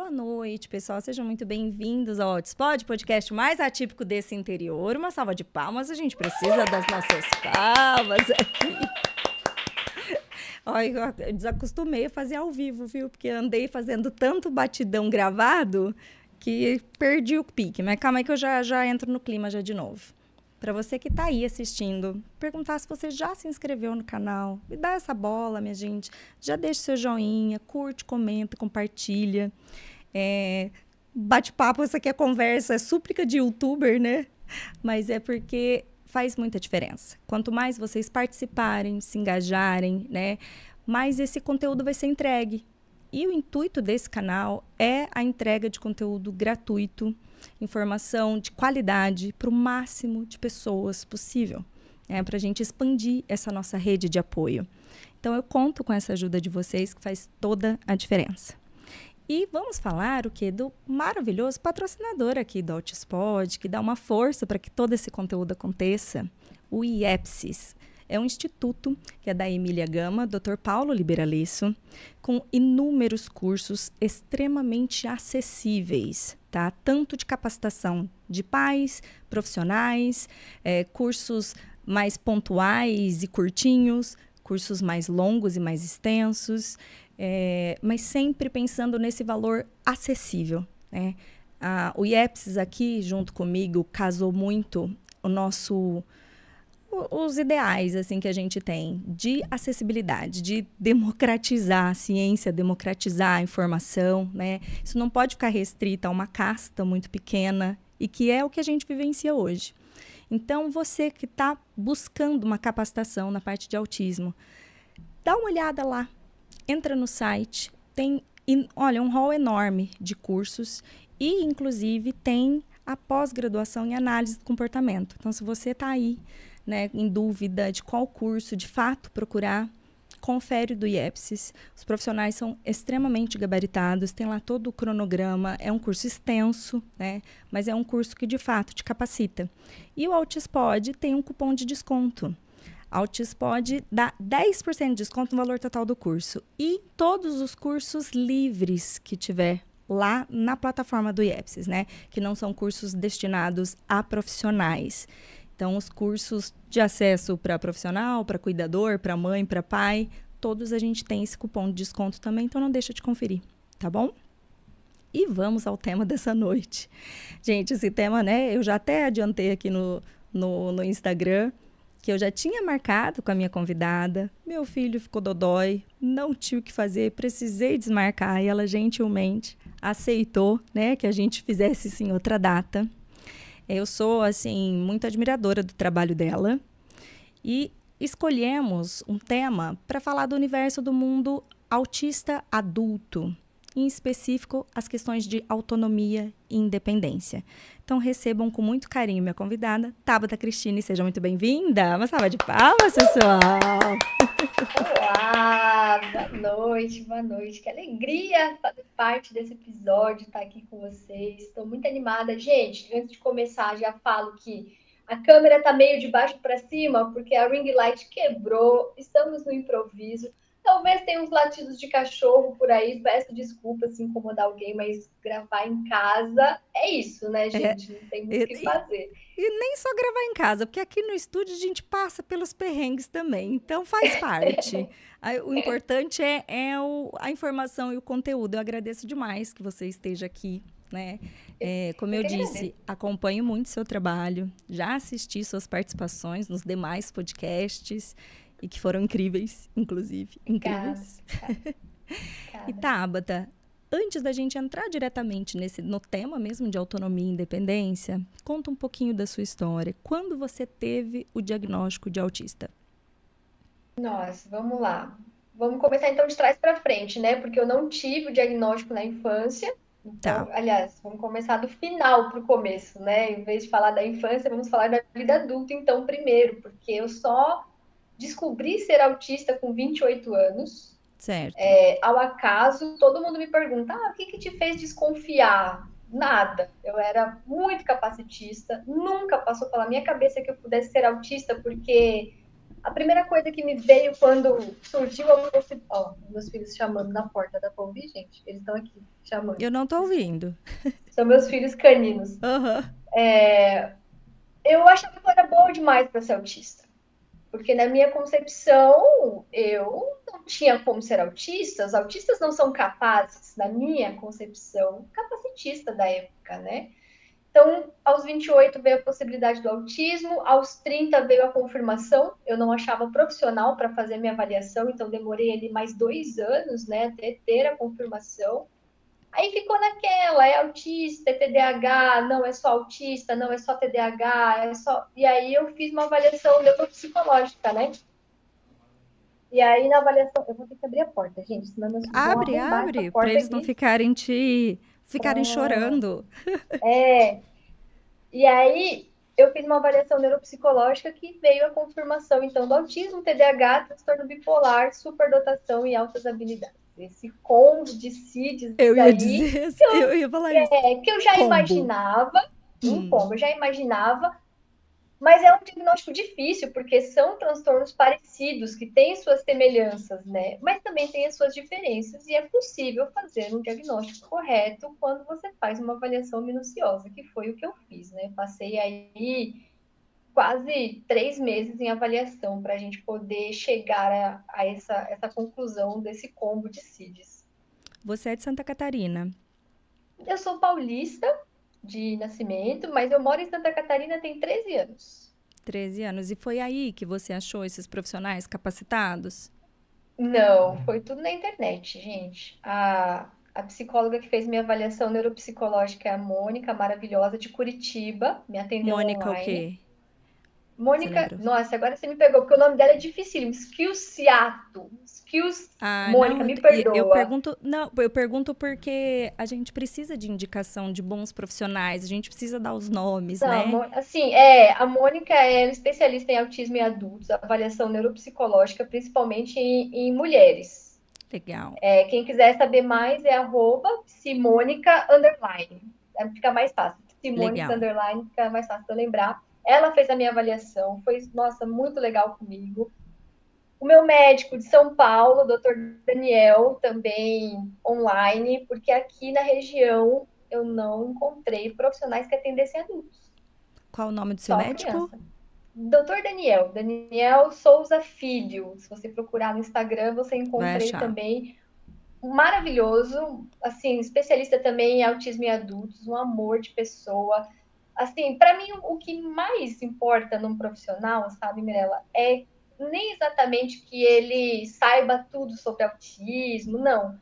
boa noite, pessoal. Sejam muito bem-vindos ao Hotspot, podcast mais atípico desse interior. Uma salva de palmas, a gente precisa das nossas palmas aqui. Olha, eu desacostumei a fazer ao vivo, viu? Porque andei fazendo tanto batidão gravado que perdi o pique. Mas calma aí que eu já, já entro no clima já de novo para você que está aí assistindo, perguntar se você já se inscreveu no canal. Me dá essa bola, minha gente. Já deixa seu joinha, curte, comenta, compartilha. É, Bate-papo, essa aqui é conversa, é súplica de youtuber, né? Mas é porque faz muita diferença. Quanto mais vocês participarem, se engajarem, né? Mais esse conteúdo vai ser entregue. E o intuito desse canal é a entrega de conteúdo gratuito informação de qualidade para o máximo de pessoas possível, né, para a gente expandir essa nossa rede de apoio. Então, eu conto com essa ajuda de vocês, que faz toda a diferença. E vamos falar o que do maravilhoso patrocinador aqui do Altispod, que dá uma força para que todo esse conteúdo aconteça, o IEPSIS. É um instituto que é da Emília Gama, Dr. Paulo Liberalesso, com inúmeros cursos extremamente acessíveis tá? Tanto de capacitação de pais, profissionais, é, cursos mais pontuais e curtinhos, cursos mais longos e mais extensos, é, mas sempre pensando nesse valor acessível, né? o IEPS aqui, junto comigo, casou muito o nosso os ideais assim que a gente tem de acessibilidade, de democratizar a ciência, democratizar a informação, né? Isso não pode ficar restrito a uma casta muito pequena e que é o que a gente vivencia hoje. Então, você que está buscando uma capacitação na parte de autismo, dá uma olhada lá, entra no site, tem, olha, um hall enorme de cursos e, inclusive, tem a pós-graduação em análise do comportamento. Então, se você está aí né, em dúvida de qual curso de fato procurar, confere do IEPSIS. Os profissionais são extremamente gabaritados, tem lá todo o cronograma, é um curso extenso, né? Mas é um curso que de fato te capacita. E o Altispod tem um cupom de desconto. Altispod dá 10% de desconto no valor total do curso. E todos os cursos livres que tiver lá na plataforma do IEPSIS, né? Que não são cursos destinados a profissionais. Então, os cursos de acesso para profissional, para cuidador, para mãe, para pai, todos a gente tem esse cupom de desconto também, então não deixa de conferir, tá bom? E vamos ao tema dessa noite. Gente, esse tema, né, eu já até adiantei aqui no, no, no Instagram, que eu já tinha marcado com a minha convidada. Meu filho ficou dodói, não tinha o que fazer, precisei desmarcar e ela gentilmente aceitou, né, que a gente fizesse sim outra data. Eu sou, assim, muito admiradora do trabalho dela. E escolhemos um tema para falar do universo do mundo autista adulto, em específico as questões de autonomia e independência. Então recebam com muito carinho minha convidada, Tabata Cristine, seja muito bem-vinda. Uma salva de palmas, pessoal! Olá, boa noite, boa noite. Que alegria fazer parte desse episódio, estar aqui com vocês. Estou muito animada. Gente, antes de começar, já falo que a câmera está meio de baixo para cima, porque a ring light quebrou. Estamos no improviso. Talvez tenha uns latidos de cachorro por aí. Peço desculpa se incomodar alguém, mas gravar em casa é isso, né, é, gente? Não tem muito o que fazer. E nem só gravar em casa, porque aqui no estúdio a gente passa pelos perrengues também. Então faz parte. o importante é, é o, a informação e o conteúdo. Eu agradeço demais que você esteja aqui. Né? É, como eu disse, acompanho muito seu trabalho, já assisti suas participações nos demais podcasts e que foram incríveis, inclusive. Incríveis. Cara. e Tabata, antes da gente entrar diretamente nesse no tema mesmo de autonomia e independência, conta um pouquinho da sua história. Quando você teve o diagnóstico de autista? Nossa, vamos lá. Vamos começar então de trás para frente, né? Porque eu não tive o diagnóstico na infância. Então, tá. aliás, vamos começar do final para o começo, né? Em vez de falar da infância, vamos falar da vida adulta, então, primeiro, porque eu só descobri ser autista com 28 anos. Certo. É, ao acaso, todo mundo me pergunta: ah, o que, que te fez desconfiar? Nada. Eu era muito capacitista, nunca passou pela minha cabeça que eu pudesse ser autista, porque a primeira coisa que me veio quando surgiu a possibilidade. Ó, meus filhos chamando na porta, da ouvir, gente? Eles estão aqui chamando. Eu não tô ouvindo. São meus filhos caninos. Uhum. É, eu achava que eu era boa demais para ser autista. Porque na minha concepção, eu não tinha como ser autista. Os autistas não são capazes, na minha concepção, capacitista da época, né? Então, aos 28 veio a possibilidade do autismo, aos 30 veio a confirmação. Eu não achava profissional para fazer minha avaliação, então demorei ali mais dois anos, né, até ter a confirmação. Aí ficou naquela, é autista, é TDAH, não é só autista, não é só TDAH, é só. E aí eu fiz uma avaliação neuropsicológica, né? E aí na avaliação, eu vou ter que abrir a porta, gente, senão meus Abre, abre, para eles aqui. não ficarem te ficarem é. chorando. É. E aí eu fiz uma avaliação neuropsicológica que veio a confirmação então do autismo, TDAH, transtorno bipolar, superdotação e altas habilidades esse combo de CIDs eu ia dizer, que eu, eu ia falar é, isso. que eu já combo. imaginava, hum. um combo, eu já imaginava, mas é um diagnóstico difícil, porque são transtornos parecidos, que têm suas semelhanças, né? Mas também têm as suas diferenças, e é possível fazer um diagnóstico correto quando você faz uma avaliação minuciosa, que foi o que eu fiz, né? Passei aí quase três meses em avaliação para a gente poder chegar a, a, essa, essa conclusão desse combo de CIDs. Você é de Santa Catarina? Eu sou paulista de nascimento, mas eu moro em Santa Catarina tem 13 anos. 13 anos. E foi aí que você achou esses profissionais capacitados? Não, foi tudo na internet, gente. A, a psicóloga que fez minha avaliação neuropsicológica é a Mônica, maravilhosa, de Curitiba, me atendeu Mônica online. o quê? Mônica, nossa, agora você me pegou, porque o nome dela é dificílimo. Skillsiato. Skills. Ah, Mônica, não, me perdoa. Eu pergunto, não, eu pergunto porque a gente precisa de indicação de bons profissionais, a gente precisa dar os nomes, não, né? Assim, é, a Mônica é especialista em autismo em adultos, avaliação neuropsicológica, principalmente em, em mulheres. Legal. É, quem quiser saber mais é arroba Simônica Underline. Fica mais fácil. Simônica Underline, fica mais fácil de eu lembrar. Ela fez a minha avaliação, foi, nossa, muito legal comigo. O meu médico de São Paulo, o doutor Daniel, também online, porque aqui na região eu não encontrei profissionais que atendessem adultos. Qual o nome do seu Só médico? Criança. Doutor Daniel, Daniel Souza Filho. Se você procurar no Instagram, você encontra também. Maravilhoso, assim, especialista também em autismo em adultos, um amor de pessoa assim, para mim o que mais importa num profissional, sabe, Mirella, é nem exatamente que ele saiba tudo sobre autismo, não.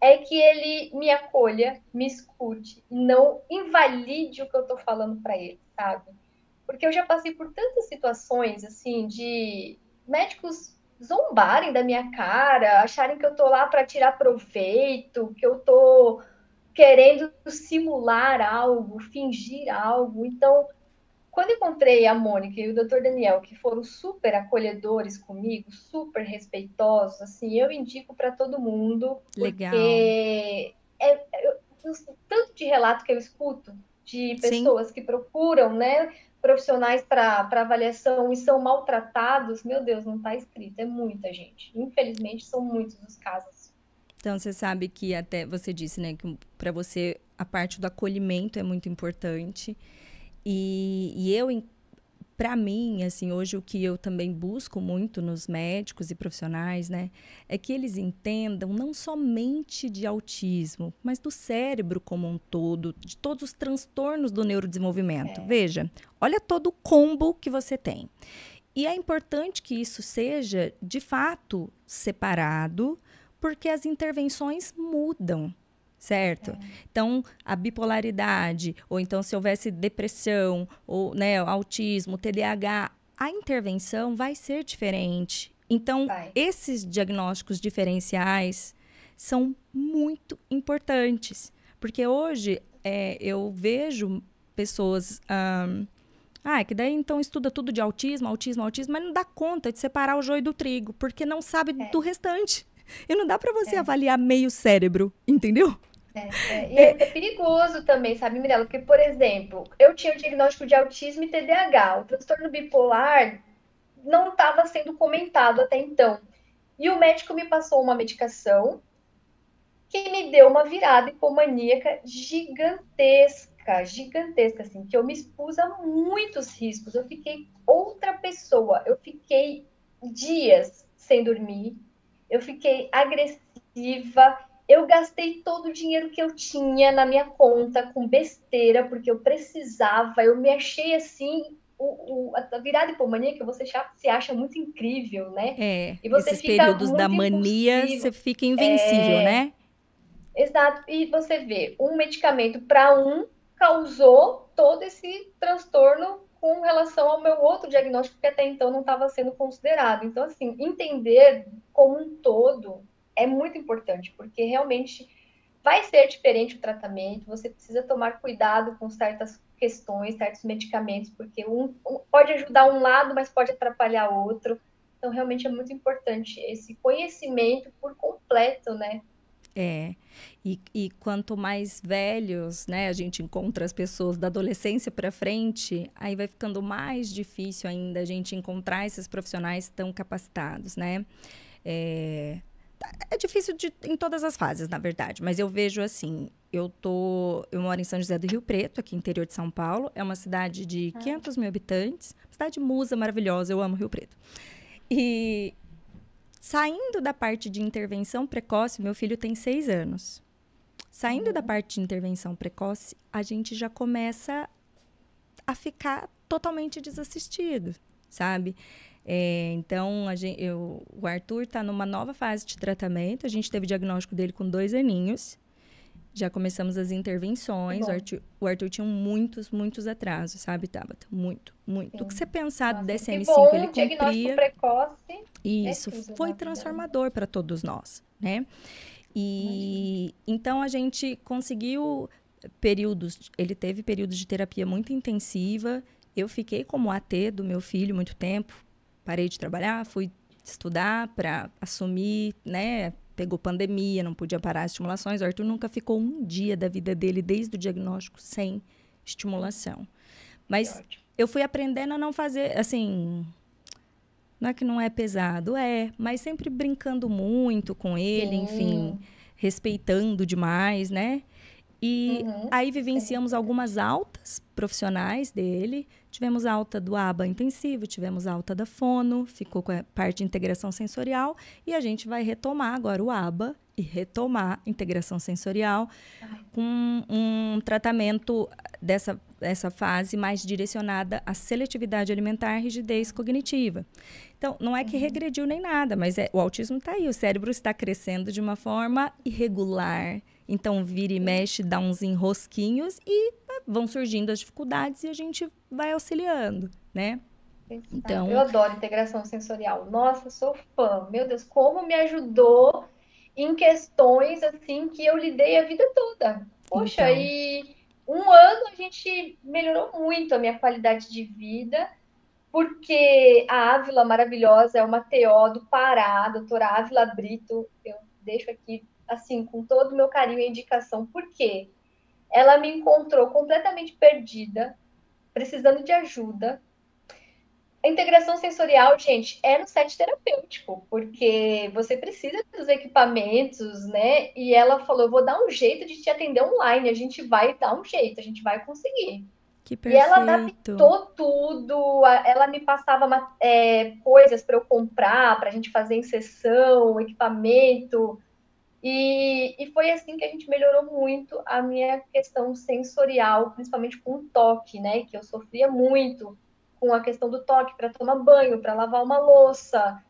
É que ele me acolha, me escute, não invalide o que eu estou falando para ele, sabe? Porque eu já passei por tantas situações, assim, de médicos zombarem da minha cara, acharem que eu tô lá para tirar proveito, que eu tô querendo simular algo, fingir algo. Então, quando encontrei a Mônica e o Dr. Daniel, que foram super acolhedores comigo, super respeitosos, assim, eu indico para todo mundo. Legal. Porque é, é, tanto de relato que eu escuto de pessoas Sim. que procuram, né, profissionais para avaliação e são maltratados, meu Deus, não está escrito, é muita gente. Infelizmente, são muitos os casos. Então, você sabe que até você disse, né, que para você a parte do acolhimento é muito importante. E, e eu, para mim, assim, hoje o que eu também busco muito nos médicos e profissionais, né, é que eles entendam não somente de autismo, mas do cérebro como um todo, de todos os transtornos do neurodesenvolvimento. É. Veja, olha todo o combo que você tem. E é importante que isso seja, de fato, separado porque as intervenções mudam, certo? É. Então, a bipolaridade, ou então se houvesse depressão, ou né, autismo, TDAH, a intervenção vai ser diferente. Então, vai. esses diagnósticos diferenciais são muito importantes, porque hoje é, eu vejo pessoas. Um, ah, que daí então estuda tudo de autismo, autismo, autismo, mas não dá conta de separar o joio do trigo, porque não sabe é. do restante. E não dá para você é. avaliar meio cérebro, entendeu? É, é. E é, é, perigoso também, sabe, Mirella? Porque, por exemplo, eu tinha o diagnóstico de autismo e TDAH. O transtorno bipolar não estava sendo comentado até então. E o médico me passou uma medicação que me deu uma virada hipomaníaca gigantesca, gigantesca, assim, que eu me expus a muitos riscos. Eu fiquei outra pessoa, eu fiquei dias sem dormir, eu fiquei agressiva, eu gastei todo o dinheiro que eu tinha na minha conta com besteira, porque eu precisava, eu me achei assim, o, o, a virada hipomaníaca você se acha muito incrível, né? É, e você esses períodos da mania, você fica invencível, é, né? Exato. E você vê, um medicamento para um causou todo esse transtorno com relação ao meu outro diagnóstico que até então não estava sendo considerado. Então, assim, entender como um todo é muito importante, porque realmente vai ser diferente o tratamento, você precisa tomar cuidado com certas questões, certos medicamentos, porque um, um pode ajudar um lado, mas pode atrapalhar outro. Então, realmente é muito importante esse conhecimento por completo, né? É. E, e quanto mais velhos, né, a gente encontra as pessoas da adolescência para frente, aí vai ficando mais difícil ainda a gente encontrar esses profissionais tão capacitados, né? É, é difícil de, em todas as fases, na verdade, mas eu vejo assim, eu tô, eu moro em São José do Rio Preto, aqui interior de São Paulo, é uma cidade de 500 mil habitantes, cidade musa, maravilhosa, eu amo Rio Preto. E Saindo da parte de intervenção precoce, meu filho tem seis anos. Saindo uhum. da parte de intervenção precoce, a gente já começa a ficar totalmente desassistido, sabe? É, então, gente, eu, o Arthur está numa nova fase de tratamento. A gente teve o diagnóstico dele com dois aninhos. Já começamos as intervenções. O Arthur, o Arthur, tinha muitos, muitos atrasos, sabe, Tabata? Muito, muito. Sim. O que você pensar do DSM-5, bom, ele cumpria. precoce. Isso, é foi transformador para todos nós, né? E Imagina. então a gente conseguiu períodos, ele teve períodos de terapia muito intensiva. Eu fiquei como AT do meu filho muito tempo. Parei de trabalhar, fui estudar para assumir, né, pegou pandemia, não podia parar as estimulações. O Arthur nunca ficou um dia da vida dele, desde o diagnóstico, sem estimulação. Mas eu fui aprendendo a não fazer, assim. Não é que não é pesado, é, mas sempre brincando muito com ele, Sim. enfim, respeitando demais, né? E uhum. aí vivenciamos algumas altas profissionais dele. Tivemos alta do ABA intensivo, tivemos alta da fono, ficou com a parte de integração sensorial. E a gente vai retomar agora o ABA e retomar integração sensorial com um tratamento dessa, dessa fase mais direcionada à seletividade alimentar e rigidez cognitiva. Então, não é que uhum. regrediu nem nada, mas é, o autismo está aí. O cérebro está crescendo de uma forma irregular então, vira e mexe, dá uns enrosquinhos e né, vão surgindo as dificuldades e a gente vai auxiliando, né? Então, eu adoro integração sensorial. Nossa, sou fã. Meu Deus, como me ajudou em questões assim que eu lidei a vida toda. Poxa, então. e um ano a gente melhorou muito a minha qualidade de vida, porque a Ávila maravilhosa é uma TO do Pará, a doutora Ávila Brito. Eu deixo aqui assim, com todo o meu carinho e indicação, porque ela me encontrou completamente perdida, precisando de ajuda. A integração sensorial, gente, é no set terapêutico, porque você precisa dos equipamentos, né? E ela falou: eu vou dar um jeito de te atender online, a gente vai dar um jeito, a gente vai conseguir. Que perfeito. E ela adaptou tudo, ela me passava é, coisas para eu comprar, para a gente fazer em sessão, equipamento. E, e foi assim que a gente melhorou muito a minha questão sensorial, principalmente com o toque, né? Que eu sofria muito com a questão do toque para tomar banho, para lavar uma louça,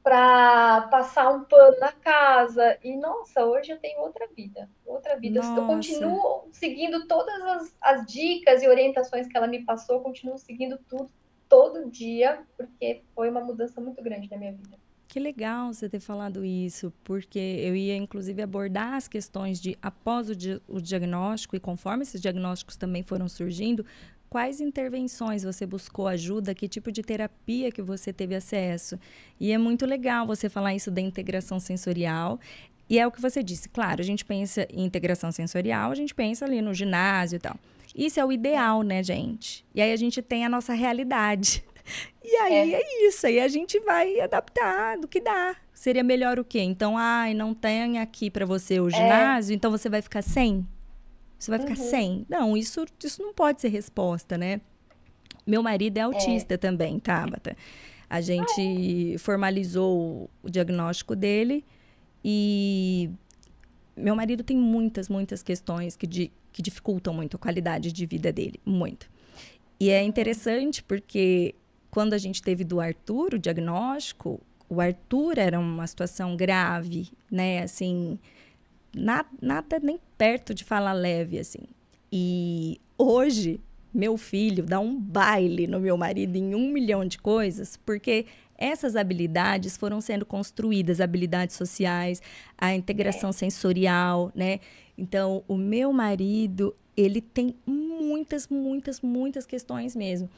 para passar um pano na casa. E nossa, hoje eu tenho outra vida, outra vida. Nossa. Eu continuo seguindo todas as, as dicas e orientações que ela me passou, continuo seguindo tudo todo dia, porque foi uma mudança muito grande na minha vida. Que legal você ter falado isso, porque eu ia inclusive abordar as questões de após o, di o diagnóstico e conforme esses diagnósticos também foram surgindo, quais intervenções você buscou ajuda, que tipo de terapia que você teve acesso. E é muito legal você falar isso da integração sensorial. E é o que você disse, claro, a gente pensa em integração sensorial, a gente pensa ali no ginásio e tal. Isso é o ideal, né, gente? E aí a gente tem a nossa realidade. E aí é. é isso, aí a gente vai adaptar do que dá. Seria melhor o quê? Então, ai, não tem aqui para você o é. ginásio, é. então você vai ficar sem? Você vai ficar uhum. sem? Não, isso, isso não pode ser resposta, né? Meu marido é, é. autista é. também, Tabata. A gente formalizou o diagnóstico dele e meu marido tem muitas, muitas questões que, de, que dificultam muito a qualidade de vida dele, muito. E é interessante porque quando a gente teve do Arthur o diagnóstico, o Arthur era uma situação grave, né? Assim, nada, nada nem perto de falar leve, assim. E hoje, meu filho dá um baile no meu marido em um milhão de coisas, porque essas habilidades foram sendo construídas, habilidades sociais, a integração sensorial, né? Então, o meu marido, ele tem muitas, muitas, muitas questões mesmo.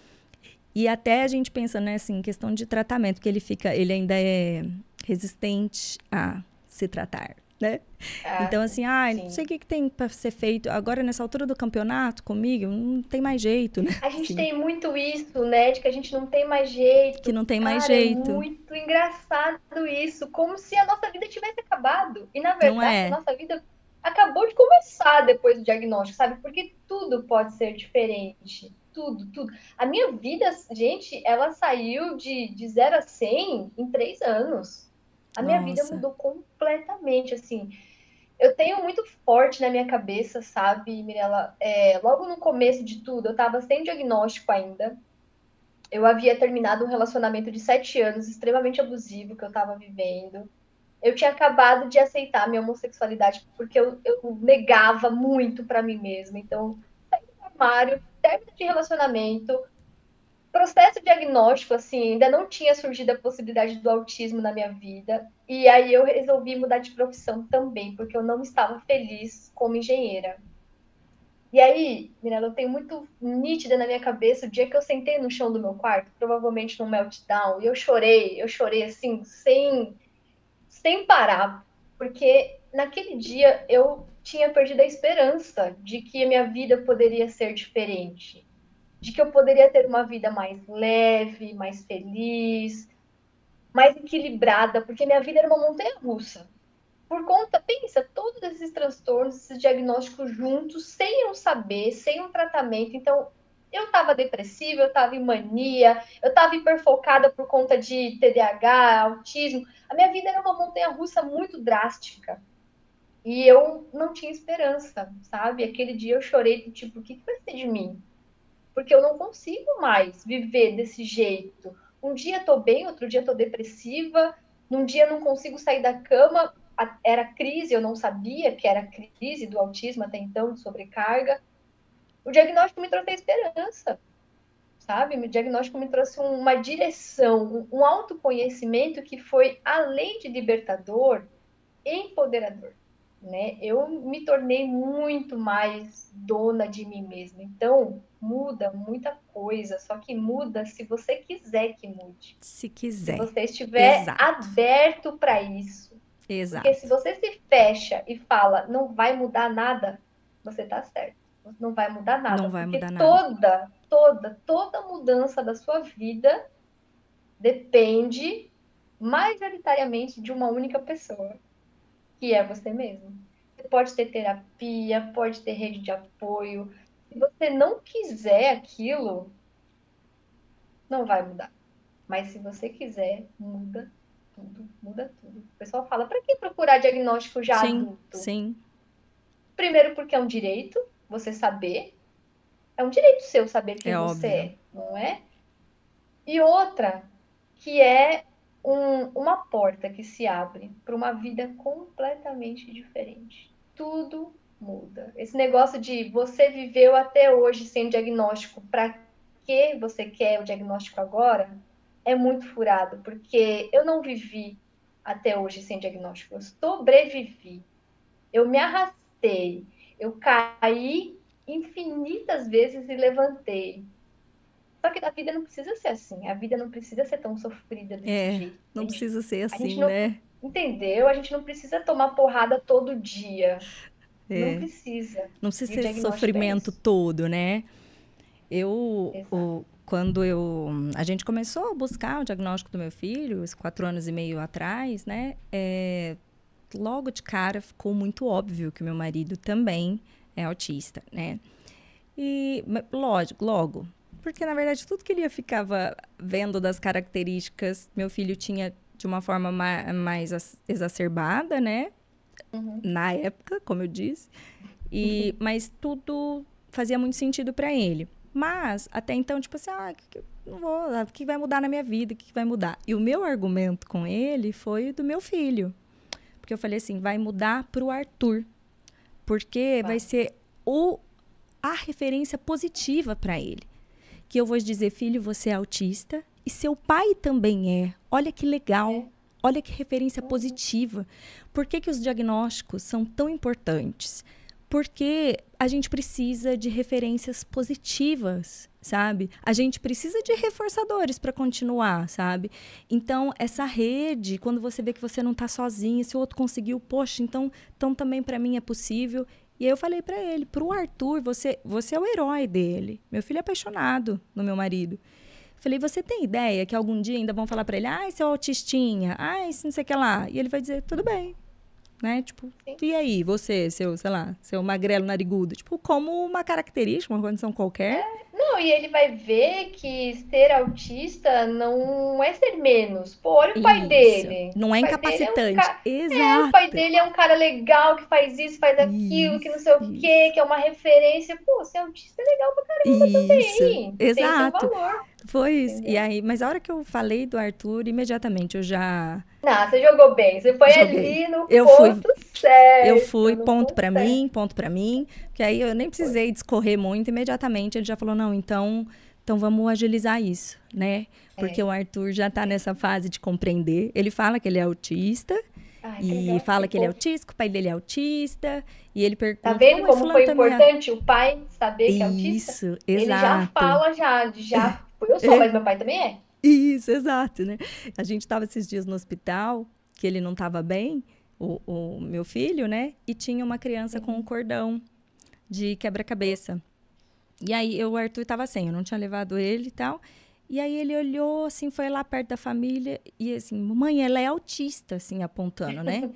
E até a gente pensa, né, assim, em questão de tratamento, que ele fica, ele ainda é resistente a se tratar, né? Ah, então, assim, ah, não sei o que, que tem para ser feito. Agora, nessa altura do campeonato, comigo, não tem mais jeito, né? A gente assim. tem muito isso, né? De que a gente não tem mais jeito. Que não tem Cara, mais é jeito. É muito engraçado isso. Como se a nossa vida tivesse acabado. E, na verdade, é. a nossa vida acabou de começar depois do diagnóstico, sabe? Porque tudo pode ser diferente. Tudo, tudo. A minha vida, gente, ela saiu de, de 0 a 100 em três anos. A minha Nossa. vida mudou completamente, assim. Eu tenho muito forte na minha cabeça, sabe, Mirella? É, logo no começo de tudo, eu estava sem diagnóstico ainda. Eu havia terminado um relacionamento de sete anos, extremamente abusivo, que eu estava vivendo eu tinha acabado de aceitar minha homossexualidade porque eu, eu negava muito para mim mesma. Então, saí do armário, término de relacionamento, processo diagnóstico, assim, ainda não tinha surgido a possibilidade do autismo na minha vida. E aí eu resolvi mudar de profissão também, porque eu não estava feliz como engenheira. E aí, Mirella, eu tenho muito nítida na minha cabeça o dia que eu sentei no chão do meu quarto, provavelmente num meltdown, e eu chorei, eu chorei assim, sem sem parar, porque naquele dia eu tinha perdido a esperança de que a minha vida poderia ser diferente, de que eu poderia ter uma vida mais leve, mais feliz, mais equilibrada, porque minha vida era uma montanha russa. Por conta, pensa, todos esses transtornos, esses diagnósticos juntos, sem eu saber, sem um tratamento. Então, eu estava depressiva, eu estava em mania, eu estava hiperfocada por conta de TDAH, autismo. A minha vida era uma montanha russa muito drástica. E eu não tinha esperança, sabe? Aquele dia eu chorei, tipo, o que, vai ser de mim? Porque eu não consigo mais viver desse jeito. Um dia tô bem, outro dia tô depressiva, num dia não consigo sair da cama. Era crise, eu não sabia que era crise do autismo até então, de sobrecarga. O diagnóstico me trouxe a esperança, sabe? O diagnóstico me trouxe uma direção, um autoconhecimento que foi, além de libertador, empoderador. Né? Eu me tornei muito mais dona de mim mesma. Então, muda muita coisa, só que muda se você quiser que mude. Se quiser. Se você estiver Exato. aberto para isso. Exato. Porque se você se fecha e fala, não vai mudar nada, você está certo não vai mudar nada. Não vai mudar nada. Toda, toda, toda mudança da sua vida depende majoritariamente de uma única pessoa, que é você mesmo. Você pode ter terapia, pode ter rede de apoio. Se você não quiser aquilo, não vai mudar. Mas se você quiser, muda tudo, muda tudo. O pessoal fala, para que procurar diagnóstico já sim, adulto? Sim. Primeiro porque é um direito, você saber. É um direito seu saber quem é você óbvio. é, não é? E outra, que é um, uma porta que se abre para uma vida completamente diferente. Tudo muda. Esse negócio de você viveu até hoje sem diagnóstico, para que você quer o diagnóstico agora? É muito furado, porque eu não vivi até hoje sem diagnóstico, eu sobrevivi. Eu me arrastei, eu caí infinitas vezes e levantei. Só que a vida não precisa ser assim. A vida não precisa ser tão sofrida desse é, jeito. Não gente, precisa ser assim, não, né? Entendeu? A gente não precisa tomar porrada todo dia. É. Não precisa. Não precisa ser sofrimento é todo, né? Eu, o, quando eu a gente começou a buscar o diagnóstico do meu filho, quatro anos e meio atrás, né? É, logo de cara ficou muito óbvio que o meu marido também é autista, né? E lógico, logo, porque na verdade tudo que ele ficava vendo das características, meu filho tinha de uma forma ma mais exacerbada, né? Uhum. Na época, como eu disse. E, uhum. Mas tudo fazia muito sentido para ele. Mas, até então, tipo assim, ah, que, não vou, ah, o que vai mudar na minha vida? O que vai mudar? E o meu argumento com ele foi do meu filho. Porque eu falei assim, vai mudar pro Arthur. Porque vai, vai ser o, a referência positiva para ele. Que eu vou dizer, filho, você é autista e seu pai também é. Olha que legal. É. Olha que referência uhum. positiva. Por que, que os diagnósticos são tão importantes? porque a gente precisa de referências positivas, sabe? A gente precisa de reforçadores para continuar, sabe? Então, essa rede, quando você vê que você não está sozinho, se o outro conseguiu, poxa, então, então também para mim é possível. E aí eu falei para ele, para o Arthur, você, você é o herói dele. Meu filho é apaixonado no meu marido. Falei, você tem ideia que algum dia ainda vão falar para ele, ai, seu autistinha, ai, não sei o que lá. E ele vai dizer, tudo bem, né? Tipo, Sim. e aí, você, seu, sei lá, seu magrelo narigudo? Tipo, como uma característica, uma condição qualquer. É, não, e ele vai ver que ser autista não é ser menos. Pô, olha o pai dele. Não é incapacitante. É um ca... Exato. É, o pai dele é um cara legal, que faz isso, faz aquilo, isso, que não sei o quê, que é uma referência. Pô, ser autista é legal pra caramba isso. também. Exato. Tem seu valor. Foi isso. E aí, mas a hora que eu falei do Arthur, imediatamente eu já. Não, você jogou bem. Você foi Joguei. ali no eu ponto fui, certo. Eu fui, ponto para mim, ponto para mim. Que aí eu nem precisei foi. discorrer muito. Imediatamente ele já falou: não, então, então vamos agilizar isso, né? Porque é. o Arthur já tá nessa fase de compreender. Ele fala que ele é autista. Ai, e fala que ele é autista, o pai dele é autista, e ele pergunta... Tá vendo como foi importante o pai saber que é autista? Isso, exato. Ele já fala, já, já eu sou, é. mas meu pai também é. Isso, exato, né? A gente estava esses dias no hospital, que ele não estava bem, o, o, meu filho, né? E tinha uma criança uhum. com um cordão de quebra-cabeça. E aí eu, o Arthur estava sem, eu não tinha levado ele e tal. E aí ele olhou, assim, foi lá perto da família e assim, mãe, ela é autista, assim, apontando, né?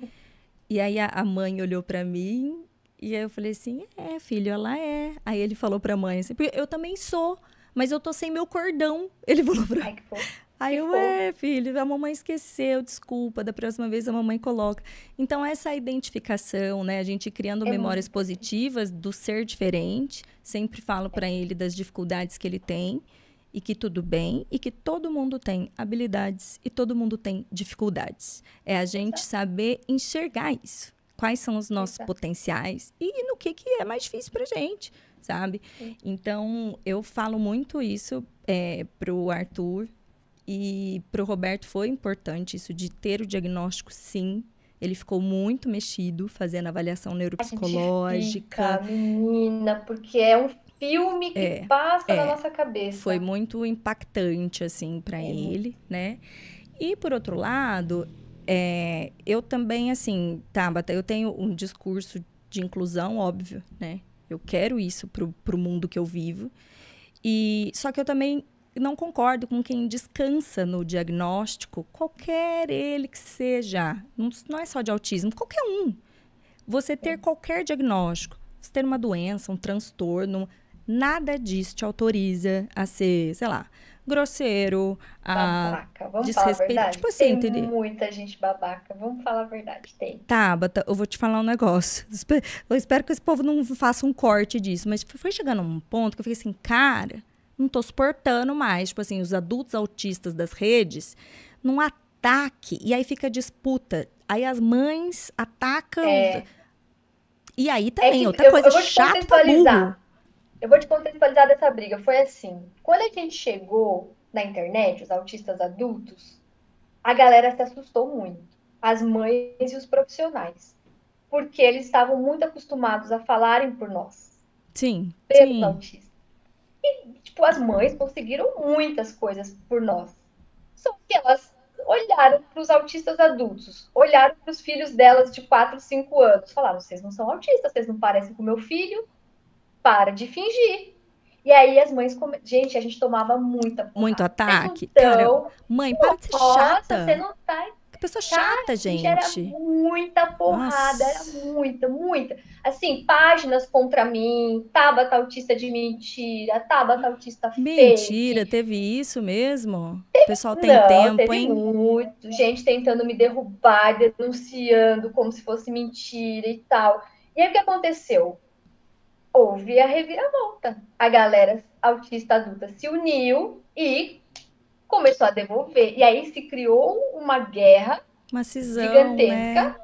e aí a, a mãe olhou para mim e aí eu falei assim, é, filho, ela é. Aí ele falou para a mãe assim, porque eu também sou mas eu tô sem meu cordão. Ele falou pra Ai, que Aí eu, é, filho, a mamãe esqueceu, desculpa, da próxima vez a mamãe coloca. Então, essa identificação, né, a gente criando é memórias muito. positivas do ser diferente, sempre falo para ele das dificuldades que ele tem e que tudo bem e que todo mundo tem habilidades e todo mundo tem dificuldades. É a gente saber enxergar isso. Quais são os nossos Exato. potenciais e no que, que é mais difícil pra gente sabe? Sim. Então, eu falo muito isso é, pro Arthur e pro Roberto foi importante isso de ter o diagnóstico, sim. Ele ficou muito mexido fazendo avaliação neuropsicológica. Fica, menina, porque é um filme que é, passa é, na nossa cabeça. Foi muito impactante, assim, para é. ele, né? E, por outro lado, é, eu também, assim, Tabata, eu tenho um discurso de inclusão, óbvio, né? Eu quero isso pro, pro mundo que eu vivo. E só que eu também não concordo com quem descansa no diagnóstico, qualquer ele que seja. Não, não é só de autismo, qualquer um. Você ter qualquer diagnóstico, você ter uma doença, um transtorno, nada disso te autoriza a ser, sei lá, grosseiro, a. Vamos desrespeito. Tipo assim, tem entendeu? muita gente babaca. Vamos falar a verdade, tem. Tabata, eu vou te falar um negócio. Eu espero que esse povo não faça um corte disso, mas foi chegando um ponto que eu fiquei assim, cara, não tô suportando mais. Tipo assim, os adultos autistas das redes, num ataque, e aí fica disputa. Aí as mães atacam. É. E aí também, é outra eu, coisa eu chata pra burro. Eu vou te contextualizar dessa briga. Foi assim: quando a gente chegou na internet, os autistas adultos, a galera se assustou muito. As mães e os profissionais. Porque eles estavam muito acostumados a falarem por nós. Sim. Pelos sim. autistas. E, tipo, as mães conseguiram muitas coisas por nós. Só que elas olharam para os autistas adultos, olharam para os filhos delas de 4, 5 anos, falaram: vocês não são autistas, vocês não parecem com meu filho, para de fingir. E aí as mães, come... gente, a gente tomava muita porrada. Muito ataque. Então, Cara, mãe, para de ser chata. você não tá Que pessoa chata, Era gente. muita porrada, Nossa. era muita, muita. Assim, páginas contra mim, Tabata autista de mentira, Tabata autista Mentira, fake. teve isso mesmo? O pessoal tem Não, tempo, teve hein? muito, gente tentando me derrubar, denunciando como se fosse mentira e tal. E aí o que aconteceu? Houve a reviravolta. A galera autista adulta se uniu e começou a devolver. E aí se criou uma guerra Uma cisão, gigantesca, né?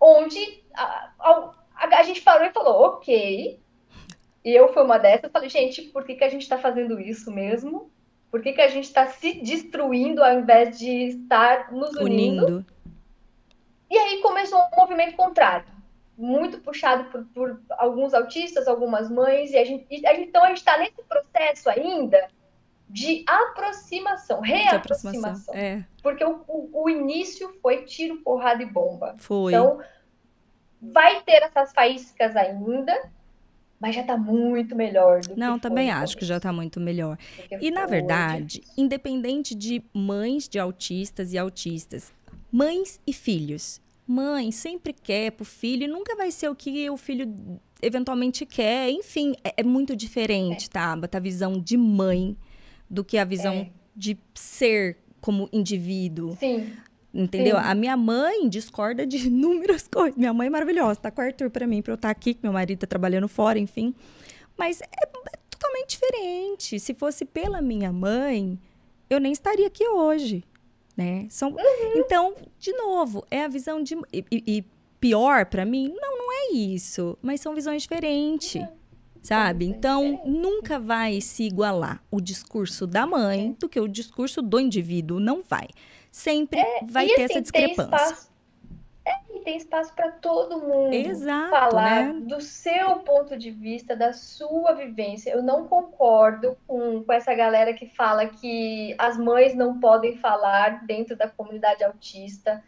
onde a, a- a- a gente parou e falou, ok. E eu fui uma dessas, falei, gente, por que, que a gente está fazendo isso mesmo? Por que, que a gente está se destruindo ao invés de estar nos unindo? Unindo. E aí começou um movimento contrário, muito puxado por, por alguns autistas, algumas mães, e a gente, e a gente- então a gente está nesse processo ainda de aproximação, reaproximação, aproximação. É, porque o, o, o início foi tiro, porrada e bomba. foi. Então, vai ter essas faíscas ainda, mas já tá muito melhor do que Não, foi também no acho que já tá muito melhor. E na foi verdade, independente de mães de autistas e autistas, mães e filhos. Mãe sempre quer pro filho, e nunca vai ser o que o filho eventualmente quer. Enfim, é, é muito diferente, tá? A visão de mãe do que a visão É. de ser como indivíduo. Sim, Entendeu? Sim. A minha mãe discorda de inúmeras coisas. Minha mãe é maravilhosa, tá com o Arthur pra mim, pra eu estar aqui, que meu marido tá trabalhando fora, enfim. Mas é, é totalmente diferente. Se fosse pela minha mãe, eu nem estaria aqui hoje, né? São, Uhum. Então, de novo, é a visão de... E, e- pior pra mim? Não, não é isso. Mas são visões diferentes. Sabe? visões Então, nunca vai se igualar o discurso da mãe do que o discurso do indivíduo. Não vai. Sempre vai e ter assim, essa discrepância. É, e tem espaço para todo mundo Exato, falar né? do seu ponto de vista, da sua vivência. Eu não concordo com, com essa galera que fala que as mães não podem falar dentro da comunidade autista.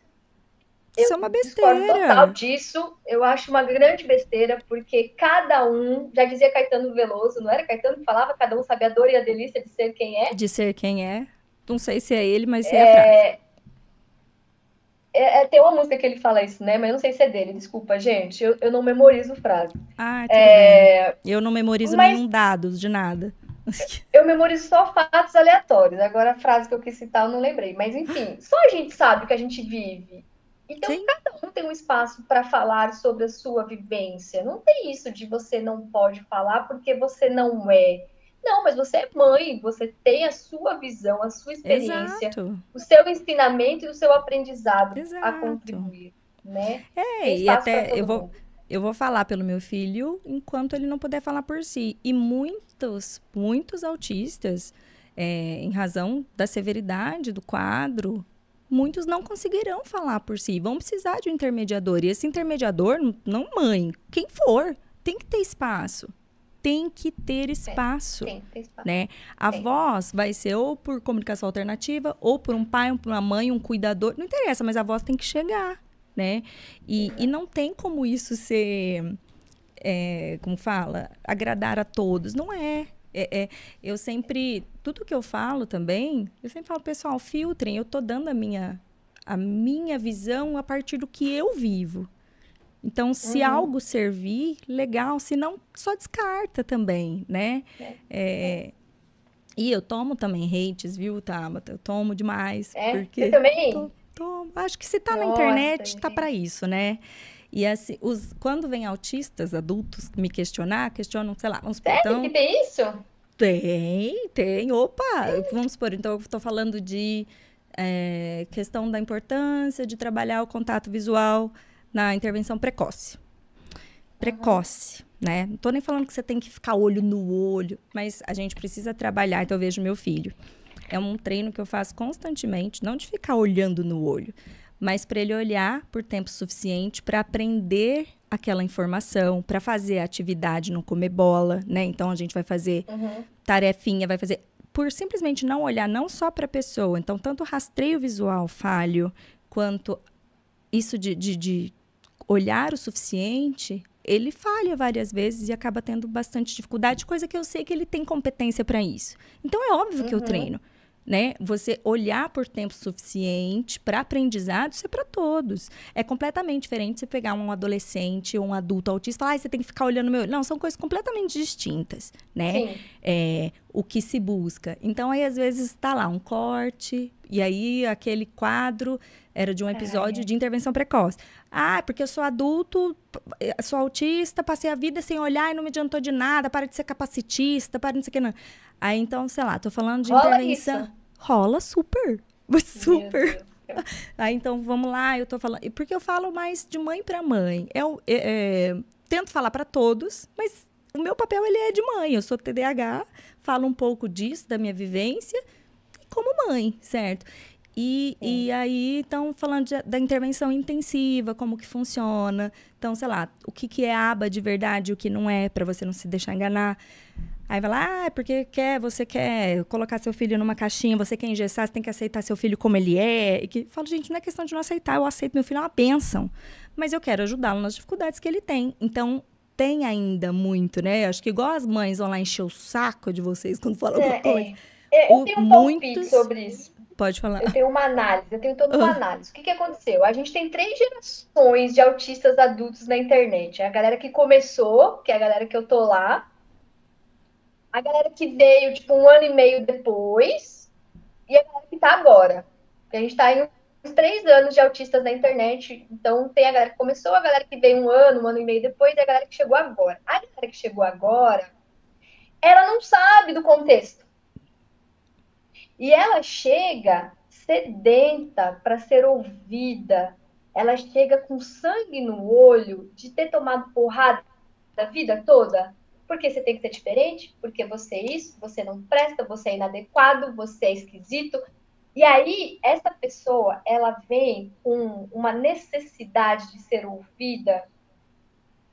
Isso é uma discordo total besteira. disso. Eu acho uma grande besteira, porque cada um, já dizia Caetano Veloso, não era Caetano que falava, cada um sabe a dor e a delícia de ser quem é. De ser quem é. Não sei se é ele, mas sei a frase. É, é, tem uma música que ele fala isso, né? Mas eu não sei se é dele, desculpa, gente. Eu, eu não memorizo frase. Ah, tudo É. Eu não memorizo mas- nenhum dados de nada. eu memorizo só fatos aleatórios. Agora a frase que eu quis citar eu não lembrei. Mas enfim, só a gente sabe o que a gente vive. Então Sim. cada um tem um espaço para falar sobre a sua vivência. Não tem isso de você não pode falar porque você não é. Não, mas você é mãe, você tem a sua visão, a sua experiência, Exato. o seu ensinamento e o seu aprendizado a Exato. contribuir, né? É, e até eu vou, mundo. eu vou falar pelo meu filho enquanto ele não puder falar por si. E muitos, muitos autistas, é, em razão da severidade do quadro, muitos não conseguirão falar por si. Vão precisar de um intermediador. E esse intermediador, não mãe, quem for, tem que ter espaço. Tem que ter espaço. Tem, tem espaço. Né? A Tem. voz vai ser ou por comunicação alternativa, ou por um pai, uma mãe, um cuidador. Não interessa, mas a voz tem que chegar, né? E, e não tem como isso ser, é, como fala, agradar a todos. Não é. É, é, eu sempre, tudo que eu falo também, eu sempre falo, pessoal, filtrem. Eu tô dando a minha, a minha visão a partir do que eu vivo. Então, se Uhum. algo servir, legal. Se não, só descarta também, né? É. É, E eu tomo também hates, viu, Tabata? Eu tomo demais. É? Porque Você também? Tô- tomo. Acho que se tá na Nossa, internet, tá para isso, né? E assim, os, quando vem autistas adultos me questionar, questionam, sei lá, vamos supor, Sério então, que tem isso? tem, tem. Opa! Vamos supor, então eu estou falando de é, questão da importância de trabalhar o contato visual na intervenção precoce. Precoce, né? Não tô nem falando que você tem que ficar olho no olho, mas a gente precisa trabalhar. Então eu vejo meu filho. É um treino que eu faço constantemente, não de ficar olhando no olho, mas para ele olhar por tempo suficiente para aprender aquela informação, para fazer a atividade, não comer bola, né? Então a gente vai fazer Uhum. tarefinha, vai fazer por simplesmente não olhar não só para a pessoa. Então, tanto o rastreio visual falho, quanto isso de, de, de olhar o suficiente ele falha várias vezes e acaba tendo bastante dificuldade, coisa que eu sei que ele tem competência para isso. Então é óbvio uhum. que eu uhum. treino né? Você olhar por tempo suficiente para aprendizado, isso é para todos. É completamente diferente você pegar um adolescente ou um adulto autista e falar, ah, você tem que ficar olhando meu. Não, são coisas completamente distintas, né? É, o que se busca. Então, aí, às vezes, está lá um corte, e aí aquele quadro era de um episódio é. de intervenção precoce. Ah, porque eu sou adulto, sou autista, passei a vida sem olhar e não me adiantou de nada, para de ser capacitista, para de não sei o que não. Aí então, sei lá, tô falando de Rola intervenção. Isso. Rola super. Super. Aí então, vamos lá, eu tô falando. Porque eu falo mais de mãe para mãe. Eu, é, é, tento falar para todos, mas o meu papel ele é de mãe. Eu sou TDAH, falo um pouco disso, da minha vivência, como mãe, certo? E, e aí estão falando de, da intervenção intensiva, como que funciona. Então, sei lá, o que, que é aba de verdade, o que não é, para você não se deixar enganar. Aí vai lá, ah, é porque quer, você quer colocar seu filho numa caixinha, você quer engessar, você tem que aceitar seu filho como ele é. E que falo, gente, não é questão de não aceitar, eu aceito meu filho, é uma bênção. Mas eu quero ajudá-lo nas dificuldades que ele tem. Então, tem ainda muito, né? Acho que igual as mães vão lá encher o saco de vocês quando falam é, alguma coisa. É. Eu tenho um muitos... sobre isso. Pode falar. Eu tenho uma análise, eu tenho toda uma uh. análise. O que, que aconteceu? A gente tem três gerações de autistas adultos na internet. A galera que começou, que é a galera que eu tô lá, a galera que veio, tipo, um ano e meio depois, e a galera que tá agora. A gente tá em uns três anos de autistas na internet, então tem a galera que começou, a galera que veio um ano, um ano e meio depois, e a galera que chegou agora. A galera que chegou agora, ela não sabe do contexto. E ela chega sedenta para ser ouvida, ela chega com sangue no olho de ter tomado porrada da vida toda, porque você tem que ser diferente, porque você é isso, você não presta, você é inadequado, você é esquisito. E aí, essa pessoa, ela vem com uma necessidade de ser ouvida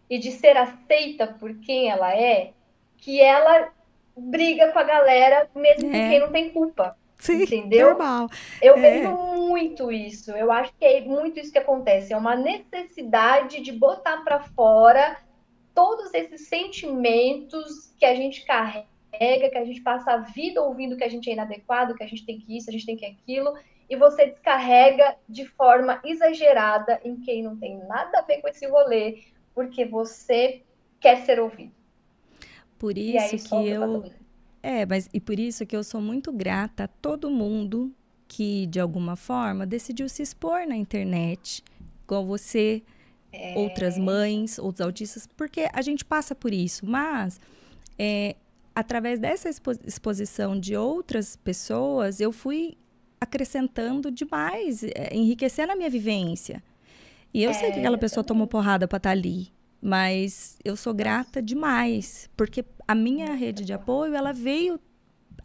e de ser aceita por quem ela é, que ela briga com a galera, mesmo é. quem não tem culpa. Sim, entendeu? Normal. Eu é. vejo muito isso. Eu acho que é muito isso que acontece. É uma necessidade de botar para fora todos esses sentimentos que a gente carrega, que a gente passa a vida ouvindo que a gente é inadequado, que a gente tem que isso, a gente tem que aquilo, e você descarrega de forma exagerada em quem não tem nada a ver com esse rolê, porque você quer ser ouvido. Por isso que eu é, mas e por isso que eu sou muito grata a todo mundo que de alguma forma decidiu se expor na internet, igual você, é... outras mães, outros autistas, porque a gente passa por isso. Mas, é, através dessa expo exposição de outras pessoas, eu fui acrescentando demais, é, enriquecendo a minha vivência. E eu sei que aquela é, pessoa tomou porrada para estar tá ali, mas eu sou grata demais, porque a minha rede de apoio, ela veio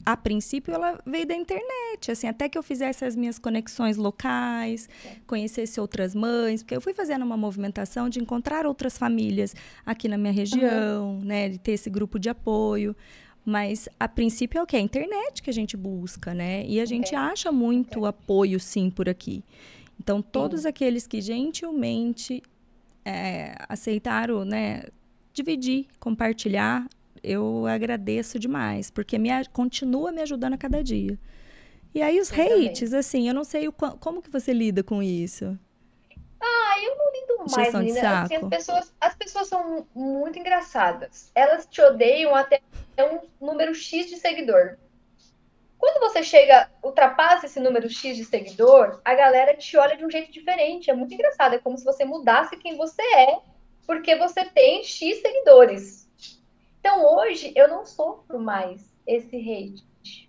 a princípio ela veio da internet, assim, até que eu fizesse as minhas conexões locais, conhecesse outras mães, porque eu fui fazendo uma movimentação de encontrar outras famílias aqui na minha região, uhum. né, de ter esse grupo de apoio. Mas a princípio é o que? É a internet que a gente busca, né? E a gente okay. acha muito okay. apoio, sim, por aqui. Então, todos sim. aqueles que gentilmente é, aceitaram, né, dividir, compartilhar, eu agradeço demais, porque me, continua me ajudando a cada dia. E aí os eu hates, também. assim, eu não sei o, como que você lida com isso. Ah, eu não lido mais, menina. Assim, as, pessoas, as pessoas são muito engraçadas. Elas te odeiam até um número X de seguidor. Quando você chega, ultrapassa esse número X de seguidor, a galera te olha de um jeito diferente. É muito engraçado. É como se você mudasse quem você é, porque você tem X seguidores. Então hoje eu não sofro mais esse hate.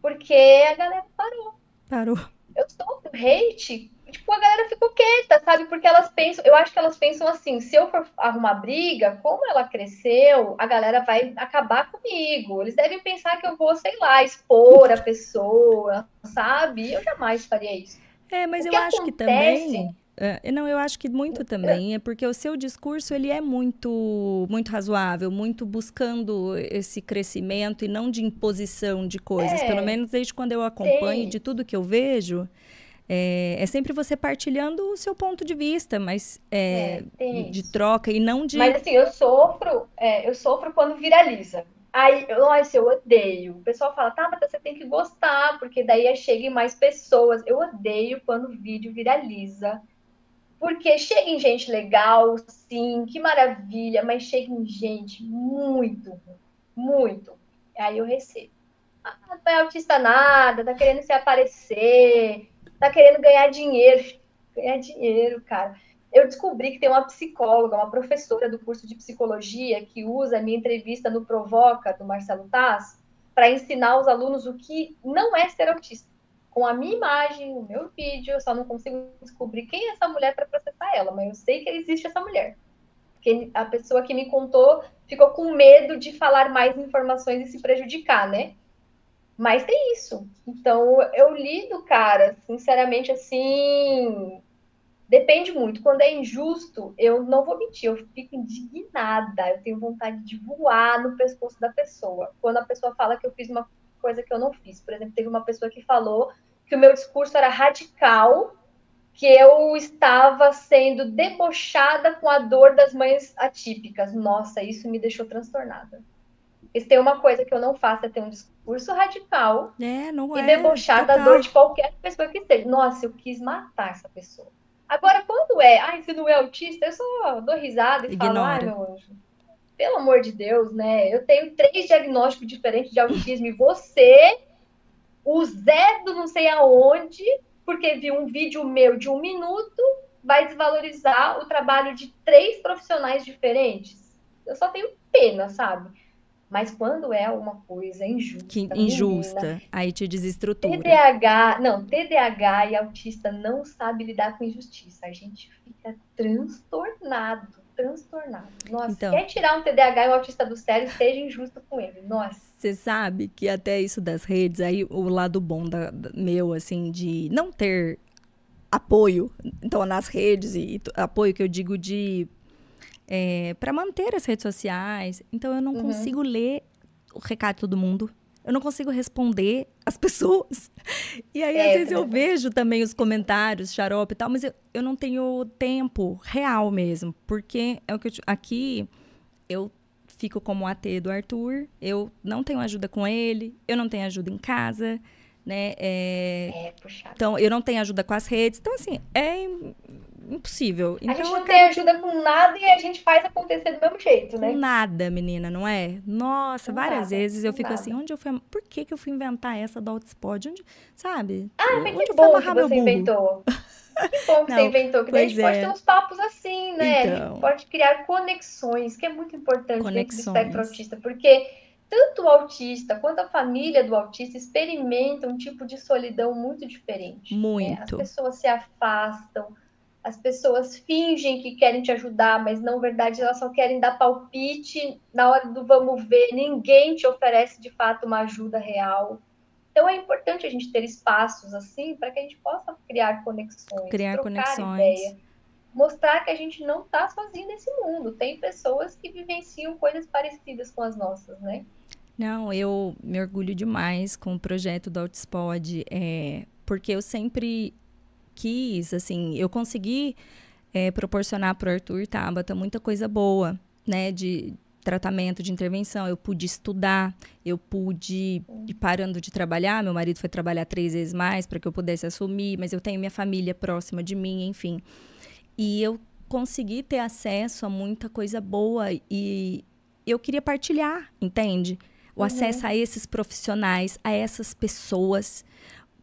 Porque a galera parou. Parou. Eu sofro hate, tipo, a galera ficou quieta, sabe? Porque elas pensam, eu acho que elas pensam assim, se eu for arrumar briga, como ela cresceu, a galera vai acabar comigo. Eles devem pensar que eu vou, sei lá, expor a pessoa, sabe? Eu jamais faria isso. É, mas o eu acho que também é, não, eu acho que muito também é porque o seu discurso ele é muito muito razoável, muito buscando esse crescimento e não de imposição de coisas. É, Pelo menos desde quando eu acompanho, sim. de tudo que eu vejo, é, é, sempre você partilhando o seu ponto de vista, mas é, é, de troca e não de. Mas assim, eu sofro, é, eu sofro quando viraliza. Aí, nossa, eu odeio. O pessoal fala, tá, mas você tem que gostar, porque daí chega em mais pessoas. Eu odeio quando o vídeo viraliza. Porque chega em gente legal, sim, que maravilha, mas chega em gente muito, muito. Aí eu recebo. Ah, não é autista nada, tá querendo se aparecer, tá querendo ganhar dinheiro. Ganhar dinheiro, cara. Eu descobri que tem uma psicóloga, uma professora do curso de psicologia, que usa a minha entrevista no Provoca, do Marcelo Taz, para ensinar os alunos o que não é ser autista. Com a minha imagem, o meu vídeo, eu só não consigo descobrir quem é essa mulher para processar ela, mas eu sei que existe essa mulher. Porque a pessoa que me contou ficou com medo de falar mais informações e se prejudicar, né? Mas tem isso. Então, eu lido, cara, sinceramente, assim. Depende muito. Quando é injusto, eu não vou mentir, eu fico indignada. Eu tenho vontade de voar no pescoço da pessoa. Quando a pessoa fala que eu fiz uma coisa que eu não fiz. Por exemplo, teve uma pessoa que falou que o meu discurso era radical, que eu estava sendo debochada com a dor das mães atípicas. Nossa, isso me deixou transtornada. Se tem uma coisa que eu não faço é ter um discurso radical é, e é, debochar total. da dor de qualquer pessoa que esteja. Nossa, eu quis matar essa pessoa. Agora, quando é, ai, se não é autista, eu só dou risada e Ignora. falo, ai, meu anjo, pelo amor de Deus, né? Eu tenho três diagnósticos diferentes de autismo e você, o Zé do não sei aonde, porque viu um vídeo meu de um minuto, vai desvalorizar o trabalho de três profissionais diferentes. Eu só tenho pena, sabe? Mas quando é uma coisa injusta. Que injusta, menina, aí te desestrutura. TDAH, não, TDAH e autista não sabe lidar com injustiça. A gente fica transtornado, transtornado. Nossa, então, quer tirar um TDAH e um autista do sério, seja injusto com ele. Nossa. Você sabe que até isso das redes, aí o lado bom da, da, meu, assim, de não ter apoio, então, nas redes, e, e apoio que eu digo de é, para manter as redes sociais. Então eu não uhum. consigo ler o recado de todo mundo. Eu não consigo responder as pessoas. E aí, é, às vezes, eu vejo também os comentários, xarope e tal, mas eu, eu não tenho tempo real mesmo. Porque é o que eu, aqui eu fico como AT do Arthur, eu não tenho ajuda com ele, eu não tenho ajuda em casa, né? É, é então, eu não tenho ajuda com as redes. Então, assim, é impossível. Então, a gente não tem ajuda com nada e a gente faz acontecer do mesmo jeito, né? Com nada, menina, não é? Nossa, com várias nada, vezes eu fico nada. assim, onde eu fui. Por que, que eu fui inventar essa do Outspot? Onde, sabe? Ah, mas que bom que você inventou. Que bom que não, você inventou, que daí a gente é. pode ter uns papos assim, né? Então, pode criar conexões, que é muito importante conexões. dentro do espectro autista, porque tanto o autista quanto a família do autista experimentam um tipo de solidão muito diferente. Muito. Né? As pessoas se afastam, as pessoas fingem que querem te ajudar, mas não verdade, elas só querem dar palpite na hora do vamos ver, ninguém te oferece de fato uma ajuda real. Então é importante a gente ter espaços assim para que a gente possa criar conexões, criar conexões. Ideia, mostrar que a gente não está sozinho nesse mundo. Tem pessoas que vivenciam coisas parecidas com as nossas, né? Não, eu me orgulho demais com o projeto do Outspod, é, porque eu sempre quis, assim, eu consegui é, proporcionar para o Arthur Tabata muita coisa boa, né, de tratamento, de intervenção. Eu pude estudar, eu pude ir parando de trabalhar. Meu marido foi trabalhar três vezes mais para que eu pudesse assumir, mas eu tenho minha família próxima de mim, enfim. E eu consegui ter acesso a muita coisa boa e eu queria partilhar, entende? O uhum. acesso a esses profissionais, a essas pessoas,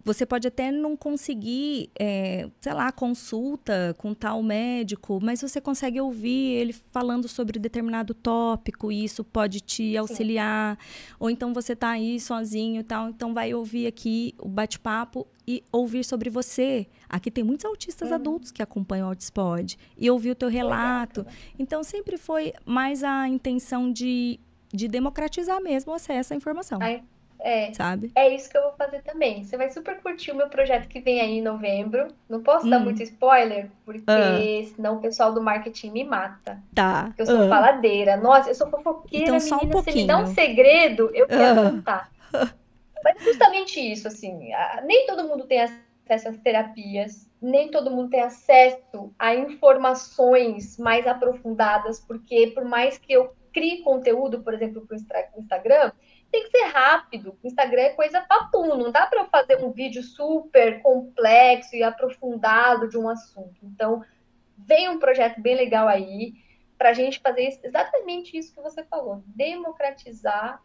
você pode até não conseguir, é, sei lá, consulta com tal médico, mas você consegue ouvir ele falando sobre determinado tópico e isso pode te auxiliar. Sim. Ou então você está aí sozinho e tal, então vai ouvir aqui o bate-papo e ouvir sobre você. Aqui tem muitos autistas uhum. adultos que acompanham o Autispod e ouvir o teu relato. Então sempre foi mais a intenção de, de democratizar mesmo o acesso à informação. Ai é. Sabe? É isso que eu vou fazer também. Você vai super curtir o meu projeto que vem aí em novembro. Não posso hum. dar muito spoiler, porque uh. senão o pessoal do marketing me mata. Tá. Eu sou uh. faladeira. Nossa, eu sou fofoqueira, então, menina. Só um pouquinho. Se me dá um segredo, eu quero uh. contar. Mas justamente isso, assim. Nem todo mundo tem acesso às terapias, nem todo mundo tem acesso a informações mais aprofundadas, porque por mais que eu crie conteúdo, por exemplo, para o Instagram, tem que ser rápido. O Instagram é coisa papum, não dá para eu fazer um vídeo super complexo e aprofundado de um assunto. Então, vem um projeto bem legal aí para a gente fazer exatamente isso que você falou, democratizar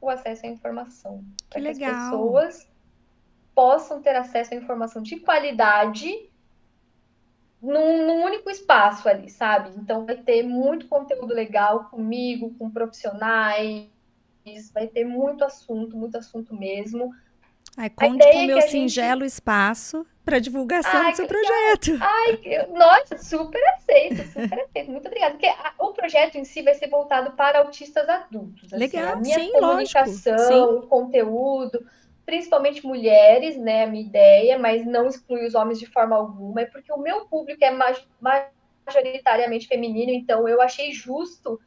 o acesso à informação. Que legal. Que as pessoas possam ter acesso à informação de qualidade num, num, único espaço ali, sabe? Então vai ter muito conteúdo legal comigo, com profissionais, vai ter muito assunto, muito assunto mesmo. Ai, conte com o meu singelo gente... espaço para divulgação Ai, do seu projeto. Ai, nossa, super aceito, super aceito. Muito obrigada. Porque a, o projeto em si vai ser voltado para autistas adultos. Assim, Legal, a minha sim, comunicação, o conteúdo, principalmente mulheres, né, a minha ideia, mas não exclui os homens de forma alguma, é porque o meu público é majoritariamente feminino, então eu achei justo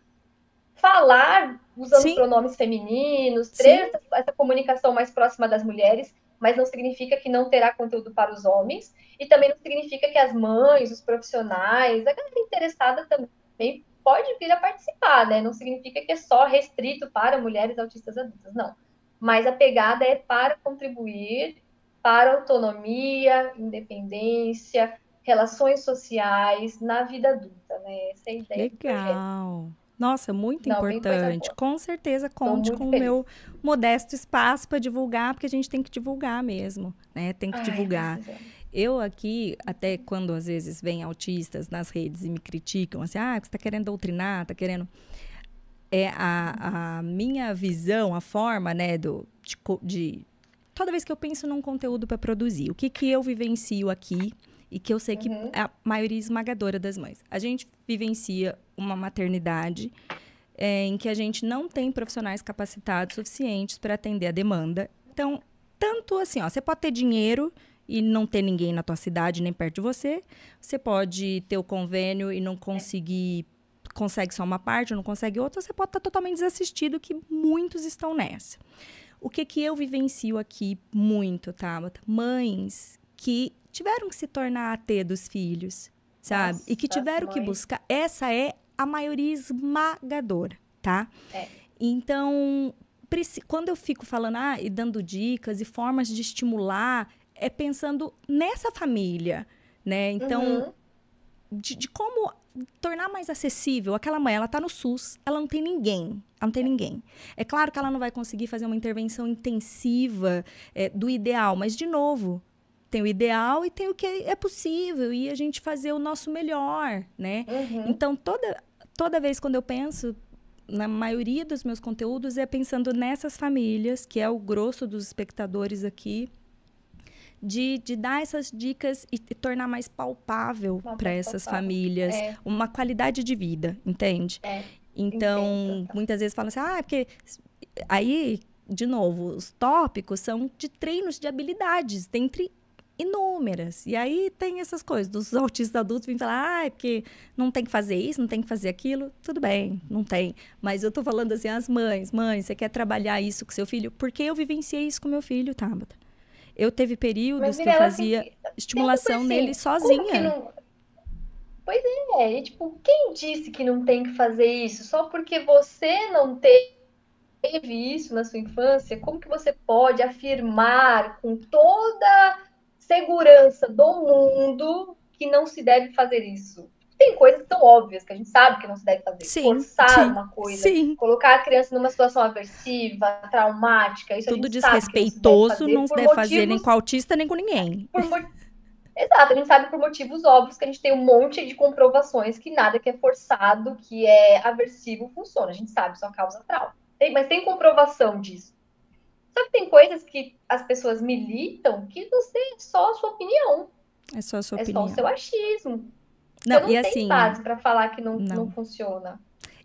falar usando Sim. pronomes femininos, ter essa, essa, comunicação mais próxima das mulheres, mas não significa que não terá conteúdo para os homens, e também não significa que as mães, os profissionais, a galera interessada também pode vir a participar, né? Não significa que é só restrito para mulheres autistas adultas, não. Mas a pegada é para contribuir para autonomia, independência, relações sociais na vida adulta, né? Essa é a ideia Legal. Nossa, muito Não, importante. Com certeza conte com feliz. o meu modesto espaço para divulgar, porque a gente tem que divulgar mesmo, né? Tem que Ai, divulgar. Eu aqui, até quando às vezes vem autistas nas redes e me criticam, assim, ah, você está querendo doutrinar, está querendo... É a, a minha visão, a forma, né, do, de, de... Toda vez que eu penso num conteúdo para produzir, o que, que eu vivencio aqui, e que eu sei que uhum. é a maioria esmagadora das mães. A gente vivencia uma maternidade é, em que a gente não tem profissionais capacitados suficientes para atender a demanda. Então, tanto assim, ó, você pode ter dinheiro e não ter ninguém na tua cidade nem perto de você. Você pode ter o convênio e não conseguir consegue só uma parte, não consegue outra, você pode estar totalmente desassistido, que muitos estão nessa. O que que eu vivencio aqui muito, Tabata? Mães que tiveram que se tornar AT dos filhos, sabe? Nossa, e que tiveram que buscar. Essa é a maioria esmagadora, tá? É. Então, quando eu fico falando ah, e dando dicas e formas de estimular, é pensando nessa família, né? Então, uhum. de, de, como tornar mais acessível. Aquela mãe, ela tá no SUS, ela não tem ninguém, ela não tem ninguém. É claro que ela não vai conseguir fazer uma intervenção intensiva é, do ideal, mas, de novo, tem o ideal e tem o que é possível e a gente fazer o nosso melhor, né? Uhum. Então, toda, toda vez quando eu penso, na maioria dos meus conteúdos, é pensando nessas famílias, que é o grosso dos espectadores aqui, de, de dar essas dicas e, e tornar mais palpável para essas palpável. famílias é. uma qualidade de vida, entende? É. Então, Entendo. muitas vezes falam assim, ah, é porque aí, de novo, os tópicos são de treinos de habilidades, dentre inúmeras. E aí tem essas coisas, dos autistas adultos vêm falar, ah, é porque não tem que fazer isso, não tem que fazer aquilo. Tudo bem, não tem. Mas eu tô falando assim, as mães, mãe, você quer trabalhar isso com seu filho? Porque eu vivenciei isso com meu filho, Tabata. Eu teve períodos que eu fazia assim, estimulação assim, nele sozinha. Não... Pois é, e, tipo, quem disse que não tem que fazer isso? Só porque você não teve isso na sua infância, como que você pode afirmar com toda segurança do mundo que não se deve fazer isso. Tem coisas que são óbvias, que a gente sabe que não se deve fazer. Sim, Forçar sim, uma coisa, sim. colocar a criança numa situação aversiva, traumática, isso Tudo desrespeitoso não se deve fazer, motivos, nem com autista, nem com ninguém. Por, Exato, a gente sabe por motivos óbvios que a gente tem um monte de comprovações que nada que é forçado, que é aversivo, funciona. A gente sabe, só causa trauma. Tem, mas tem comprovação disso. Só que tem coisas que as pessoas militam que você é só a sua opinião. É só a sua é opinião. É só o seu achismo. Não, não e tem assim, base para falar que não, não. não funciona.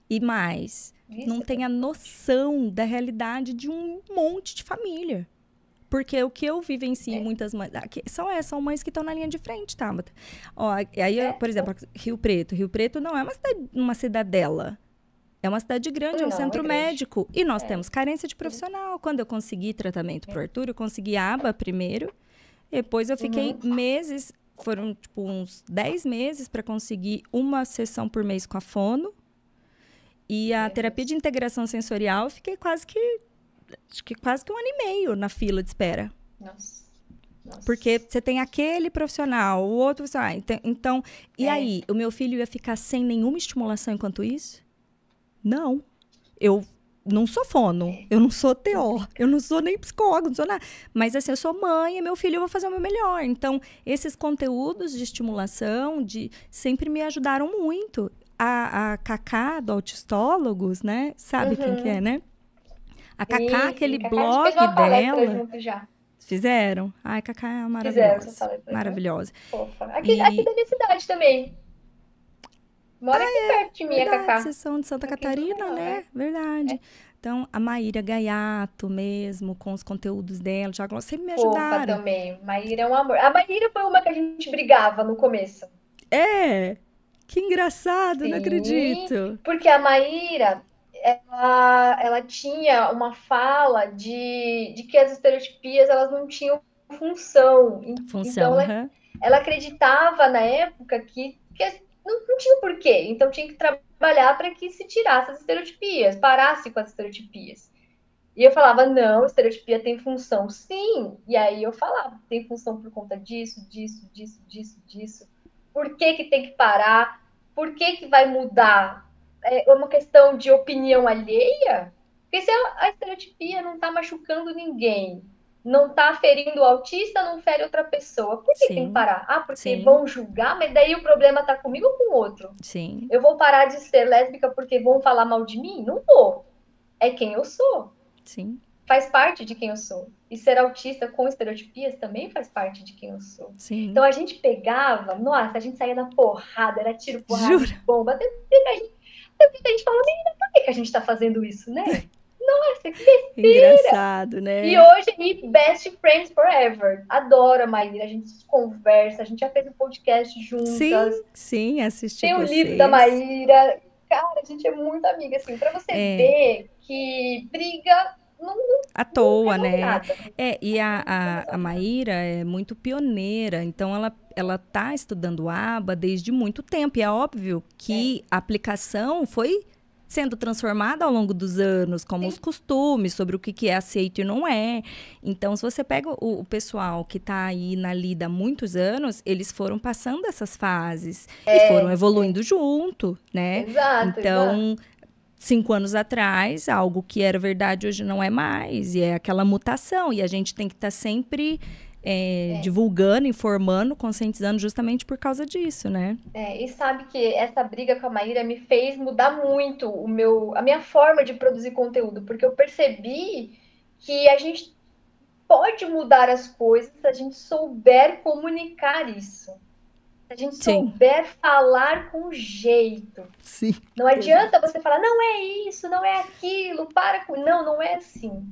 E mais, Isso não tem a noção da realidade de um monte de família. Porque o que eu vivencio é. muitas mães. Aqui, são, é, são mães que estão na linha de frente, tá? Ó, aí, é. por exemplo, Rio Preto. Rio Preto não é uma, cidade, uma cidadela. É uma cidade grande, é um centro é médico. E nós é. temos carência de profissional. Quando eu consegui tratamento para o Arthur, eu consegui aba primeiro. Depois eu fiquei uhum. meses, foram tipo uns 10 meses para conseguir uma sessão por mês com a fono. E a terapia de integração sensorial, eu fiquei quase que acho que quase que um ano e meio na fila de espera. Nossa. Nossa. Porque você tem aquele profissional, o outro. Ah, então, então e é. aí? O meu filho ia ficar sem nenhuma estimulação enquanto isso? Não. Eu não sou fono, eu não sou TO, eu não sou nem psicólogo, não sou nada. Mas assim, eu sou mãe e meu filho eu vou fazer o meu melhor. Então, esses conteúdos de estimulação de sempre me ajudaram muito. A, a Cacá do Autistólogos, né? Sabe uhum. quem que é, uhum. né? A Cacá, aquele Cacá blog dela. Fizeram? Ai, Cacá é maravilhosa. Fizeram, maravilhosa. Fofa. Aqui, e... aqui da minha cidade também. Mora ah, aqui é, perto de mim, verdade, a Cacá. Vocês são de Santa aqui Catarina, né? É. Verdade. É. Então, a Maíra Gaiato mesmo, com os conteúdos dela, já sempre me ajudaram. Fofa também. Maíra é um amor. A Maíra foi uma que a gente brigava no começo. É? Que engraçado, Sim, não acredito. Porque a Maíra, ela, ela tinha uma fala de, de que as estereotipias elas não tinham função. Função, então, ela, ela acreditava na época que, que não, não tinha porquê. Então tinha que trabalhar para que se tirasse as estereotipias, parasse com as estereotipias. E eu falava, não, estereotipia tem função, sim. E aí eu falava, tem função por conta disso, disso, disso, disso, disso. Por que, que tem que parar? Por que, que vai mudar? É uma questão de opinião alheia? Porque se a estereotipia não está machucando ninguém, não está ferindo o autista, não fere outra pessoa. Por que Sim. tem que parar? Ah, porque Sim. vão julgar, mas daí o problema está comigo ou com o outro? Sim. Eu vou parar de ser lésbica porque vão falar mal de mim? Não vou. É quem eu sou. Sim. Faz parte de quem eu sou. E ser autista com estereotipias também faz parte de quem eu sou. Sim. Então a gente pegava, nossa, a gente saía na porrada, era tiro, porrada, Jura? bomba. Até a gente, até a gente falou, menina, por que, que a gente está fazendo isso, né? Nossa, que besteira! Engraçado, né? E hoje, e Best Friends Forever. Adoro a Maíra, a gente conversa, a gente já fez um podcast juntas. Sim, sim, assisti Tem o um livro da Maíra. Cara, a gente é muito amiga, assim, pra você é. ver que briga não, à toa, né? Nada. É, e a, a, a Maíra é muito pioneira, então ela, ela tá estudando aba desde muito tempo. E é óbvio que é. a aplicação foi sendo transformada ao longo dos anos, como Sim. os costumes, sobre o que, que é aceito e não é. Então, se você pega o, o pessoal que está aí na lida há muitos anos, eles foram passando essas fases é, e foram evoluindo junto, né? Exato. Então, exato cinco anos atrás, algo que era verdade hoje não é mais. E é aquela mutação. E a gente tem que estar tá sempre é, é. divulgando, informando, conscientizando justamente por causa disso, né? É, e sabe que essa briga com a Maíra me fez mudar muito o meu, a minha forma de produzir conteúdo, porque eu percebi que a gente pode mudar as coisas se a gente souber comunicar isso. Se a gente Sim. souber falar com jeito. Sim. Não adianta Exato. você falar, não é isso, não é aquilo, para com. Não, não é assim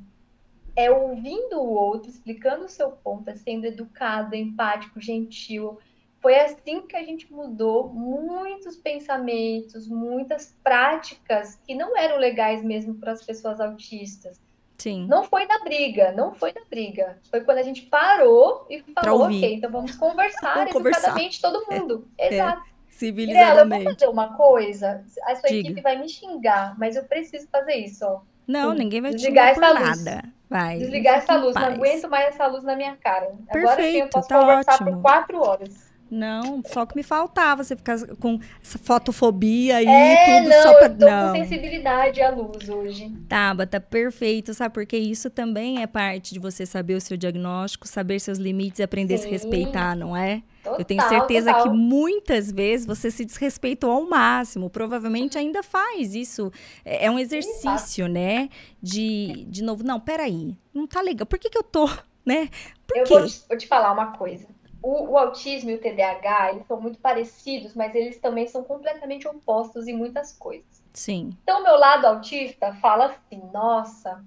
é ouvindo o outro, explicando o seu ponto, é sendo educado, empático, gentil. Foi assim que a gente mudou muitos pensamentos, muitas práticas que não eram legais mesmo para as pessoas autistas. Sim. Não foi na briga, não foi na briga. Foi quando a gente parou e falou, ok, então vamos conversar vamos educadamente conversar. todo mundo. É, Exato. É. Civilizadamente. Mirela, eu vou fazer uma coisa, a sua Diga. equipe vai me xingar, mas eu preciso fazer isso, ó. Não, ninguém vai desligar essa luz. nada. Vai. Desligar essa luz. Não aguento mais essa luz na minha cara. Perfeito, Agora sim, eu posso tá conversar ótimo. por quatro horas. Não, só que me faltava você ficar com essa fotofobia aí, é, tudo não, só pra... eu tô não. com sensibilidade à luz hoje. Tabata, perfeito, sabe? Porque isso também é parte de você saber o seu diagnóstico, saber seus limites e aprender Sim. a se respeitar, não é? Total, eu tenho certeza total. que muitas vezes você se desrespeitou ao máximo. Provavelmente ainda faz isso. É, é um exercício, Sim, né? De, de novo, não, peraí, não tá legal. Por que, que eu tô, né? Por eu quê? Vou te, vou te falar uma coisa o, o, autismo e o TDAH, eles são muito parecidos, mas eles também são completamente opostos em muitas coisas. Sim. Então, meu lado autista fala assim: nossa,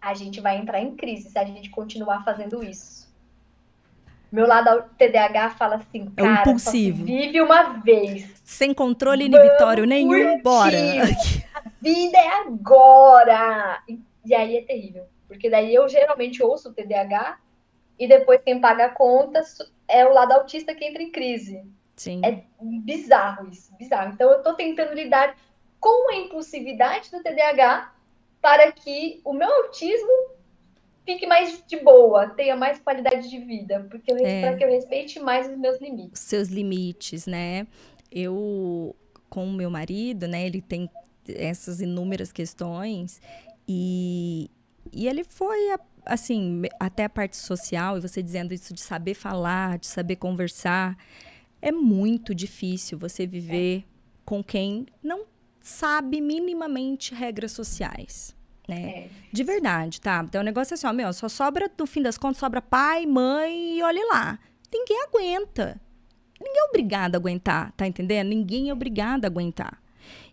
a gente vai entrar em crise se a gente continuar fazendo isso. Meu lado TDAH fala assim, é cara, é impulsivo. vive uma vez. Sem controle inibitório nenhum, curtir. bora. A vida é agora. E, e aí é terrível. Porque daí eu geralmente ouço o TDAH e depois quem paga a conta é o lado autista que entra em crise. Sim. É bizarro isso, bizarro. Então eu estou tentando lidar com a impulsividade do TDAH para que o meu autismo fique mais de boa, tenha mais qualidade de vida, porque eu, é. para que eu respeite mais os meus limites. Os seus limites, né? Eu com o meu marido, né, ele tem essas inúmeras questões e e ele foi assim, até a parte social, e você dizendo isso de saber falar, de saber conversar, é muito difícil você viver com quem não sabe minimamente regras sociais. Né? É. De verdade, tá? Então o negócio é assim, ó, meu, só sobra, no fim das contas, sobra pai, mãe e olhe lá. Ninguém aguenta. Ninguém é obrigado a aguentar, tá entendendo? Ninguém é obrigado a aguentar.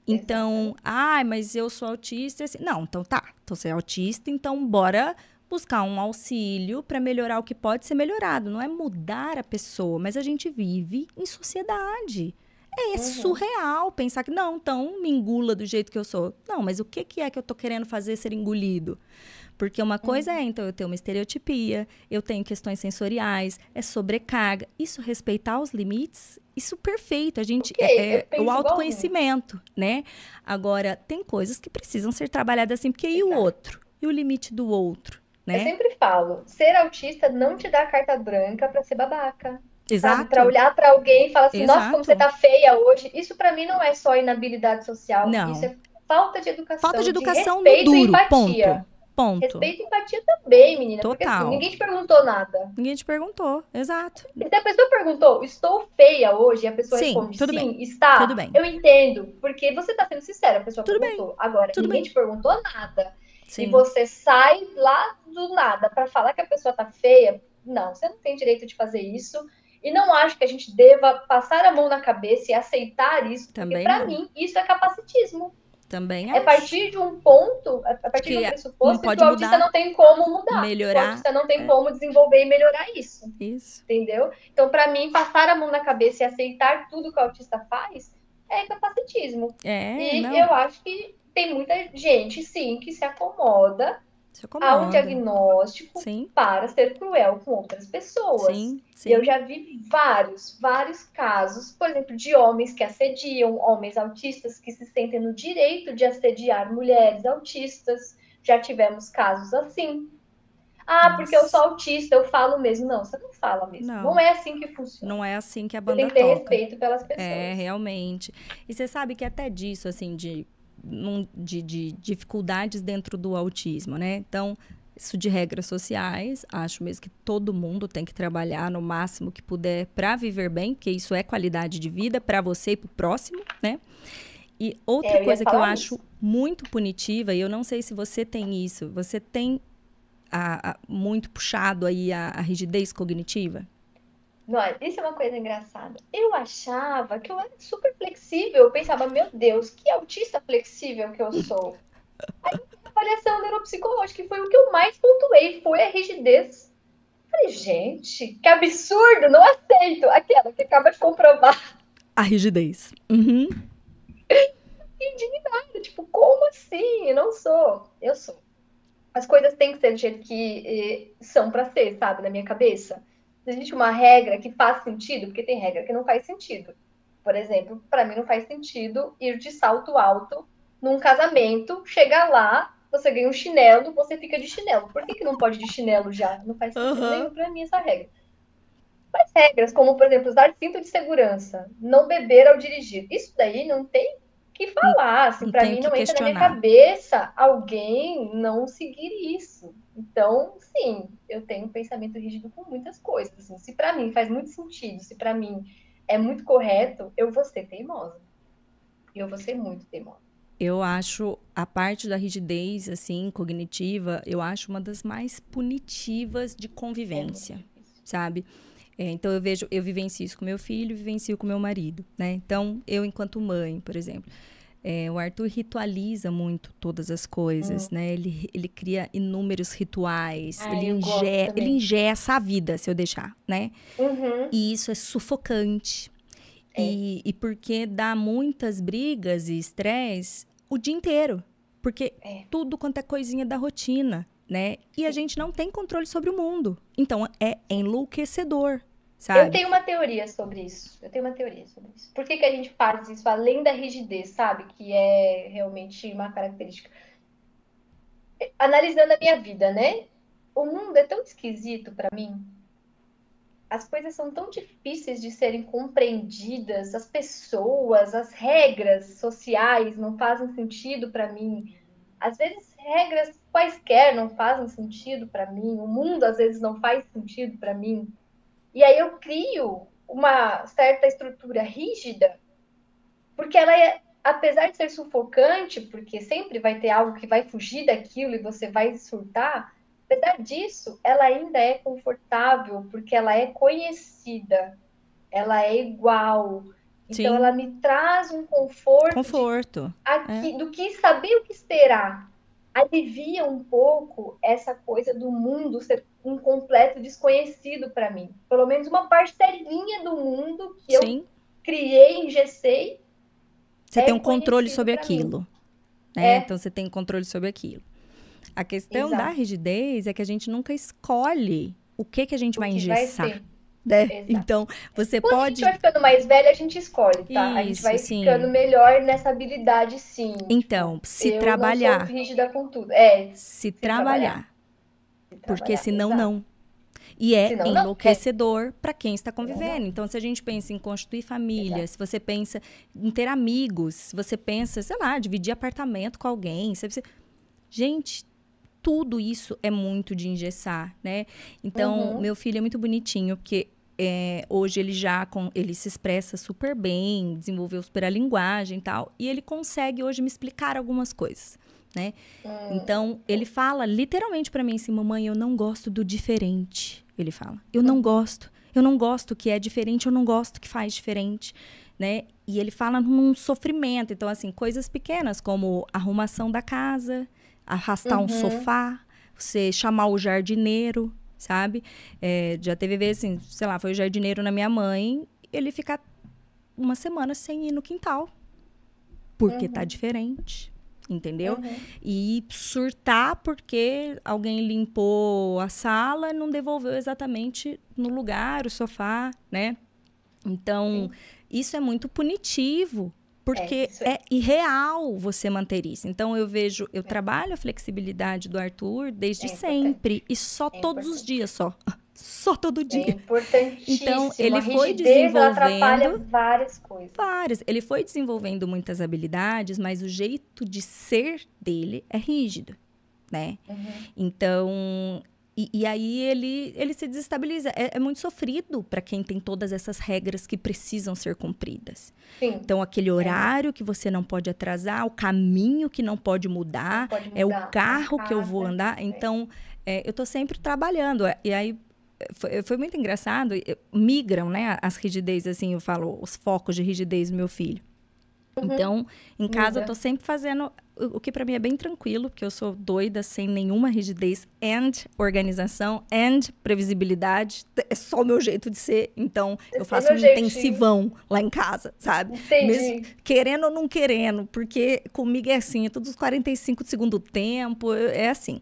Então, ai, ah, mas eu sou autista. Assim. Não, então tá. Então você é autista, então bora buscar um auxílio para melhorar o que pode ser melhorado. Não é mudar a pessoa, mas a gente vive em sociedade. É uhum. surreal pensar que, não, então me engula do jeito que eu sou. Não, mas o que, que é que eu tô querendo fazer ser engolido? Porque uma coisa uhum. é, então, eu tenho uma estereotipia, eu tenho questões sensoriais, é sobrecarga. Isso respeitar os limites, isso perfeito. A gente okay, é, é o autoconhecimento, né? Agora, tem coisas que precisam ser trabalhadas assim, porque Exato. e o outro? E o limite do outro? Né? Eu sempre falo, ser autista não te dá carta branca para ser babaca. Exato. Para olhar para alguém e falar assim, Exato. nossa, como você tá feia hoje. Isso para mim não é só inabilidade social. Não. Isso é falta de educação. Falta de educação de no duro, ponto. Ponto. Respeito e empatia também, menina. Total. Porque assim, ninguém te perguntou nada. Ninguém te perguntou, exato. E se a pessoa perguntou, estou feia hoje, e a pessoa sim, responde, tudo sim, bem. está. Tudo bem. Eu entendo, porque você está sendo sincera, a pessoa tudo perguntou. Bem. Agora, tudo ninguém bem. te perguntou nada. Sim. E você sai lá do nada para falar que a pessoa tá feia. Não, você não tem direito de fazer isso. E não acho que a gente deva passar a mão na cabeça e aceitar isso. Também porque, para mim, isso é capacitismo. Também é a partir de um ponto, a partir de um pressuposto que o autista não tem como mudar. Melhorar. O autista não tem é. como desenvolver e melhorar isso. Isso. Entendeu? Então, para mim, passar a mão na cabeça e aceitar tudo que o autista faz é capacitismo. É, e não. eu acho que tem muita gente, sim, que se acomoda, se acomoda. a um diagnóstico sim. para ser cruel com outras pessoas. Sim, sim. Eu já vi vários, vários casos, por exemplo, de homens que assediam, homens autistas que se sentem no direito de assediar mulheres autistas. Já tivemos casos assim. Ah, Nossa. porque eu sou autista, eu falo mesmo. Não, você não fala mesmo. Não, não é assim que funciona. Não é assim que a banda Você tem que ter toca. respeito pelas pessoas. É, realmente. E você sabe que até disso, assim, de num, de, de, dificuldades dentro do autismo, né? Então, isso de regras sociais, acho mesmo que todo mundo tem que trabalhar no máximo que puder para viver bem, porque isso é qualidade de vida para você e para o próximo, né? E outra é, coisa que eu isso. acho muito punitiva, e eu não sei se você tem isso, você tem a, a, muito puxado aí a, a rigidez cognitiva? Não, isso é uma coisa engraçada. Eu achava que eu era super flexível. Eu pensava, meu Deus, que autista flexível que eu sou. Aí, a avaliação neuropsicológica, que foi o que eu mais pontuei, foi a rigidez. falei, gente, que absurdo, não aceito. Aquela que acaba de comprovar. A rigidez. Uhum. Indignada, tipo, como assim? Eu não sou. Eu sou. As coisas têm que ser do jeito que eh, são para ser, sabe, na minha cabeça existe uma regra que faz sentido, porque tem regra que não faz sentido. Por exemplo, para mim não faz sentido ir de salto alto num casamento, chegar lá, você ganha um chinelo, você fica de chinelo. Por que, que não pode de chinelo já? Não faz sentido uhum. nenhum para mim essa regra. Mas regras, como, por exemplo, usar cinto de segurança, não beber ao dirigir. Isso daí não tem que falar. Assim, para mim não entra na minha cabeça alguém não seguir isso. Então, sim, eu tenho um pensamento rígido com muitas coisas. Assim. Se para mim faz muito sentido, se para mim é muito correto, eu vou ser teimosa. Eu vou ser muito teimosa. Eu acho a parte da rigidez, assim, cognitiva, eu acho uma das mais punitivas de convivência, é sabe? É, então eu vejo, eu vivencio isso com meu filho, vivencio com meu marido, né? Então eu enquanto mãe, por exemplo, é, o Arthur ritualiza muito todas as coisas, uhum. né? Ele, ele cria inúmeros rituais, Ai, ele, inge ele ingessa a vida, se eu deixar, né? Uhum. E isso é sufocante. É. E, e porque dá muitas brigas e estresse o dia inteiro. Porque é. tudo quanto é coisinha da rotina. Né? E a gente não tem controle sobre o mundo. Então é enlouquecedor, sabe? Eu tenho uma teoria sobre isso. Eu tenho uma teoria sobre isso. Por que, que a gente faz isso além da rigidez, sabe? Que é realmente uma característica. Analisando a minha vida, né? O mundo é tão esquisito para mim. As coisas são tão difíceis de serem compreendidas, as pessoas, as regras sociais não fazem sentido para mim. Às vezes regras quaisquer não fazem sentido para mim, o mundo às vezes não faz sentido para mim. E aí eu crio uma certa estrutura rígida, porque ela é, apesar de ser sufocante, porque sempre vai ter algo que vai fugir daquilo e você vai surtar, apesar disso, ela ainda é confortável, porque ela é conhecida, ela é igual. Então Sim. ela me traz um conforto, conforto. Aqui, é. do que saber o que esperar alivia um pouco essa coisa do mundo ser um completo desconhecido para mim. Pelo menos uma parcelinha do mundo que Sim. eu criei, engessei. Você é tem um controle sobre aquilo. Né? É. Então você tem controle sobre aquilo. A questão Exato. da rigidez é que a gente nunca escolhe o que, que a gente o vai engessar. Vai né? Então, você Quando pode. a gente vai ficando mais velha, a gente escolhe, tá? Isso, a gente vai sim. ficando melhor nessa habilidade, sim. Então, tipo, se trabalhar. Não sou rígida com tudo. É. Se, se trabalhar. trabalhar. Porque senão, exato. não. E é senão, enlouquecedor é. para quem está convivendo. Então, se a gente pensa em constituir família, exato. se você pensa em ter amigos, se você pensa, sei lá, dividir apartamento com alguém, você gente, tudo isso é muito de engessar, né? Então, uhum. meu filho é muito bonitinho, porque é, hoje ele já com, ele se expressa super bem, desenvolveu super a linguagem e tal, e ele consegue hoje me explicar algumas coisas, né? Uhum. Então, ele fala literalmente para mim assim, mamãe, eu não gosto do diferente. Ele fala, eu não gosto. Eu não gosto que é diferente, eu não gosto que faz diferente, né? E ele fala num sofrimento. Então, assim, coisas pequenas como arrumação da casa, arrastar uhum. um sofá, você chamar o jardineiro, sabe? É, já teve vezes assim, sei lá, foi o jardineiro na minha mãe, ele ficar uma semana sem ir no quintal. Porque tá uhum. tá diferente. Entendeu? Uhum. E surtar porque alguém limpou a sala e não devolveu exatamente no lugar o sofá, né? Então, Sim. isso é muito punitivo porque é, é, irreal você manter isso. Então eu vejo, eu é. trabalho a flexibilidade do Arthur desde é sempre e só é todos os dias só. Só todo é dia. Então ele foi desenvolvendo várias coisas. Várias. Ele foi desenvolvendo muitas habilidades, mas o jeito de ser dele é rígido, né? Uhum. Então e, e, aí ele, ele se desestabiliza. É, é muito sofrido para quem tem todas essas regras que precisam ser cumpridas. Sim. Então, aquele é. horário é. que você não pode atrasar, o caminho que não pode mudar, não pode mudar é o carro que eu vou andar. É. Então, é, eu estou sempre trabalhando. E aí foi, foi, muito engraçado. Migram, né? As rigidez, assim, eu falo, os focos de rigidez do meu filho. Uhum. Então, em casa, eu tô sempre fazendo o, que para mim é bem tranquilo, porque eu sou doida, sem nenhuma rigidez, and organização, and previsibilidade. É só o meu jeito de ser. Então, Esse eu faço é um jeitinho. intensivão lá em casa, sabe? Entendi. Mesmo querendo ou não querendo, porque comigo é assim, é todos os 45 de segundo tempo, é assim.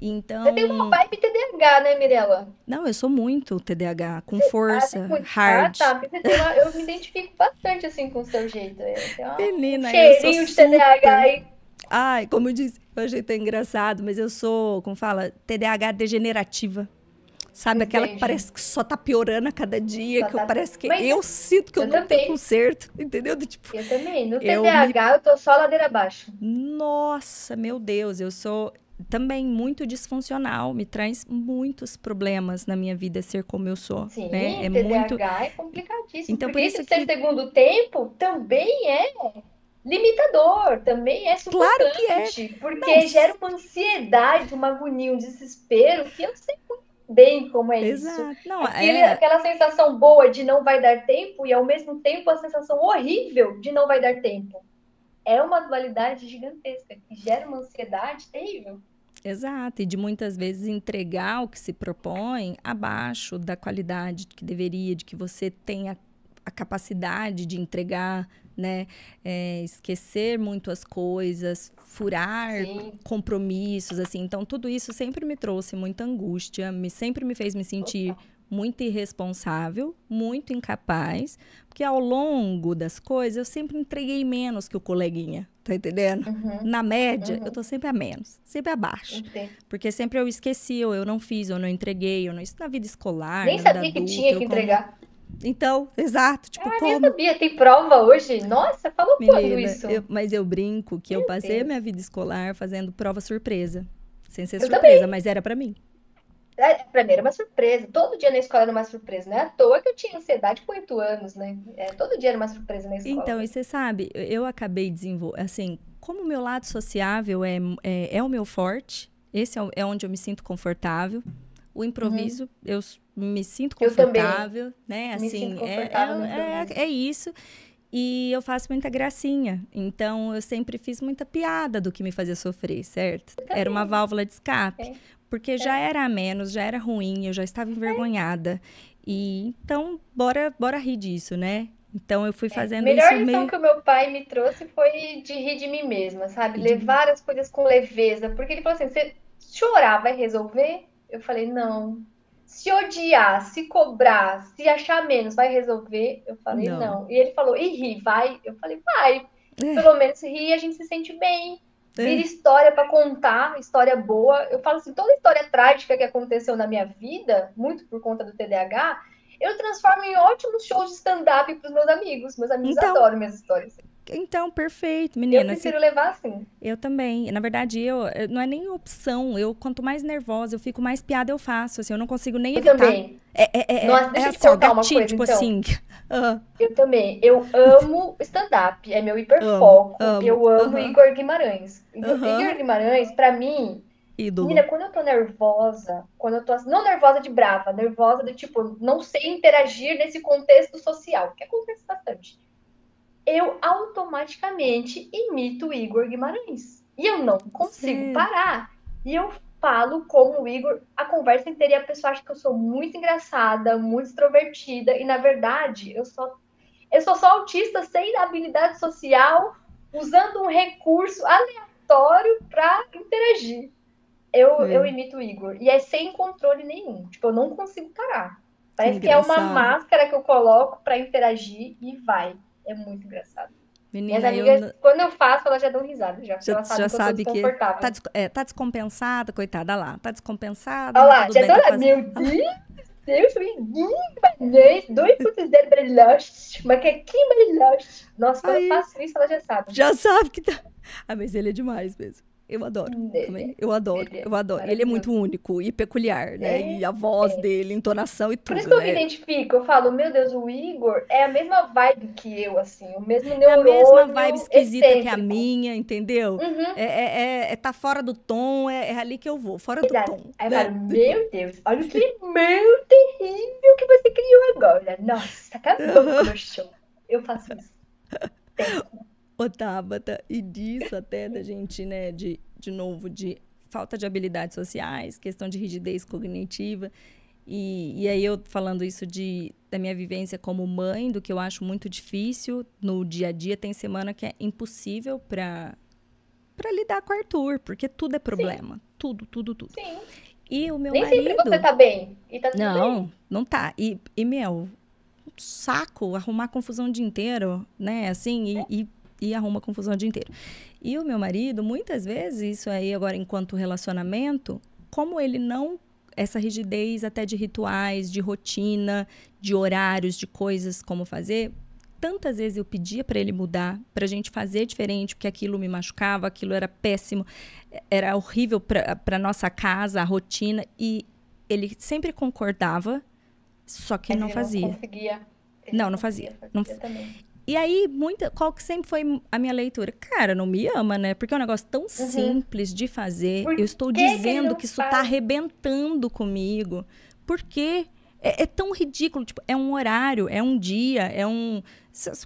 Então. Você tem uma vibe TDAH, né, Mirella? Não, eu sou muito TDAH, com Você força, tá hard. Ah, tá. Uma... eu me identifico bastante assim com o seu jeito. Uma... Menina, cheirinho de TDAH aí. Ai, como eu disse, eu achei tão engraçado, mas eu sou, como fala, TDAH degenerativa. Sabe, Entendi. aquela que parece que só tá piorando a cada dia, só que tá... parece que mas eu sinto que eu, eu não tenho conserto, entendeu? Tipo, eu também. No TDAH eu, me... eu tô só ladeira abaixo. Nossa, meu Deus, eu sou também muito disfuncional, me traz muitos problemas na minha vida ser como eu sou. Sim, né? é TDAH muito... é complicadíssimo. Então, por isso que... segundo tempo também é limitador, também é sufocante. Claro que é. Porque Não. gera uma ansiedade, uma agonia, um desespero, que eu sei muito bem como é Exato. isso. Não, Aquele, é... Aquela sensação boa de não vai dar tempo e, ao mesmo tempo, a sensação horrível de não vai dar tempo. É uma dualidade gigantesca, que gera uma ansiedade terrível. Exato, e de muitas vezes entregar o que se propõe abaixo da qualidade que deveria, de que você tenha a capacidade de entregar, né? É, esquecer muito as coisas, furar Sim. compromissos, assim. Então, tudo isso sempre me trouxe muita angústia, me, sempre me fez me sentir muito irresponsável, muito incapaz, porque ao longo das coisas eu sempre entreguei menos que o coleguinha, tá entendendo? Uhum. Na média, Uhum. eu tô sempre a menos, sempre abaixo. Entendo. Porque sempre eu esqueci, ou eu não fiz, ou eu não entreguei, eu não isso na vida escolar, Nem sabia que adulta, tinha eu que como- entregar. Então, exato, tipo, Ah, como sabia. Tem prova hoje? Nossa, falou quando Menina, isso? eu- mas eu brinco que eu Meu passei a Deus. minha vida escolar fazendo prova surpresa. Sem ser Eu surpresa, mas era pra mim. É, pra mim era uma surpresa. Todo dia na escola era uma surpresa. Não é à toa que eu tinha ansiedade com oito anos, né? É, todo dia era uma surpresa na escola. Então, e você sabe, eu- eu acabei desenvolvendo, assim, como o meu lado sociável é, é, é o meu forte, esse é, é onde eu me sinto confortável. O improviso, eu s- me sinto Uhum. Eu também. confortável, né? Me Assim, sinto é, confortável é, improviso. é isso. E eu faço muita gracinha. Então, eu sempre fiz muita piada do que me fazia sofrer, certo? Era uma válvula de escape. É. Porque já era a menos, já era ruim, eu já estava envergonhada. E então, bora, bora rir disso, né? Então eu fui A fazendo É, melhor isso lição meio. que o meu pai me trouxe foi de rir de mim mesma, sabe? De- Levar as coisas com leveza. Porque ele falou assim: você chorar vai resolver? Eu falei: não. Se odiar, se cobrar, se achar menos, vai resolver? Eu falei: Não. não. E ele falou: e rir, vai? Eu falei: vai. É. Pelo menos rir e a gente se sente bem. É. Vira história pra contar, história boa. Eu falo assim, toda história trágica que aconteceu na minha vida, muito por conta do TDAH, eu transformo em ótimos shows de stand-up pros meus amigos. Meus amigos Então, adoram minhas histórias. Então, perfeito, Eu menina. prefiro levar assim. Eu também. Na verdade, eu eu- não é nem opção. Eu quanto mais nervosa eu fico, mais piada eu faço. Assim, eu não consigo nem Eu evitar. também, É, é, é, Nossa, é deixa eu te assim, ó, contar uma coisa, tipo então. assim. Ah, eu também. Eu amo stand-up, é meu hiperfoco. amo. Eu amo Igor Guimarães. Igor, Aham. Igor Guimarães, pra mim, ídolo. Menina, quando eu tô nervosa, quando eu tô assim, não nervosa de brava, nervosa de tipo, não sei interagir nesse contexto social, que acontece bastante. Eu automaticamente imito o Igor Guimarães. E eu não consigo Sério? parar. E eu falo como o Igor, a conversa inteira e a pessoa acha que eu sou muito engraçada, muito extrovertida, e na verdade, eu só eu sou só autista sem habilidade social, usando um recurso aleatório para interagir. Eu, É. eu imito o Igor. E é sem controle nenhum. Tipo, eu não consigo parar. Parece que, é uma máscara que eu coloco para interagir e vai. É muito engraçado. Minhas Menina, eu amigas, não- quando eu faço, elas já dão risada. Já, porque já, já que eu sabe que tá, des- é, tá descompensada, coitada lá. Tá descompensada, Olha mas lá, já tô tá lá. Meu Deus do céu, eu sou Guimarães, dois pontos zero brilhantes, macaquinho brilhante. Nossa, quando Aí. eu faço isso, ela já sabe. Já sabe que tá. Ah, mas ele é demais mesmo. Eu adoro. Ele- Também. Eu adoro, é eu adoro. Ele é muito único e peculiar, né? É, e a voz dele, entonação e Por tudo, isso que eu me né? identifico, eu falo, meu Deus, o Igor é a mesma vibe que eu, assim, o mesmo É a neurônio mesma vibe esquisita que a excêntrico. minha, entendeu? Uhum, É, é, é- é tá fora do tom, é, é ali que eu vou, fora do tom. Aí eu né? falo, meu Deus, olha o climão terrível que você criou agora. Nossa, acabou com o meu show. Eu faço isso. Ô, Tabata, e disso até da gente, né, de, de novo, de falta de habilidades sociais, questão de rigidez cognitiva. E, e aí eu falando isso de, da minha vivência como mãe, do que eu acho muito difícil no dia a dia, tem semana que é impossível para para lidar com o Arthur, porque tudo é problema. Tudo, tudo, tudo. Sim. E o meu Nem marido. sempre você tá bem. E tá tudo bem. Não, não tá. E, e meu, um saco arrumar confusão o dia inteiro, né? Assim, e, e, e arruma confusão o dia inteiro. E o meu marido, muitas vezes, isso aí agora enquanto relacionamento, como ele não. Essa rigidez até de rituais, de rotina, de horários, de coisas como fazer. Tantas vezes eu pedia para ele mudar, para a gente fazer diferente, porque aquilo me machucava, aquilo era péssimo, era horrível para nossa casa, a rotina. E ele sempre concordava, só que Mas não ele fazia. conseguia. Ele Não, não fazia. Não. E aí, muita, qual que sempre foi a minha leitura? Cara, não me ama, né? Porque é um negócio tão simples de fazer. Por Eu estou que que dizendo não que isso tá faz? arrebentando comigo. Por quê? É, é tão ridículo. Tipo, é um horário, é um dia, é um.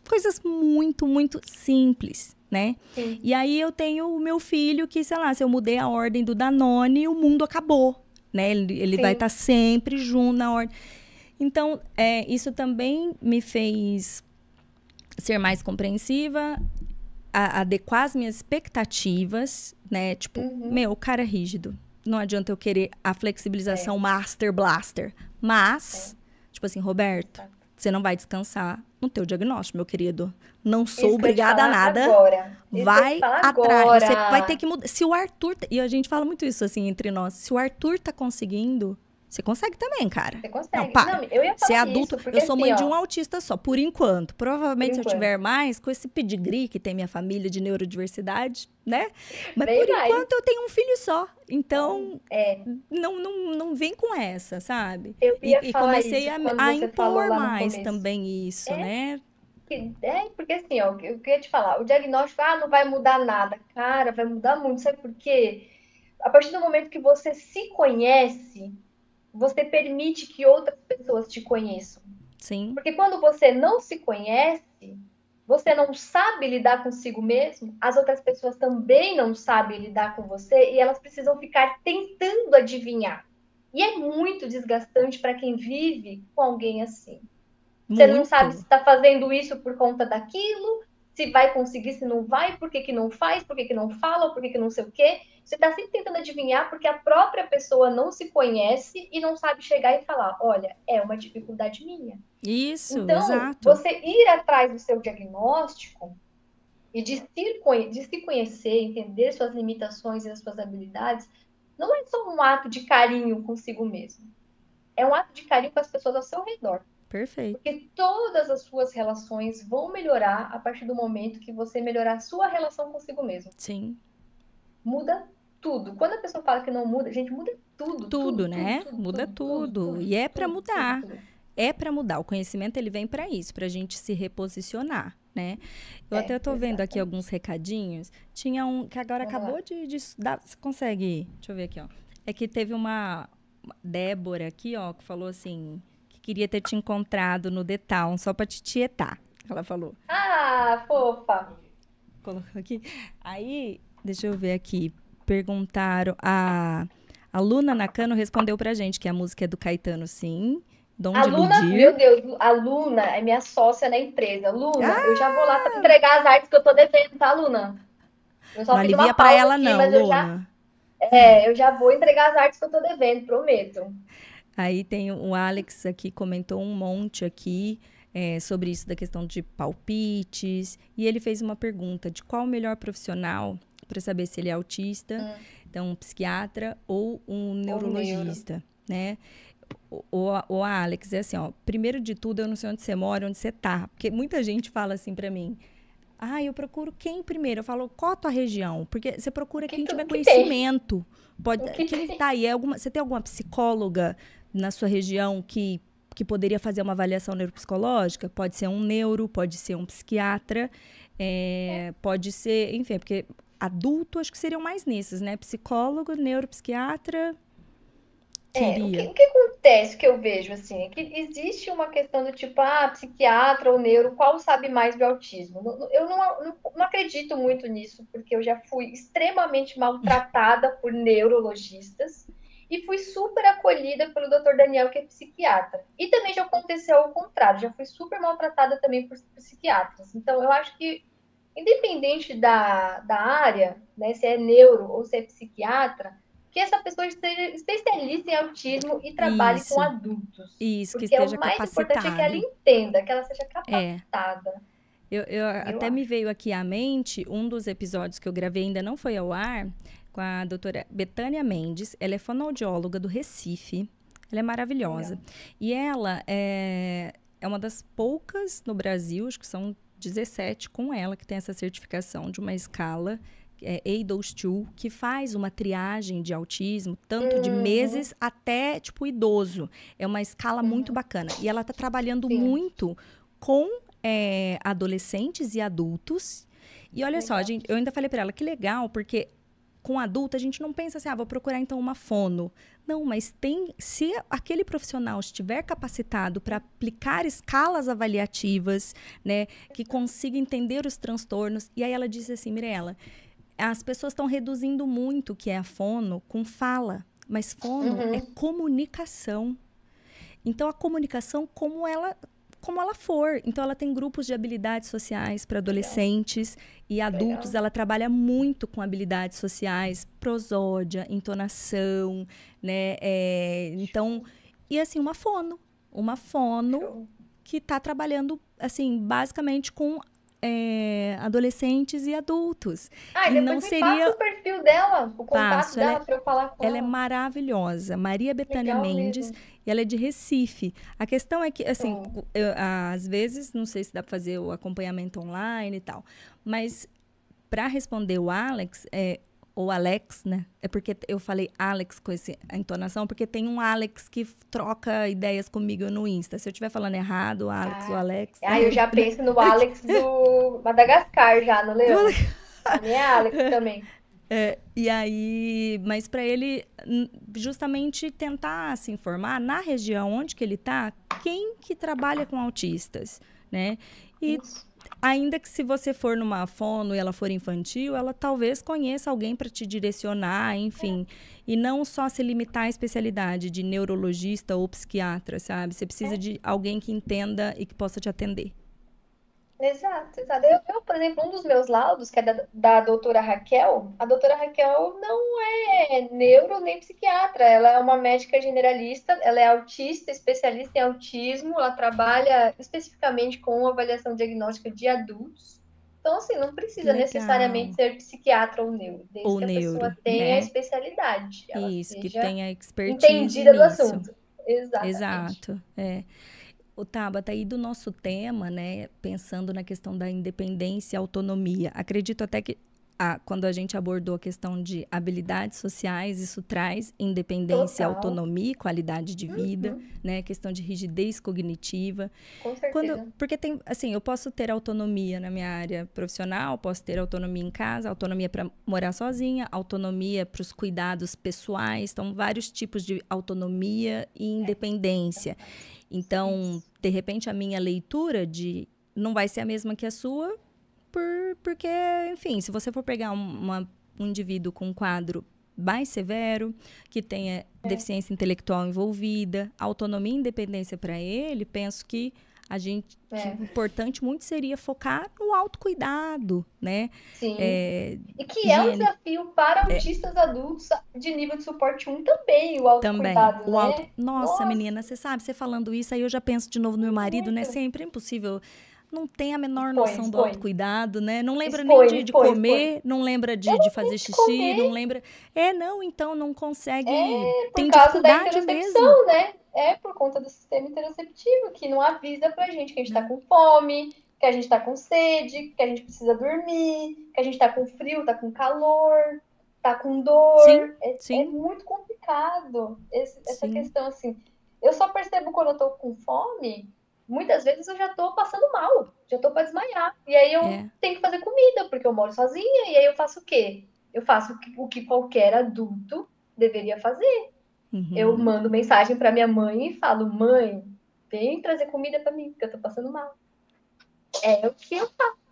Coisas muito, muito simples, né? Sim. E aí eu tenho o meu filho que, sei lá, se eu mudei a ordem do Danone, o mundo acabou, né? Ele, ele vai estar sempre junto na ordem. Então, é, isso também me fez ser mais compreensiva, a, adequar as minhas expectativas, né? Tipo, Uhum. meu, o cara é rígido. Não adianta eu querer a É. flexibilização master blaster. Mas, tipo assim, Roberto, Exato. você não vai descansar no teu diagnóstico, meu querido. Não Isso sou te obrigada a nada. Agora. Isso Vai atrás. Você agora. vai ter que mudar. Se o Arthur. E a gente fala muito isso assim entre nós. Se o Arthur tá conseguindo, você consegue também, cara. Você consegue. Não, para. Não, eu ia falar Ser adulto, isso, eu sou mãe assim, de um autista só, por enquanto. Provavelmente, Por se eu enquanto. tiver mais, com esse pedigree que tem minha família de neurodiversidade, né? Mas Bem por mais. enquanto eu tenho um filho só. Então, É, não, não, não vem com essa, sabe? eu E, ia e falar comecei isso a, a você impor mais também isso, É. né? É, porque assim, ó, eu queria te falar, o diagnóstico, ah, não vai mudar nada. Cara, vai mudar muito, sabe por quê? A partir do momento que você se conhece, você permite que outras pessoas te conheçam. Sim. Porque quando você não se conhece, você não sabe lidar consigo mesmo, as outras pessoas também não sabem lidar com você e elas precisam ficar tentando adivinhar. E é muito desgastante para quem vive com alguém assim. Você não Muito. sabe se está fazendo isso por conta daquilo, se vai conseguir, se não vai, por que, que não faz, por que, que não fala, por que, que não sei o quê. Você está sempre tentando adivinhar porque a própria pessoa não se conhece e não sabe chegar e falar: olha, é uma dificuldade minha. Isso, Então, exato. você ir atrás do seu diagnóstico e de se, de se conhecer, entender suas limitações e as suas habilidades, não é só um ato de carinho consigo mesmo. É um ato de carinho com as pessoas ao seu redor. Perfeito. Porque todas as suas relações vão melhorar a partir do momento que você melhorar a sua relação consigo mesmo. Sim. Muda tudo. Quando a pessoa fala que não muda, gente, muda tudo. Tudo, né? Muda tudo. E é pra tudo, mudar. tudo, tudo. é para mudar. O conhecimento ele vem para isso, para a gente se reposicionar, né? Eu É, até tô vendo aqui alguns recadinhos. Tinha um que agora Vamos lá. acabou de, de dar. Você consegue? Deixa eu ver aqui, ó. É que teve uma Débora aqui, ó, que falou assim queria ter te encontrado no The Town só para te tietar. Ela falou. Ah, fofa. Colocou aqui. Aí, deixa eu ver aqui. Perguntaram a a Luna Nakano respondeu pra gente que a música é do Caetano, sim. Dom A Luna, Iludir. meu Deus, a Luna é minha sócia na empresa. Luna, Ah! eu já vou lá pra entregar as artes que eu tô devendo, tá, Luna? Eu só Não alivia pra ela, aqui, não, mas eu já, Luna. é, eu já vou entregar as artes que eu tô devendo, prometo. Aí tem o Alex aqui, comentou um monte aqui é, sobre isso da questão de palpites. E ele fez uma pergunta de qual o melhor profissional para saber se ele é autista, Hum. então um psiquiatra ou um neurologista, né? O, o, o Alex, é assim, ó, primeiro de tudo, eu não sei onde você mora, onde você tá. Porque muita gente fala assim para mim, ah, eu procuro quem primeiro? Eu falo, qual a tua região? Porque você procura que quem tu- tiver que tem? conhecimento. Pode, O que quem tem? tá aí? É alguma, você tem alguma psicóloga na sua região que, que poderia fazer uma avaliação neuropsicológica? Pode ser um neuro, pode ser um psiquiatra, é, pode ser, enfim, porque adulto acho que seriam mais nesses, né? Psicólogo, neuropsiquiatra. É, o que, o que acontece que eu vejo assim é que existe uma questão do tipo, ah, psiquiatra ou neuro, qual sabe mais do autismo? Eu não, não, não acredito muito nisso, porque eu já fui extremamente maltratada por neurologistas e fui super acolhida pelo Dr. Daniel, que é psiquiatra. E também já aconteceu ao contrário, já fui super maltratada também por psiquiatras. Então, eu acho que, independente da, da área, né, se é neuro ou se é psiquiatra, que essa pessoa seja especialista em autismo e trabalhe Isso. com adultos. Isso, que Porque é esteja o mais importante é que ela entenda, que ela seja É. capacitada. Eu, eu até me veio aqui à mente um dos episódios que eu gravei, ainda não foi ao ar, com a doutora Betânia Mendes. Ela é fonoaudióloga do Recife. Ela é maravilhosa. E ela é, é uma das poucas no Brasil, acho que são 17 com ela, que tem essa certificação de uma escala é, ADOS2, que faz uma triagem de autismo, tanto de Uhum. meses até, tipo, idoso. É uma escala muito Uhum. bacana. E ela está trabalhando Sim. muito com é, adolescentes e adultos. E olha só, Legal. gente, eu ainda falei para ela que legal, porque com adulto a gente não pensa assim, ah, vou procurar então uma fono. Não, mas tem, se aquele profissional estiver capacitado para aplicar escalas avaliativas, né, que consiga entender os transtornos. E aí ela disse assim, Mirella, as pessoas estão reduzindo muito o que é a fono com fala, mas fono Uhum. é comunicação. Então, a comunicação, como ela como ela for. Então, ela tem grupos de habilidades sociais para adolescentes Legal. e adultos. Legal. Ela trabalha muito com habilidades sociais, prosódia, entonação, né? É, então, e assim, uma fono. Uma fono Show. que está trabalhando, assim, basicamente com é, adolescentes e adultos. Ah, e não seria o perfil dela, o contato Passo, dela é, para eu falar com ela. Ela é maravilhosa, Maria Betânia Mendes, mesmo. e ela é de Recife. A questão é que, assim, eu, às vezes, não sei se dá para fazer o acompanhamento online e tal, mas para responder o Alex, é, ou Alex, né? É porque eu falei Alex com essa entonação, porque tem um Alex que troca ideias comigo no Insta. Se eu estiver falando errado, o Alex, ah. o Alex. Ah, eu já penso no Alex do Madagascar, já, no Leão. A minha é Alex também. É, e aí, mas para ele justamente tentar se informar na região onde que ele está, quem que trabalha com autistas, né? E Isso ainda que se você for numa fono e ela for infantil, ela talvez conheça alguém para te direcionar, enfim. É. E não só se limitar à especialidade de neurologista ou psiquiatra, sabe? Você precisa é. de alguém que entenda e que possa te atender. Exato, exato. Eu, eu, por exemplo, um dos meus laudos, que é da, da doutora Raquel, a doutora Raquel não é neuro nem psiquiatra, ela é uma médica generalista, ela é autista, especialista em autismo, ela trabalha especificamente com avaliação diagnóstica de adultos. Então, assim, não precisa Legal. necessariamente ser psiquiatra ou neuro, desde ou que a neuro, pessoa tenha né? a especialidade. Isso, que tenha expertise entendida nisso. do assunto. Exatamente. Exato, é. O Tabata, aí do nosso tema, né, pensando na questão da independência e autonomia, acredito até que ah, quando a gente abordou a questão de habilidades sociais, isso traz independência, Total. autonomia e qualidade de vida, uhum. né? Questão de rigidez cognitiva. Com certeza. Quando, porque tem, assim, eu posso ter autonomia na minha área profissional, posso ter autonomia em casa, autonomia para morar sozinha, autonomia para os cuidados pessoais, então vários tipos de autonomia e é. independência. É. Então, de repente, a minha leitura de não vai ser a mesma que a sua, por, porque, enfim, se você for pegar uma, um indivíduo com um quadro mais severo, que tenha é. deficiência intelectual envolvida, autonomia e independência para ele, penso que a gente é. importante muito seria focar no autocuidado, né? Sim. É, e que é um desafio para é. autistas é. adultos de nível de suporte 1 também, o autocuidado, também. O auto... né? Nossa, Nossa, menina, você sabe, você falando isso, aí eu já penso de novo no meu marido, né? né? Sempre é impossível não tem a menor expõe, noção expõe. do autocuidado, né? Não lembra expõe, nem de, de comer, não lembra de, de fazer xixi, comer. não lembra. É, não, então não consegue. É, tem dificuldade mesmo. né? É por conta do sistema interoceptivo, que não avisa pra gente que a gente tá com fome, que a gente tá com sede, que a gente precisa dormir, que a gente tá com frio, tá com calor, tá com dor. Sim, é, sim. é muito complicado esse, essa questão, assim. Eu só percebo quando eu tô com fome muitas vezes eu já tô passando mal, já tô para desmaiar. E aí eu é. tenho que fazer comida, porque eu moro sozinha, e aí eu faço o quê? Eu faço o que qualquer adulto deveria fazer. Uhum. Eu mando mensagem para minha mãe e falo: "Mãe, vem trazer comida para mim, porque eu tô passando mal". É o que eu faço.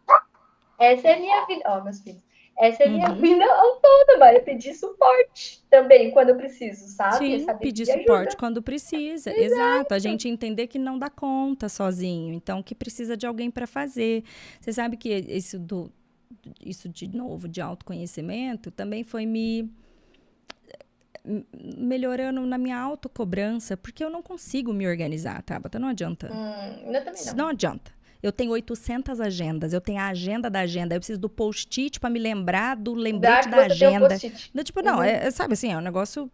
Essa é a minha vida. Ó, oh, meus filhos. Essa é a minha uhum. vida autônoma, é pedir suporte também quando eu preciso, sabe? Sim, pedir suporte ajuda. quando precisa. Exato. Exato. A gente entender que não dá conta sozinho, então que precisa de alguém para fazer. Você sabe que isso do isso de novo de autoconhecimento também foi me melhorando na minha autocobrança, porque eu não consigo me organizar, Tabata, não adianta. Hum, eu também não. Não adianta. Eu tenho 800 agendas, eu tenho a agenda da agenda, eu preciso do post-it para me lembrar do lembrete da agenda. Um tipo, não, uhum. é, sabe assim, é um negócio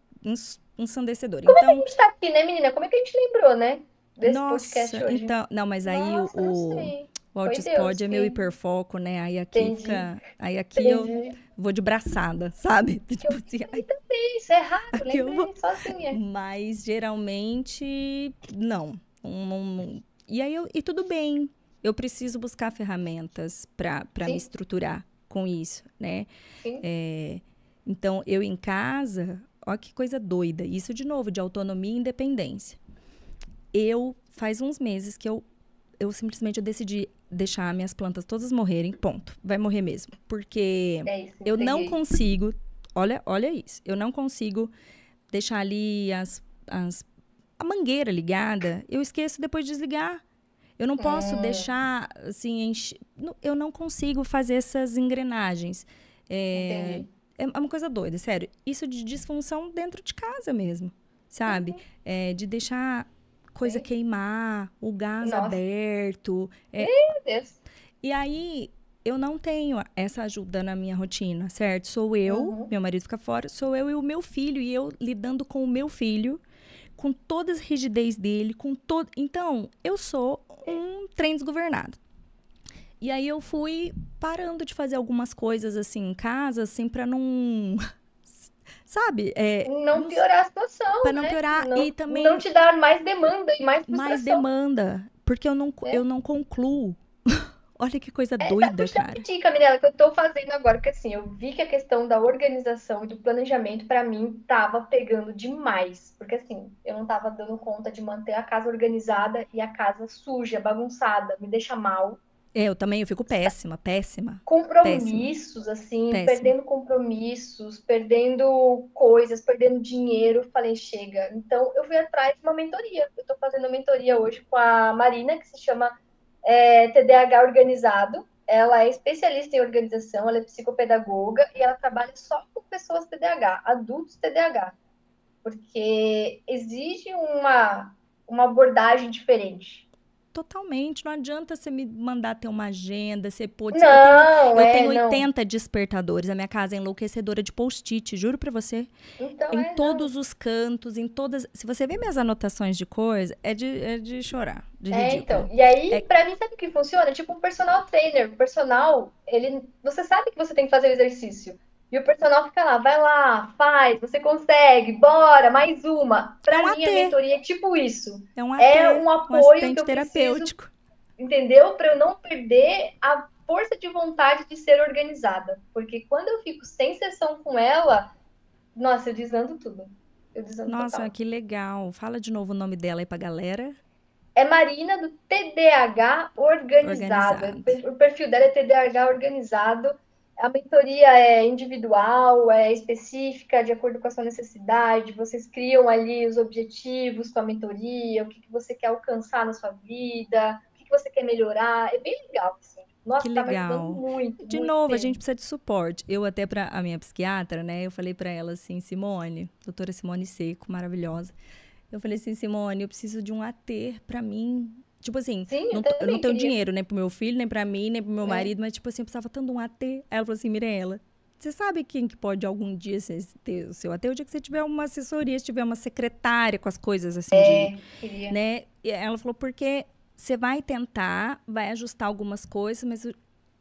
ensandecedor. Como então, é que a gente tá aqui, né, menina? Como é que a gente lembrou, né? Desse nossa, hoje? então, não, mas aí nossa, o, o Altispod é meu hiperfoco, né? Aí aqui Entendi. fica. Aí aqui Entendi. eu vou de braçada, sabe? Tipo assim, ai, também, isso é raro, lembrei vou... sozinha. Mas geralmente, não. E aí eu, e tudo bem, eu preciso buscar ferramentas para me estruturar com isso, né? É, então, eu em casa, olha que coisa doida. Isso, de novo, de autonomia e independência. Eu, faz uns meses que eu, eu simplesmente eu decidi deixar minhas plantas todas morrerem, ponto. Vai morrer mesmo. Porque é isso, eu não consigo, olha, olha isso, eu não consigo deixar ali as, as a mangueira ligada, eu esqueço depois de desligar. Eu não posso Hum. deixar, assim, enche... eu não consigo fazer essas engrenagens. É, é é uma coisa doida, sério. Isso de disfunção dentro de casa mesmo, sabe? É, de deixar coisa queimar, o gás Nossa. aberto. É, Meu Deus. e aí, eu não tenho essa ajuda na minha rotina, certo? Sou eu, Uhum. meu marido fica fora, sou eu e o meu filho, e eu lidando com o meu filho, com toda a rigidez dele, com todo. Então, eu sou um trem desgovernado. E aí eu fui parando de fazer algumas coisas assim em casa, assim, pra não. Sabe? É, Não piorar a situação, pra não né? piorar. Não, e também não te dar mais demanda e mais mais frustração. demanda. Porque eu não, É. eu não concluo. Olha que coisa É, doida, puxa cara. dica, Mirella, que eu tô fazendo agora, porque assim, eu vi que a questão da organização e do planejamento, pra mim, tava pegando demais. Porque assim, eu não tava dando conta de manter a casa organizada e a casa suja, bagunçada, me deixa mal. É, eu também, eu fico péssima, péssima. Compromissos, assim, Péssimo. perdendo compromissos, perdendo coisas, perdendo dinheiro. Falei, chega. Então, eu fui atrás de uma mentoria. Eu tô fazendo uma mentoria hoje com a Marina, que se chama é, TDAH Organizado. Ela é especialista em organização, ela é psicopedagoga e ela trabalha só com pessoas TDAH, adultos TDAH, porque exige uma, uma abordagem diferente. Totalmente. Não adianta você me mandar ter uma agenda, você pôde. Não, eu é, tenho não. 80 despertadores. A minha casa é enlouquecedora de post-it, juro pra você. Então, em é, não. todos os cantos, em todas. Se você ver minhas anotações de coisa, é de, é de chorar. De É, ridículo. então. E aí, É- pra mim, sabe o que funciona? Tipo um personal trainer. O personal, ele, você sabe que você tem que fazer o exercício. E o personal fica lá, vai lá, faz, você consegue, bora, mais uma. Pra É um mim, a mentoria é tipo isso. É um, É AT, um apoio assistente que eu preciso, terapêutico. entendeu? Pra eu não perder a força de vontade de ser organizada. Porque quando eu fico sem sessão com ela, nossa, eu desando tudo. Eu desando Nossa, total. que legal. Fala de novo o nome dela aí pra galera. É Marina do TDAH organizado. Organizado. O perfil dela é TDAH organizado. A mentoria é individual, é específica, de acordo com a sua necessidade. Vocês criam ali os objetivos com a mentoria, o que, que você quer alcançar na sua vida, o que, que você quer melhorar. É bem legal, assim. Nossa, Que tá legal. muito. De muito novo, a mesmo. gente precisa de suporte. Eu até pra a minha psiquiatra, né? Eu falei pra ela assim, Simone, doutora Simone Seco, maravilhosa. Eu falei assim, Simone, eu preciso de um AT pra mim. Tipo assim, Sim, não, eu não tenho dinheiro, nem pro meu filho, nem pra mim, nem pro meu É. marido, mas tipo assim, eu precisava tanto de um AT. Aí ela falou assim, Mirella, você sabe quem que pode algum dia ter o seu AT? O dia que você tiver uma assessoria, se tiver uma secretária com as coisas assim de É, queria. né? E ela falou, porque você vai tentar, vai ajustar algumas coisas, mas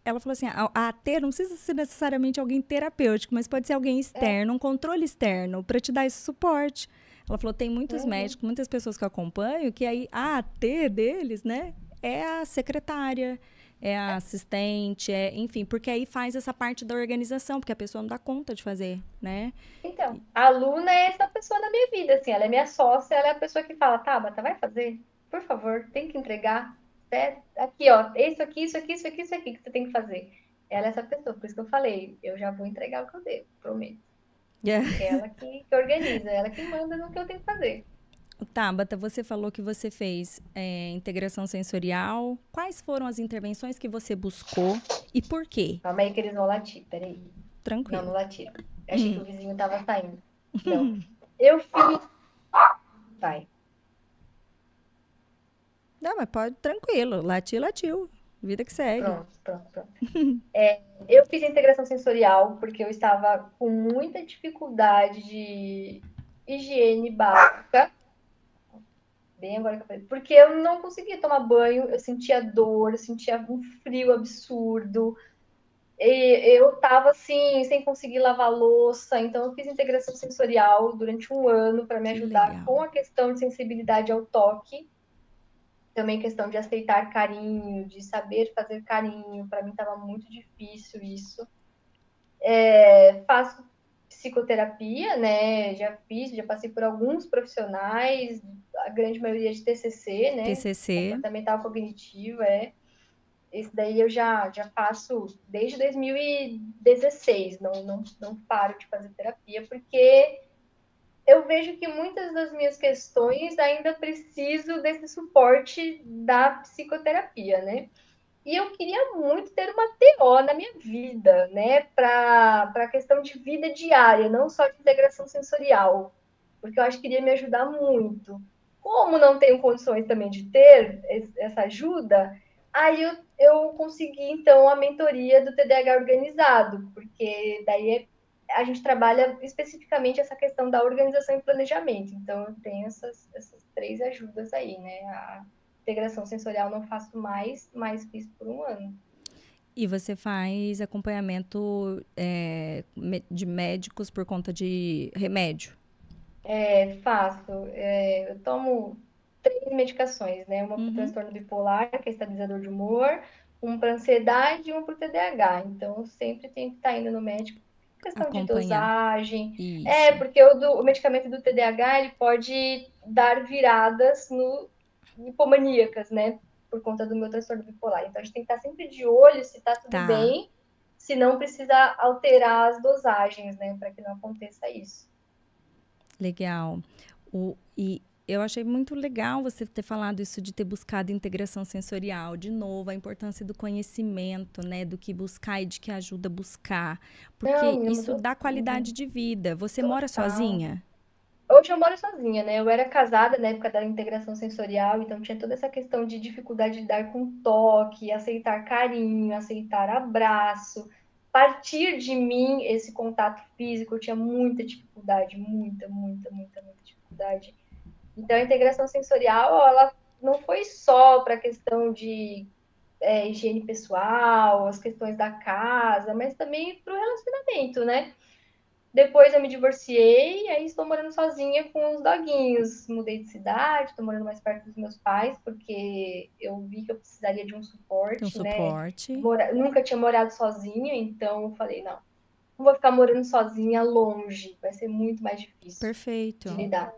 ela falou assim, a, a AT não precisa ser necessariamente alguém terapêutico, mas pode ser alguém externo, um controle externo, para te dar esse suporte. Ela falou, tem muitos Uhum. médicos, muitas pessoas que eu acompanho, que aí a AT deles, né, é a secretária, é a assistente, é, enfim, porque aí faz essa parte da organização, porque a pessoa não dá conta de fazer, né? Então, a aluna é essa pessoa na minha vida, assim, ela é minha sócia, ela é a pessoa que fala, Tabata, vai fazer? Por favor, tem que entregar. É, aqui, ó, isso aqui, isso aqui, isso aqui, isso aqui que você tem que fazer. Ela é essa pessoa, por isso que eu falei, eu já vou entregar o que eu devo, prometo. Yeah. É ela que, que organiza, é ela que manda no que eu tenho que fazer. Tabata, você falou que você fez é, integração sensorial. Quais foram as intervenções que você buscou e por quê? Calma aí que eles vão latir, peraí. Não, Tranquilo. não latiram. Eu achei Hum. que o vizinho tava saindo. Não. Eu fiz. Vai. Não, mas pode, tranquilo. Latiu, latiu. Vida que segue. Pronto, pronto, pronto. É, eu fiz integração sensorial porque eu estava com muita dificuldade de higiene básica. Bem agora que eu falei. Porque eu não conseguia tomar banho, eu sentia dor, eu sentia um frio absurdo. E eu tava assim, sem conseguir lavar louça. Então eu fiz integração sensorial durante um ano para me Que ajudar legal. com a questão de sensibilidade ao toque também questão de aceitar carinho, de saber fazer carinho. Para mim estava muito difícil isso. É, faço psicoterapia, né? Já fiz, já passei por alguns profissionais, a grande maioria de TCC, né? TCC. Comportamental cognitivo, é. Esse daí eu já, já faço desde 2016, não, não, não paro de fazer terapia, porque eu vejo que muitas das minhas questões ainda preciso desse suporte da psicoterapia, né? E eu queria muito ter uma TO na minha vida, né? Para a questão de vida diária, não só de integração sensorial, porque eu acho que iria me ajudar muito. Como não tenho condições também de ter essa ajuda, aí eu, eu consegui, então, a mentoria do TDAH organizado, porque daí é a gente trabalha especificamente essa questão da organização e planejamento. Então, eu tenho essas, essas três ajudas aí, né? A integração sensorial não faço mais, mas fiz por um ano. E você faz acompanhamento é, de médicos por conta de remédio? É, faço. É, eu tomo três medicações, né? Uma para o uhum. transtorno bipolar, que é estabilizador de humor, uma para ansiedade e uma para o TDAH. Então, eu sempre tenho que estar tá indo no médico questão de dosagem. Isso. É, porque o, do, o medicamento do TDAH ele pode dar viradas no hipomaníacas, né? Por conta do meu transtorno bipolar. Então a gente tem que estar sempre de olho se tá tudo tá. bem, se não precisa alterar as dosagens, né? Para que não aconteça isso. Legal. O, e eu achei muito legal você ter falado isso de ter buscado integração sensorial. De novo, a importância do conhecimento, né? Do que buscar e de que ajuda a buscar. Porque Não, isso dá qualidade de vida. Você Total. mora sozinha? Hoje eu moro sozinha, né? Eu era casada na época da integração sensorial, então tinha toda essa questão de dificuldade de dar com toque, aceitar carinho, aceitar abraço. Partir de mim esse contato físico, eu tinha muita dificuldade, muita, muita, muita, muita dificuldade. Então, a integração sensorial, ela não foi só para a questão de é, higiene pessoal, as questões da casa, mas também para o relacionamento, né? Depois eu me divorciei e aí estou morando sozinha com os doguinhos. Mudei de cidade, estou morando mais perto dos meus pais, porque eu vi que eu precisaria de um suporte, um né? Suporte. Mora... Nunca tinha morado sozinha, então eu falei, não, não vou ficar morando sozinha longe, vai ser muito mais difícil Perfeito. de lidar.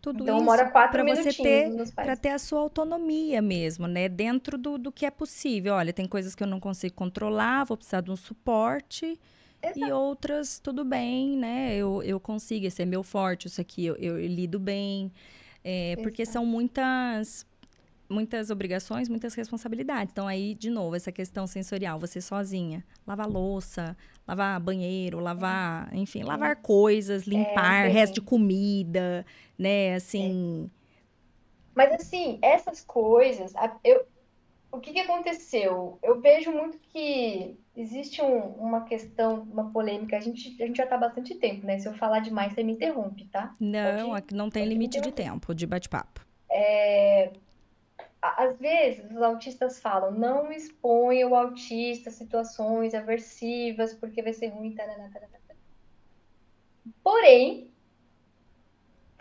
Tudo então, isso para você ter para ter a sua autonomia mesmo, né? Dentro do, do que é possível. Olha, tem coisas que eu não consigo controlar, vou precisar de um suporte. Exato. E outras, tudo bem, né? Eu, eu consigo, esse é meu forte, isso aqui eu, eu lido bem. É, porque são muitas muitas obrigações, muitas responsabilidades. Então, aí, de novo, essa questão sensorial, você sozinha. Lavar louça, lavar banheiro, lavar, enfim, lavar coisas, é, limpar, é, resto de comida, né? Assim. É. Mas, assim, essas coisas, eu, o que, que aconteceu? Eu vejo muito que existe um, uma questão, uma polêmica. A gente, a gente já está há bastante tempo, né? Se eu falar demais, você me interrompe, tá? Não, Pode, não tem limite de tempo de bate-papo. É, às vezes os autistas falam, não exponha o autista a situações aversivas, porque vai ser ruim. Porém,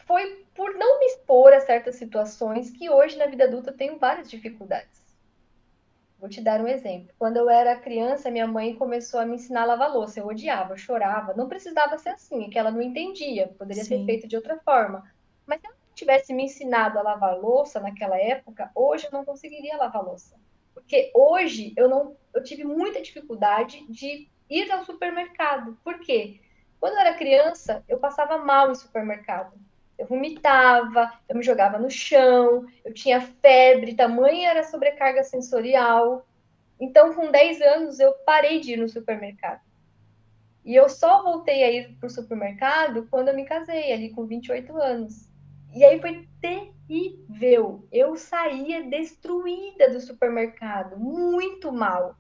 foi por não me expor a certas situações que hoje na vida adulta eu tenho várias dificuldades. Vou te dar um exemplo. Quando eu era criança, minha mãe começou a me ensinar a lavar louça. Eu odiava, eu chorava. Não precisava ser assim, é que ela não entendia. Poderia Sim. ser feito de outra forma. Mas ela tivesse me ensinado a lavar louça naquela época, hoje eu não conseguiria lavar louça. Porque hoje eu não eu tive muita dificuldade de ir ao supermercado. Por quê? Quando eu era criança, eu passava mal em supermercado. Eu vomitava, eu me jogava no chão, eu tinha febre, tamanha era sobrecarga sensorial. Então, com 10 anos, eu parei de ir no supermercado. E eu só voltei a ir para o supermercado quando eu me casei, ali com 28 anos. E aí foi terrível. Eu saía destruída do supermercado, muito mal.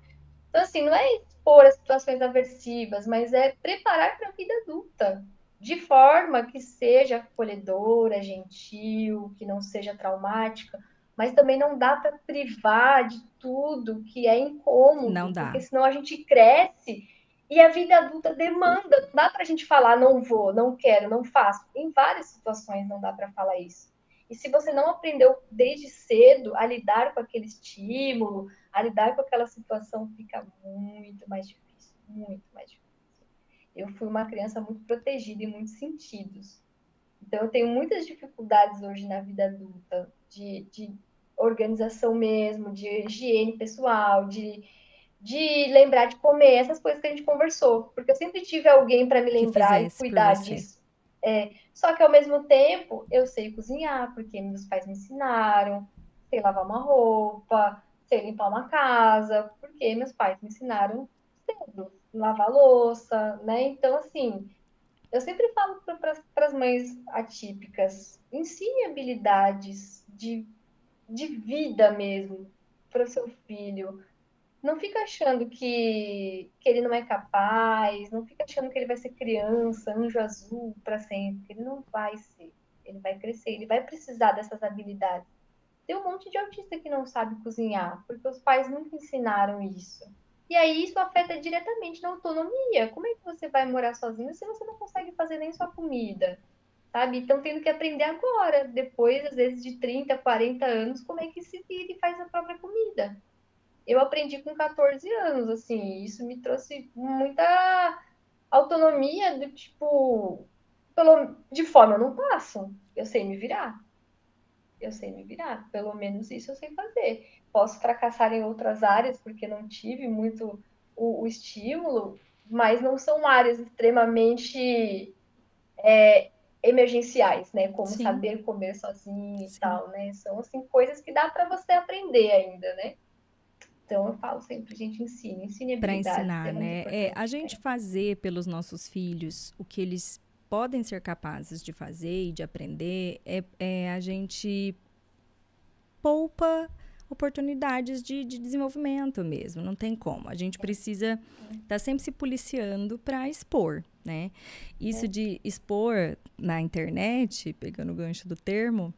Então, assim, não é expor as situações aversivas, mas é preparar para a vida adulta, de forma que seja acolhedora, gentil, que não seja traumática, mas também não dá para privar de tudo que é incômodo, não dá. porque senão a gente cresce e a vida adulta demanda, não dá para a gente falar não vou, não quero, não faço. Em várias situações não dá para falar isso. E se você não aprendeu desde cedo a lidar com aquele estímulo, a lidar com aquela situação, fica muito mais difícil, muito mais difícil. Eu fui uma criança muito protegida em muitos sentidos. Então, eu tenho muitas dificuldades hoje na vida adulta, de, de organização mesmo, de higiene pessoal, de de lembrar de comer, essas coisas que a gente conversou. Porque eu sempre tive alguém para me lembrar e cuidar disso. É, só que ao mesmo tempo eu sei cozinhar, porque meus pais me ensinaram, sei lavar uma roupa, sei limpar uma casa, porque meus pais me ensinaram cedo, lavar louça, né? Então, assim, eu sempre falo para as mães atípicas, ensine habilidades de, de vida mesmo para o seu filho. Não fica achando que, que ele não é capaz, não fica achando que ele vai ser criança, anjo azul para sempre. Ele não vai ser. Ele vai crescer, ele vai precisar dessas habilidades. Tem um monte de autista que não sabe cozinhar, porque os pais nunca ensinaram isso. E aí isso afeta diretamente na autonomia. Como é que você vai morar sozinho se você não consegue fazer nem sua comida? Sabe? Então tendo que aprender agora, depois, às vezes, de 30, 40 anos, como é que se vira e faz a própria comida. Eu aprendi com 14 anos, assim, isso me trouxe muita autonomia do tipo, pelo, de fome eu não passo, eu sei me virar. Eu sei me virar, pelo menos isso eu sei fazer posso fracassar em outras áreas porque não tive muito o, o estímulo, mas não são áreas extremamente é, emergenciais, né? Como Sim. saber comer sozinho Sim. e tal, né? São assim coisas que dá para você aprender ainda, né? Então eu falo sempre, a gente ensina, ensine Para ensinar, é né? É, a gente fazer pelos nossos filhos o que eles podem ser capazes de fazer e de aprender, é, é a gente poupa oportunidades de, de desenvolvimento mesmo, não tem como. A gente é. precisa estar tá sempre se policiando para expor, né? Isso é. de expor na internet, pegando o gancho do termo,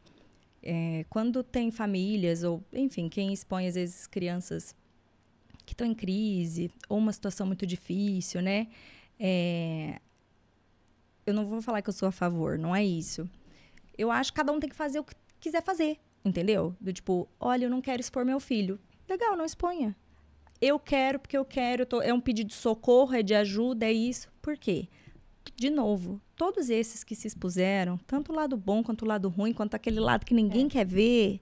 é, quando tem famílias, ou enfim, quem expõe às vezes crianças que estão em crise, ou uma situação muito difícil, né? É, eu não vou falar que eu sou a favor, não é isso. Eu acho que cada um tem que fazer o que quiser fazer. Entendeu? Do tipo, olha, eu não quero expor meu filho. Legal, não exponha. Eu quero porque eu quero, eu tô, é um pedido de socorro, é de ajuda, é isso. Por quê? De novo, todos esses que se expuseram, tanto o lado bom quanto o lado ruim, quanto aquele lado que ninguém é. quer ver,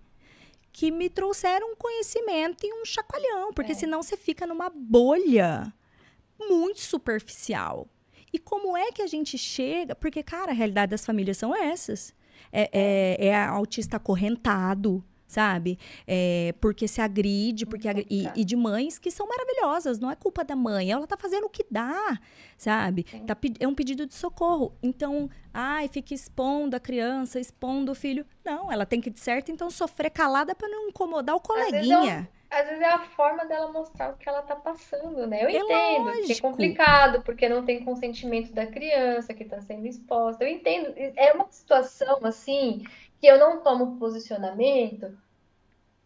que me trouxeram um conhecimento e um chacoalhão, porque é. senão você fica numa bolha muito superficial. E como é que a gente chega? Porque, cara, a realidade das famílias são essas é, é, é autista acorrentado, sabe? É, porque se agride, porque agri e, e, de mães que são maravilhosas, não é culpa da mãe, ela tá fazendo o que dá, sabe? Tá, é um pedido de socorro. Então, ai, fica expondo a criança, expondo o filho. Não, ela tem que, de certo, então, sofrer calada para não incomodar o coleguinha às vezes é a forma dela mostrar o que ela tá passando, né? Eu é entendo lógico. que é complicado, porque não tem consentimento da criança que está sendo exposta. Eu entendo. É uma situação, assim, que eu não tomo posicionamento,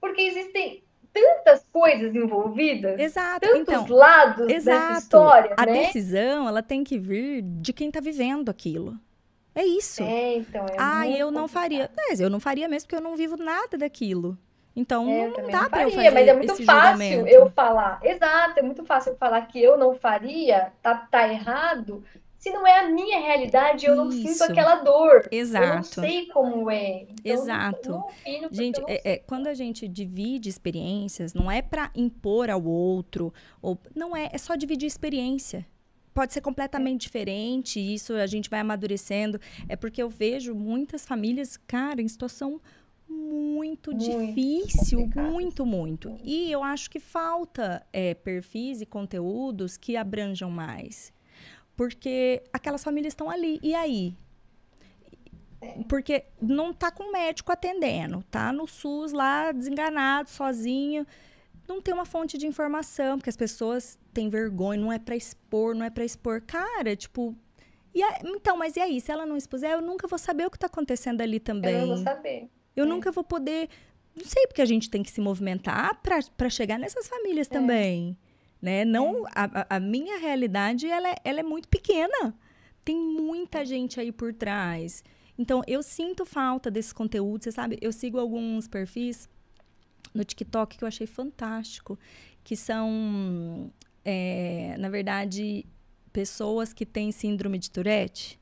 porque existem tantas coisas envolvidas, exato. tantos então, lados exato. dessa história, A né? decisão, ela tem que vir de quem está vivendo aquilo. É isso. É, então, é ah, eu não faria. Mas eu não faria mesmo porque eu não vivo nada daquilo. Então, é, não, não dá para eu fazer Mas é muito fácil eu falar. Exato, é muito fácil eu falar que eu não faria, tá, tá errado. Se não é a minha realidade, eu não sinto aquela dor. Exato. Eu não sei como é. Então, Exato. gente, é, é, quando a gente divide experiências, não é para impor ao outro, ou não é, é só dividir experiência pode ser completamente diferente, isso a gente vai amadurecendo. É porque eu vejo muitas famílias, cara, em situação muito, muito difícil, complicado. muito, muito. E eu acho que falta é, perfis e conteúdos que abranjam mais. Porque aquelas famílias estão ali. E aí? Porque não tá com médico atendendo, tá no SUS lá desenganado, sozinho. Não tem uma fonte de informação, porque as pessoas têm vergonha, não é para expor, não é para expor. Cara, tipo, a, então, mas e aí? Se ela não expuser, eu nunca vou saber o que está acontecendo ali também. Eu não vou saber. Eu é. nunca vou poder. Não sei, porque a gente tem que se movimentar para chegar nessas famílias é. também. Né? Não, a, a minha realidade ela é, ela é muito pequena. Tem muita gente aí por trás. Então, eu sinto falta desse conteúdo. Você sabe, eu sigo alguns perfis no TikTok que eu achei fantástico, que são, é, na verdade, pessoas que têm síndrome de Tourette.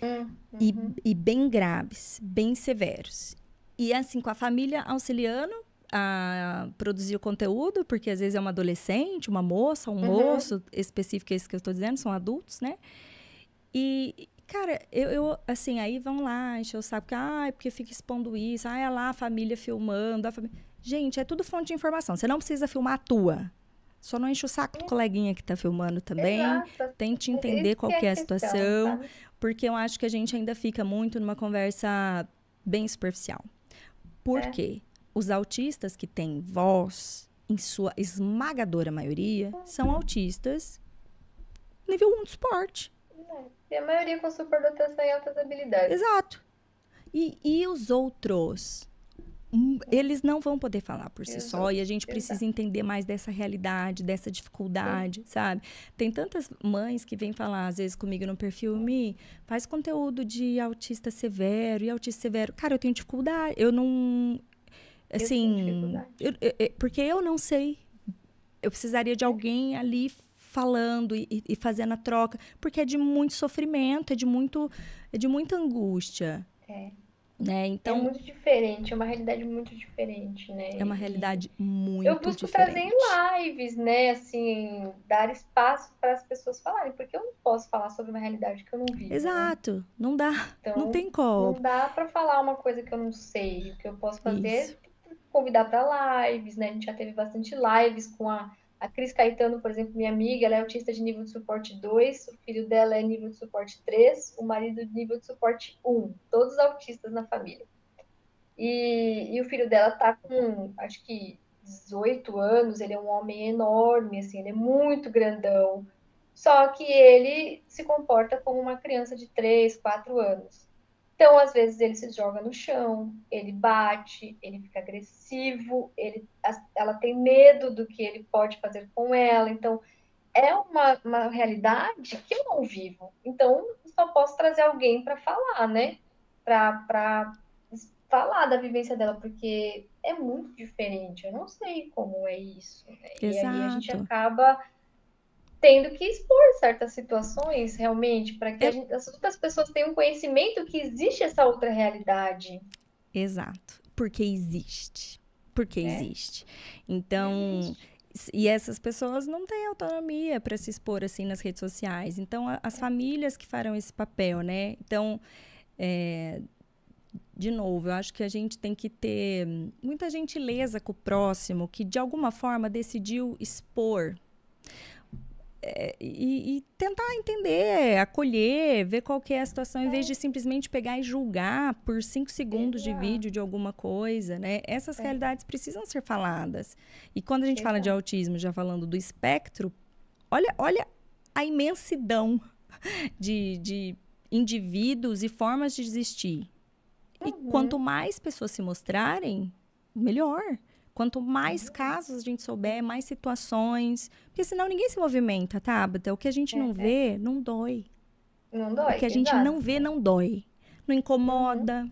Uhum. E, e bem graves, bem severos. E assim, com a família auxiliando a produzir o conteúdo, porque às vezes é uma adolescente, uma moça, um uhum. moço, específico é isso que eu estou dizendo, são adultos, né? E, Cara, eu, eu, assim, aí vão lá, encher o saco, porque, ah, porque fica expondo isso, ah, é lá a família filmando. A família... Gente, é tudo fonte de informação. Você não precisa filmar a tua. Só não enche o saco do coleguinha que tá filmando também. Exato. Tente entender qual é a situação. Questão, porque eu acho que a gente ainda fica muito numa conversa bem superficial. Por é. quê? Os autistas que têm voz, em sua esmagadora maioria, são autistas nível 1 de esporte. É. E a maioria com superdotação e altas habilidades. Exato. E, e os outros? Hum, eles não vão poder falar por si Exato. só e a gente precisa Exato. entender mais dessa realidade, dessa dificuldade, Sim. sabe? Tem tantas mães que vêm falar, às vezes, comigo no perfil, me faz conteúdo de autista severo e autista severo. Cara, eu tenho dificuldade, eu não. Assim. Eu eu, eu, porque eu não sei. Eu precisaria de alguém ali falando e, e, fazendo a troca, porque é de muito sofrimento, é de muito, é de muita angústia. É. Né? Então, é muito diferente, é uma realidade muito diferente, né? É uma realidade muito Eu busco diferente. trazer em lives, né? Assim, dar espaço para as pessoas falarem, porque eu não posso falar sobre uma realidade que eu não vi. Né? Exato, né? não dá. Então, não tem como. Não dá para falar uma coisa que eu não sei. O que eu posso fazer Isso. Convidar para lives, né? A gente já teve bastante lives com a a Cris Caetano, por exemplo, minha amiga, ela é autista de nível de suporte 2, o filho dela é nível de suporte 3, o marido de nível de suporte 1, todos autistas na família. E, e o filho dela tá com, acho que 18 anos, ele é um homem enorme, assim, ele é muito grandão. Só que ele se comporta como uma criança de 3, 4 anos. Então, às vezes, ele se joga no chão, ele bate, ele fica agressivo, ele, ela tem medo do que ele pode fazer com ela. Então, é uma, uma realidade que eu não vivo. Então, só posso trazer alguém para falar, né? Para falar da vivência dela, porque é muito diferente. Eu não sei como é isso. Né? E aí a gente acaba tendo que expor certas situações realmente para que é... gente, as outras pessoas tenham conhecimento que existe essa outra realidade. Exato, porque existe. Porque é. existe. Então, existe. e essas pessoas não têm autonomia para se expor assim nas redes sociais. Então, a, as é. famílias que farão esse papel, né? Então, é, de novo, eu acho que a gente tem que ter muita gentileza com o próximo que de alguma forma decidiu expor é, e, e, tentar entender, acolher, ver qual que é a situação, em vez de simplesmente pegar e julgar por cinco segundos de vídeo de alguma coisa, né? Essas é. realidades precisam ser faladas. E quando a gente fala de autismo, já falando do espectro, olha, olha a imensidão de, de indivíduos e formas de existir. Uhum. E quanto mais pessoas se mostrarem, melhor. Quanto mais casos a gente souber, mais situações. Porque senão ninguém se movimenta, Tabata. O que a gente é, não é. vê, não dói. Não dói. O que a gente não vê, não dói. Não incomoda.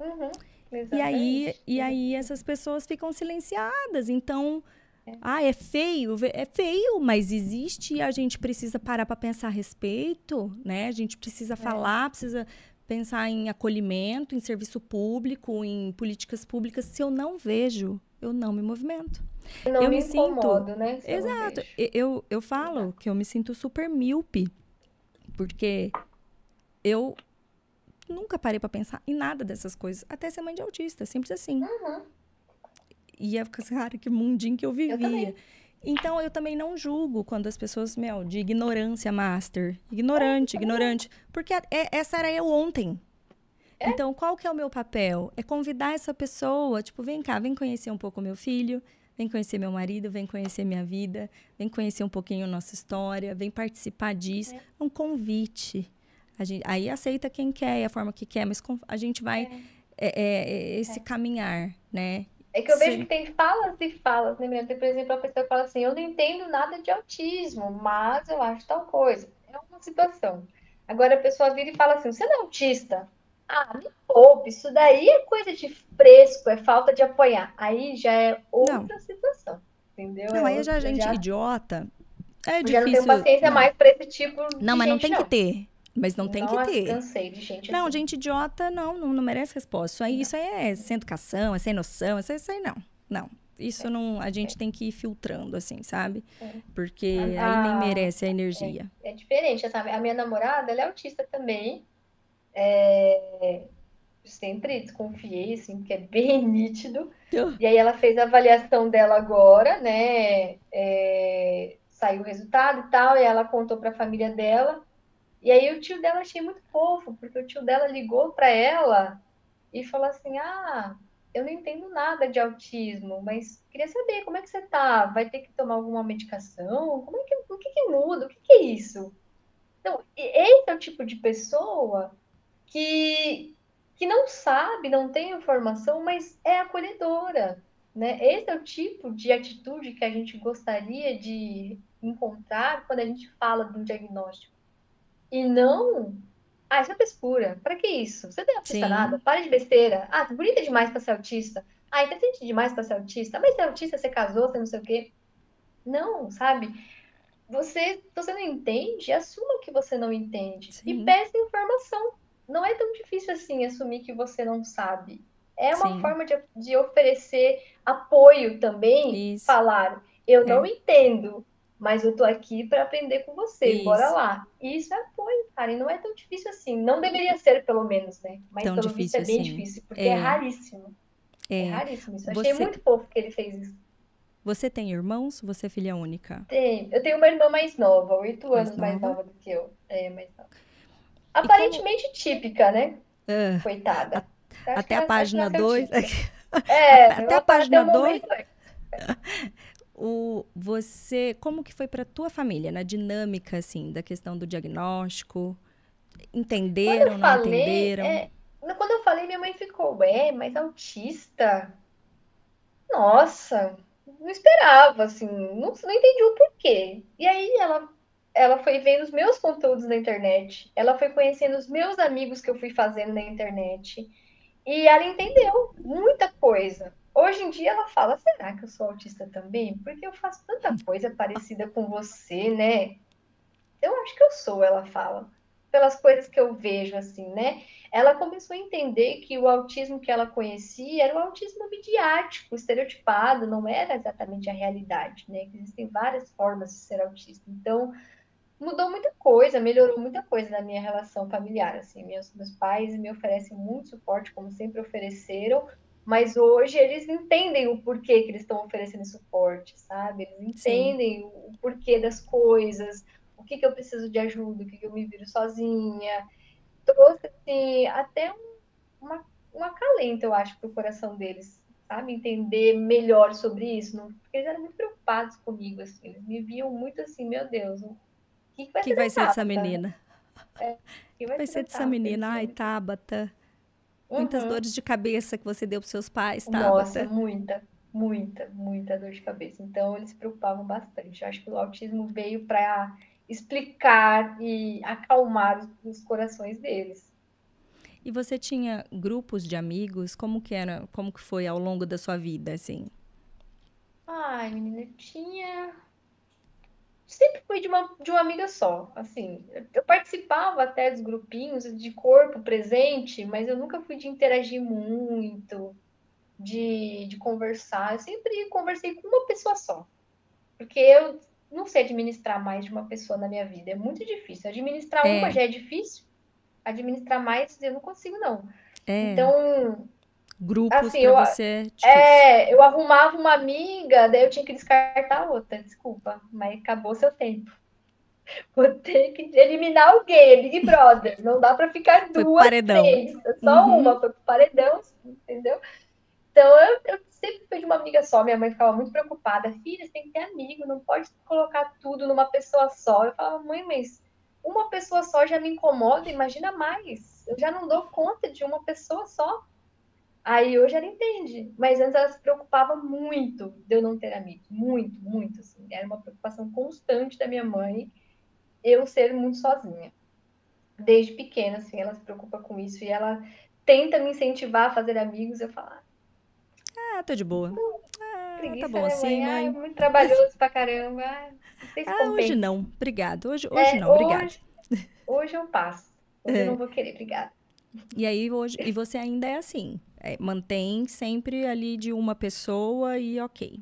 Uhum. Uhum. E aí, e aí essas pessoas ficam silenciadas. Então, é. ah, é feio? É feio, mas existe e a gente precisa parar para pensar a respeito, né? A gente precisa é. falar, precisa pensar em acolhimento, em serviço público, em políticas públicas. Se eu não vejo, eu não me movimento. Não eu me, me incomodo, sinto, né? Exato. Eu, eu, eu falo que eu me sinto super míope, porque eu nunca parei para pensar em nada dessas coisas, até ser mãe de autista, simples assim. Uhum. E é, cara, que mundinho que eu vivia. Eu então, eu também não julgo quando as pessoas, meu, de ignorância master. Ignorante, ignorante. Porque é, essa era eu ontem. É? Então, qual que é o meu papel? É convidar essa pessoa, tipo, vem cá, vem conhecer um pouco meu filho, vem conhecer meu marido, vem conhecer minha vida, vem conhecer um pouquinho nossa história, vem participar disso. É um convite. Gente, aí aceita quem quer, a forma que quer, mas a gente vai é. é, é, é esse caminhar, né? É que eu Sim. vejo que tem falas e falas, né, Tem, por exemplo, a pessoa fala assim, eu não entendo nada de autismo, mas eu acho tal coisa. É uma situação. Agora a pessoa vira e fala assim, você não é autista? Ah, me poupe, isso daí é coisa de fresco, é falta de apoiar. Aí já é outra não. situação, entendeu? Não, é aí já é gente já... idiota. É eu difícil. Já não tenho paciência não. mais para esse tipo de Não, mas não tem não. que ter. Mas não tem Nossa, que ter. cansei de gente Não, assim. gente idiota não, não, não merece resposta. Isso aí, isso aí é sem educação, é sem noção, isso aí, isso aí não. Não. isso não, a gente tem que ir filtrando, assim, sabe? É. Porque aí nem Ah, merece a energia. É diferente, sabe? A minha namorada, ela é autista também. É, Sempre desconfiei, assim, porque é bem nítido. E aí ela fez a avaliação dela agora, né? É, Saiu o resultado e tal, e ela contou para a família dela. E aí o tio dela achei muito fofo, porque o tio dela ligou para ela e falou assim: "Ah, eu não entendo nada de autismo, mas queria saber como é que você tá? Vai ter que tomar alguma medicação? Como é que, o que que muda? O que que é isso?" Então, esse é o tipo de pessoa que que não sabe, não tem informação, mas é acolhedora, né? Esse é o tipo de atitude que a gente gostaria de encontrar quando a gente fala de um diagnóstico. E não, ah, isso é frescura. Para que isso? Você não é autista Sim. nada? Para de besteira. Ah, é bonita demais para ser autista. Ah, inteligente demais para ser autista. Mas você é autista, você casou, você não sei o quê. Não, sabe? Você, você não entende, assuma que você não entende. E Sim. peça informação. Não é tão difícil assim assumir que você não sabe. É uma Sim. forma de, de oferecer apoio também, Isso. falar, eu É. não entendo, mas eu tô aqui para aprender com você, bora Isso. lá. Isso é apoio, cara, e não é tão difícil assim. Não deveria ser, pelo menos, né? Mas Tão pelo visto é difícil bem assim. difícil, porque é, É. raríssimo. É, É. raríssimo isso. Eu achei Você- muito fofo que ele fez isso. Você tem irmãos? Você é filha única? Tem. Eu tenho uma irmã mais nova, oito anos mais nova? nova do que eu. É, mais nova. Aparentemente típica, né? Ah, Coitada. Acho até a página que ela 2. típica. É, Até a página até o é. Você, como que foi para tua família, na dinâmica, assim, da questão do diagnóstico? Entenderam, não falei, entenderam? é, quando eu falei, minha mãe ficou, ué, mas autista? Nossa, não esperava, assim, não, não entendi o porquê. E aí ela, ela foi vendo os meus conteúdos na internet, ela foi conhecendo os meus amigos que eu fui fazendo na internet, e ela entendeu muita coisa. Hoje em dia ela fala, será que eu sou autista também? Porque eu faço tanta coisa parecida com você, né? Eu acho que eu sou, ela fala. Pelas coisas que eu vejo, assim, né? Ela começou a entender que o autismo que ela conhecia era o autismo midiático, estereotipado, não era exatamente a realidade, né? Existem várias formas de ser autista. Então, mudou muita coisa, melhorou muita coisa na minha relação familiar, assim. Meus, meus pais me oferecem muito suporte, como sempre ofereceram, mas hoje eles entendem o porquê que eles estão oferecendo suporte, sabe? Eles Sim. entendem o porquê das coisas, o que que eu preciso de ajuda, o que que eu me viro sozinha. Trouxe, assim, até um, uma, um acalento, eu acho, pro coração deles, sabe? Entender melhor sobre isso, não- porque eles eram muito preocupados comigo, assim. Eles me viam muito assim, meu Deus, o que que vai que ser vai da ser dessa menina? O que Vai ser ser dessa menina. Ai, Tabata. São- Muitas Uhum. dores de cabeça que você deu pros seus pais, Nossa, Tabata. muita, muita, muita dor de cabeça. Então, eles se preocupavam bastante. Eu acho que o autismo veio para explicar e acalmar os, corações deles. E você tinha grupos de amigos? Como que era? Como que foi ao longo da sua vida, assim? Ai, menina, eu tinha. Sempre fui de uma, de uma amiga só. Assim, eu, participava até dos grupinhos de corpo presente, mas eu nunca fui de interagir muito, de, de conversar. Eu sempre conversei com uma pessoa só. Porque eu não sei administrar mais de uma pessoa na minha vida. É muito difícil. Administrar É. uma já é difícil. Administrar mais eu não consigo, não. É, Então, grupos assim, pra eu- você é difícil. é, eu arrumava uma amiga, daí eu tinha que descartar outra. Desculpa, mas acabou seu tempo. Vou ter que eliminar alguém, Big Brother. Não dá pra ficar Foi duas, paredão. três. É só Uhum. uma, foi pro paredão, entendeu? Então eu, eu sempre fui de uma amiga só. Minha mãe ficava muito preocupada. Filha, você tem que ter amigo, não pode colocar tudo numa pessoa só. Eu falava, mãe, mas uma pessoa só já me incomoda, imagina mais. Eu já não dou conta de uma pessoa só. Aí hoje ela entende, mas antes ela se preocupava muito de eu não ter amigos, muito, muito, assim. Era uma preocupação constante da minha mãe eu ser muito sozinha. Desde pequena, assim, ela se preocupa com isso e ela tenta me incentivar a fazer amigos. Eu falo, ah, Ah, tô de boa. Ah, preguiça, tá bom né, assim, mãe? Ah, é mãe. muito trabalhoso pra caramba. Ah, não se Ah, hoje não. Obrigado. Hoje, hoje É, não, obrigado. hoje, hoje eu passo. Hoje É. eu não vou querer, obrigada. E aí hoje, e você ainda é assim, é, mantém sempre ali de uma pessoa e ok.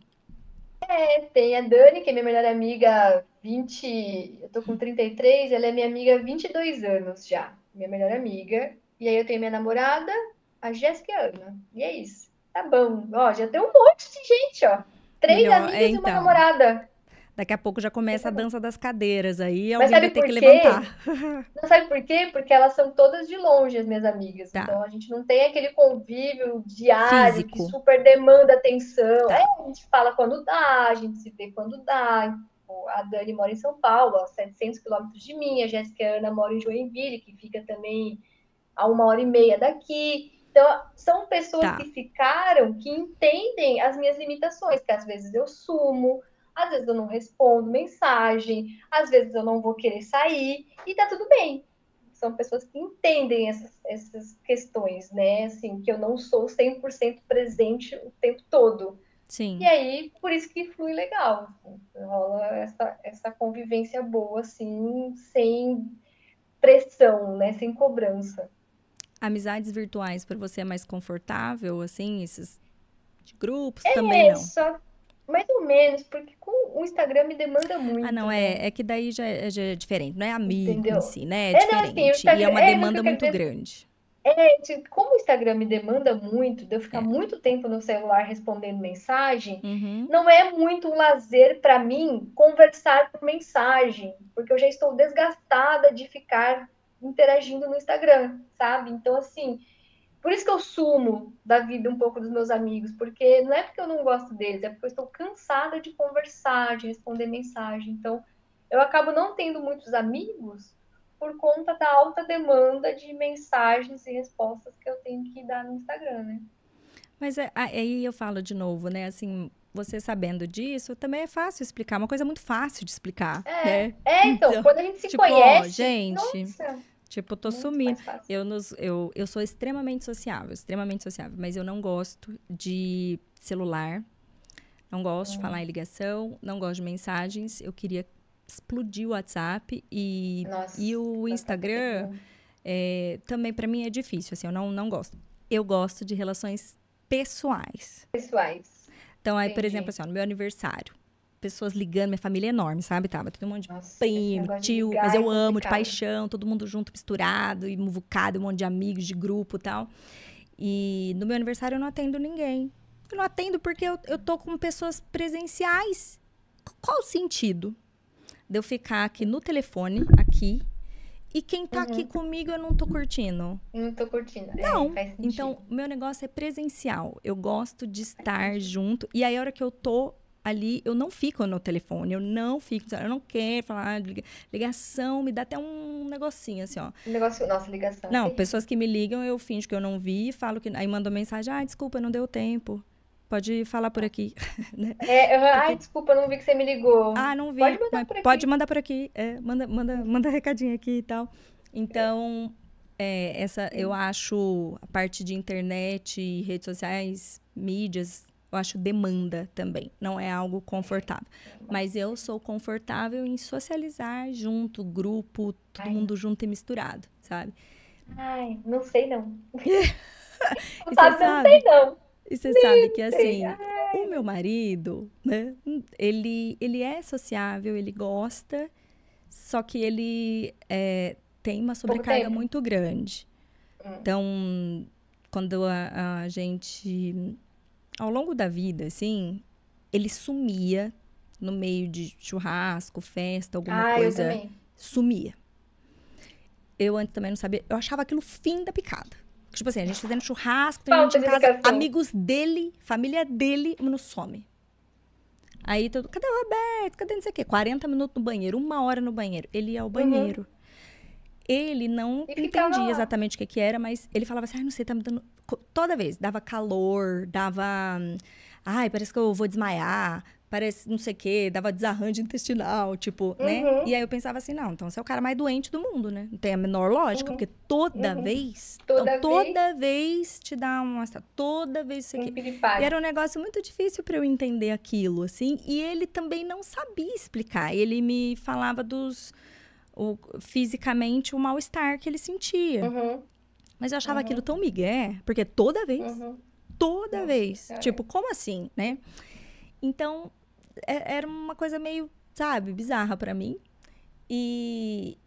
É, tem a Dani, que é minha melhor amiga, 20, eu tô com 33, ela é minha amiga há 22 anos já, minha melhor amiga. E aí eu tenho minha namorada, a Jéssica e a Ana. E é isso. Tá bom. Ó, já tem um monte de gente, ó. Três Melhor, amigas é, e uma então. namorada. Daqui a pouco já começa a dança das cadeiras, aí alguém vai ter que levantar. Não sabe por quê? Porque elas são todas de longe, as minhas amigas. Tá. Então a gente não tem aquele convívio diário que Físico. super demanda atenção. Tá. É, a gente fala quando dá, a gente se vê quando dá. Tipo, A Dani mora em São Paulo, a 700 quilômetros de mim. A Jéssica Ana moram em Joinville, que fica também a uma hora e meia daqui. Então, são pessoas Tá. que ficaram, que entendem as minhas limitações, que às vezes eu sumo, às vezes eu não respondo mensagem, às vezes eu não vou querer sair, e tá tudo bem. São pessoas que entendem essas, essas questões, né? Assim, que eu não sou 100% presente o tempo todo. Sim. E aí, por isso que flui legal. assim, rola essa, essa convivência boa, assim, sem pressão, né? Sem cobrança. Amizades virtuais pra você é mais confortável, assim, esses de grupos também É, não. Mais ou menos, porque com o Instagram me demanda muito. Ah, não, né? é, é que daí já, é- já é diferente, não é amigo Entendeu? em si, né? É, É, não, assim, diferente. e é Instagram- uma é, demanda eu muito dizer- grande. É, tipo, como o Instagram me demanda muito, de eu ficar É. muito tempo no celular respondendo mensagem, Uhum. não é muito um lazer para mim conversar por mensagem, porque eu já estou desgastada de ficar interagindo no Instagram, sabe? Então, assim, por isso que eu sumo da vida um pouco dos meus amigos, porque não é porque eu não gosto deles, é porque eu estou cansada de conversar, de responder mensagem. Então, eu acabo não tendo muitos amigos por conta da alta demanda de mensagens e respostas que eu tenho que dar no Instagram, né? Mas é- aí eu falo de novo, né? Assim, você sabendo disso, também é fácil explicar. Uma coisa muito fácil de explicar, É, né? É, então, Então, quando a gente se tipo, ó, conhece, gente, nossa, Tipo, eu tô muito sumindo. Eu, nos, eu, eu sou extremamente sociável, extremamente sociável, mas eu não gosto de celular, não gosto de falar em ligação, não gosto de mensagens. Eu queria explodir o WhatsApp e, Nossa, e o é Instagram é, também para mim é difícil, assim, eu não, não gosto. Eu gosto de relações pessoais. pessoais. Então, aí, por Entendi. exemplo, assim, ó, no meu aniversário, pessoas ligando, minha família é enorme, sabe? Tava todo mundo de Nossa, primo, de tio, ligar mas é eu amo de paixão, todo mundo junto, misturado, e muvucado, um monte de amigos, de grupo e tal. E no meu aniversário eu não atendo ninguém. Eu não atendo porque eu, eu tô com pessoas presenciais. Qual o sentido de eu ficar aqui no telefone, aqui, e quem tá aqui comigo eu não tô curtindo? Não tô curtindo. É, Não. faz sentido. Então, o meu negócio é presencial. Eu gosto de estar junto. E aí, a hora que eu tô ali, eu não fico no telefone. Eu não fico. Eu não quero falar. liga- Ligação me dá até um negocinho assim, ó. Um negócio, nossa, ligação. Não, pessoas que me ligam, eu finjo que eu não vi, falo que. Aí mandam mensagem: ah, desculpa, não deu tempo. Pode falar por aqui. né? É, eu- ai, desculpa, não vi que você me ligou. Ah, não vi. Pode mandar por aqui. pode mandar por aqui. É, manda, manda, manda recadinho aqui e tal. Então, é, essa, eu acho a parte de internet, redes sociais, mídias, eu acho demanda também. Não é algo confortável. Mas eu sou confortável em socializar junto, grupo, todo Ai. mundo junto e misturado, sabe? Ai, não sei não. E Não você sabe, não sabe? sei não. E você sabe que assim, o meu marido, né? Ele, ele é sociável, ele gosta, só que ele é, tem uma sobrecarga muito grande. Hum. Então, quando a, a gente, ao longo da vida, assim, ele sumia no meio de churrasco, festa, alguma Ah, eu coisa, também. sumia. Eu antes também não sabia, eu achava aquilo fim da picada. Tipo assim, a gente fazendo churrasco, tem gente em casa, amigos dele, família dele, não some. Aí todo, cadê o Roberto? Cadê não sei o quê? 40 minutos no banheiro, uma hora no banheiro. Ele ia ao banheiro. Ele não Uhum. E entendia exatamente o que, que era, mas ele falava assim: ai, não sei, tá me dando. Toda vez, dava calor, dava. Ai, parece que eu vou desmaiar, parece não sei o quê, dava desarranjo intestinal, tipo, né? Uhum. E aí eu pensava assim: não, então você é o cara mais doente do mundo, né? Não tem a menor lógica, porque toda Uhum. vez. Toda então, toda vez te dá uma. Toda vez isso aqui. Um. E era um negócio muito difícil para eu entender aquilo, assim. E ele também não sabia explicar. Ele me falava dos. O, fisicamente, o mal-estar que ele sentia. Uhum. Mas eu achava uhum. aquilo tão migué, porque toda vez, uhum. toda Nossa, vez, cara. tipo, como assim, né? Então, é, era uma coisa meio, sabe, bizarra para mim. E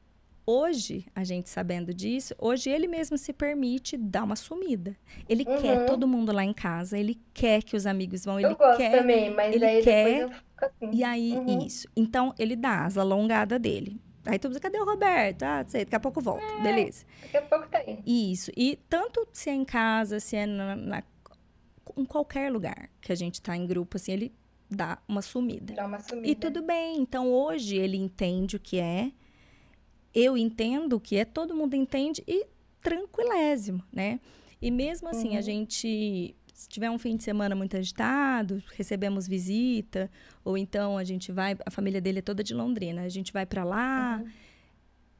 hoje, a gente sabendo disso, hoje ele mesmo se permite dar uma sumida. Ele uhum. quer todo mundo lá em casa, ele quer que os amigos vão, ele eu gosto quer, também, mas ele aí quer, assim. E aí, uhum. isso. Então, ele dá as alongadas dele. Aí tu diz, cadê o Roberto? Ah, sei, daqui a pouco volta. É, Beleza. Daqui a pouco tá aí. Isso. E tanto se é em casa, se é na, na em qualquer lugar que a gente tá em grupo, assim, ele dá uma sumida. Dá uma sumida. E tudo bem. Então, hoje ele entende o que é. Eu entendo o que é, todo mundo entende e tranquilésimo, né? E mesmo assim, uhum. a gente se tiver um fim de semana muito agitado, recebemos visita, ou então a gente vai, a família dele é toda de Londrina, a gente vai para lá, uhum.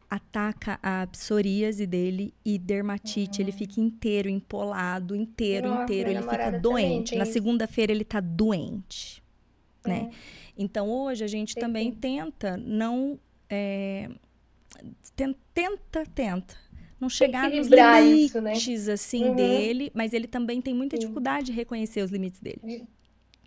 ataca a psoríase dele e dermatite, uhum. ele fica inteiro empolado, inteiro, Nossa, inteiro, ele fica doente. Na segunda-feira ele tá doente, né? é. né? Então hoje a gente também tenta não é, tenta, tenta não chegar nos limites isso, né? assim uhum. dele, mas ele também tem muita Sim. dificuldade de reconhecer os limites dele.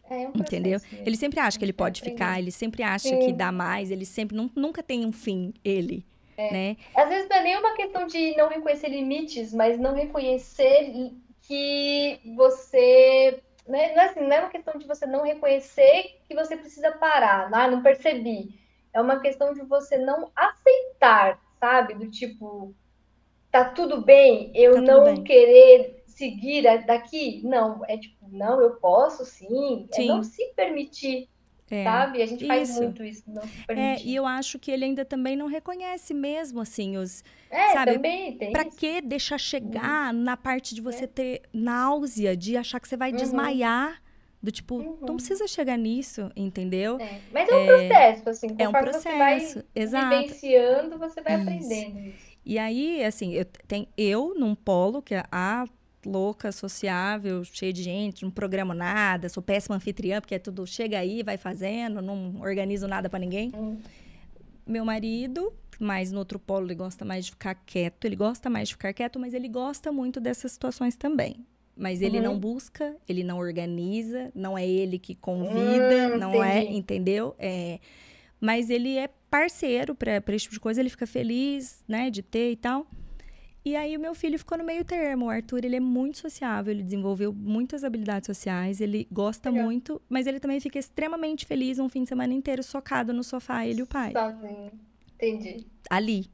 É um Entendeu? Mesmo. Ele sempre acha que ele pode ficar, ele sempre acha Sim. que dá mais, ele sempre nunca tem um fim, ele. É. Né? Às vezes não é nem uma questão de não reconhecer limites, mas não reconhecer que você. Né? Não, é assim, não é uma questão de você não reconhecer que você precisa parar, ah, não percebi. É uma questão de você não aceitar, sabe? Do tipo, tá tudo bem eu tá não bem. querer seguir daqui? Não, é tipo, não, eu posso sim. sim. É não se permitir. É, sabe? A gente faz isso. muito isso, não se É, e eu acho que ele ainda também não reconhece mesmo, assim, os... É, sabe? também tem Pra que deixar chegar uhum. na parte de você é. ter náusea, de achar que você vai uhum. desmaiar do tipo, uhum. não precisa chegar nisso, entendeu? É. Mas é um é, processo, assim, é um processo, você vai exato. vivenciando, você vai isso. aprendendo isso. E aí, assim, eu, tem eu num polo, que é a louca, sociável, cheia de gente, não programo nada, sou péssima anfitriã, porque é tudo chega aí, vai fazendo, não organizo nada para ninguém. Hum. Meu marido, mas no outro polo ele gosta mais de ficar quieto, ele gosta mais de ficar quieto, mas ele gosta muito dessas situações também. Mas ele uhum. não busca, ele não organiza, não é ele que convida, hum, não é, entendi. é, entendeu? É, mas ele é parceiro para esse tipo de coisa, ele fica feliz, né, de ter e tal. E aí o meu filho ficou no meio termo. O Arthur, ele é muito sociável, ele desenvolveu muitas habilidades sociais, ele gosta Legal. muito, mas ele também fica extremamente feliz um fim de semana inteiro socado no sofá, ele e o pai. Sozinho. Entendi. Ali.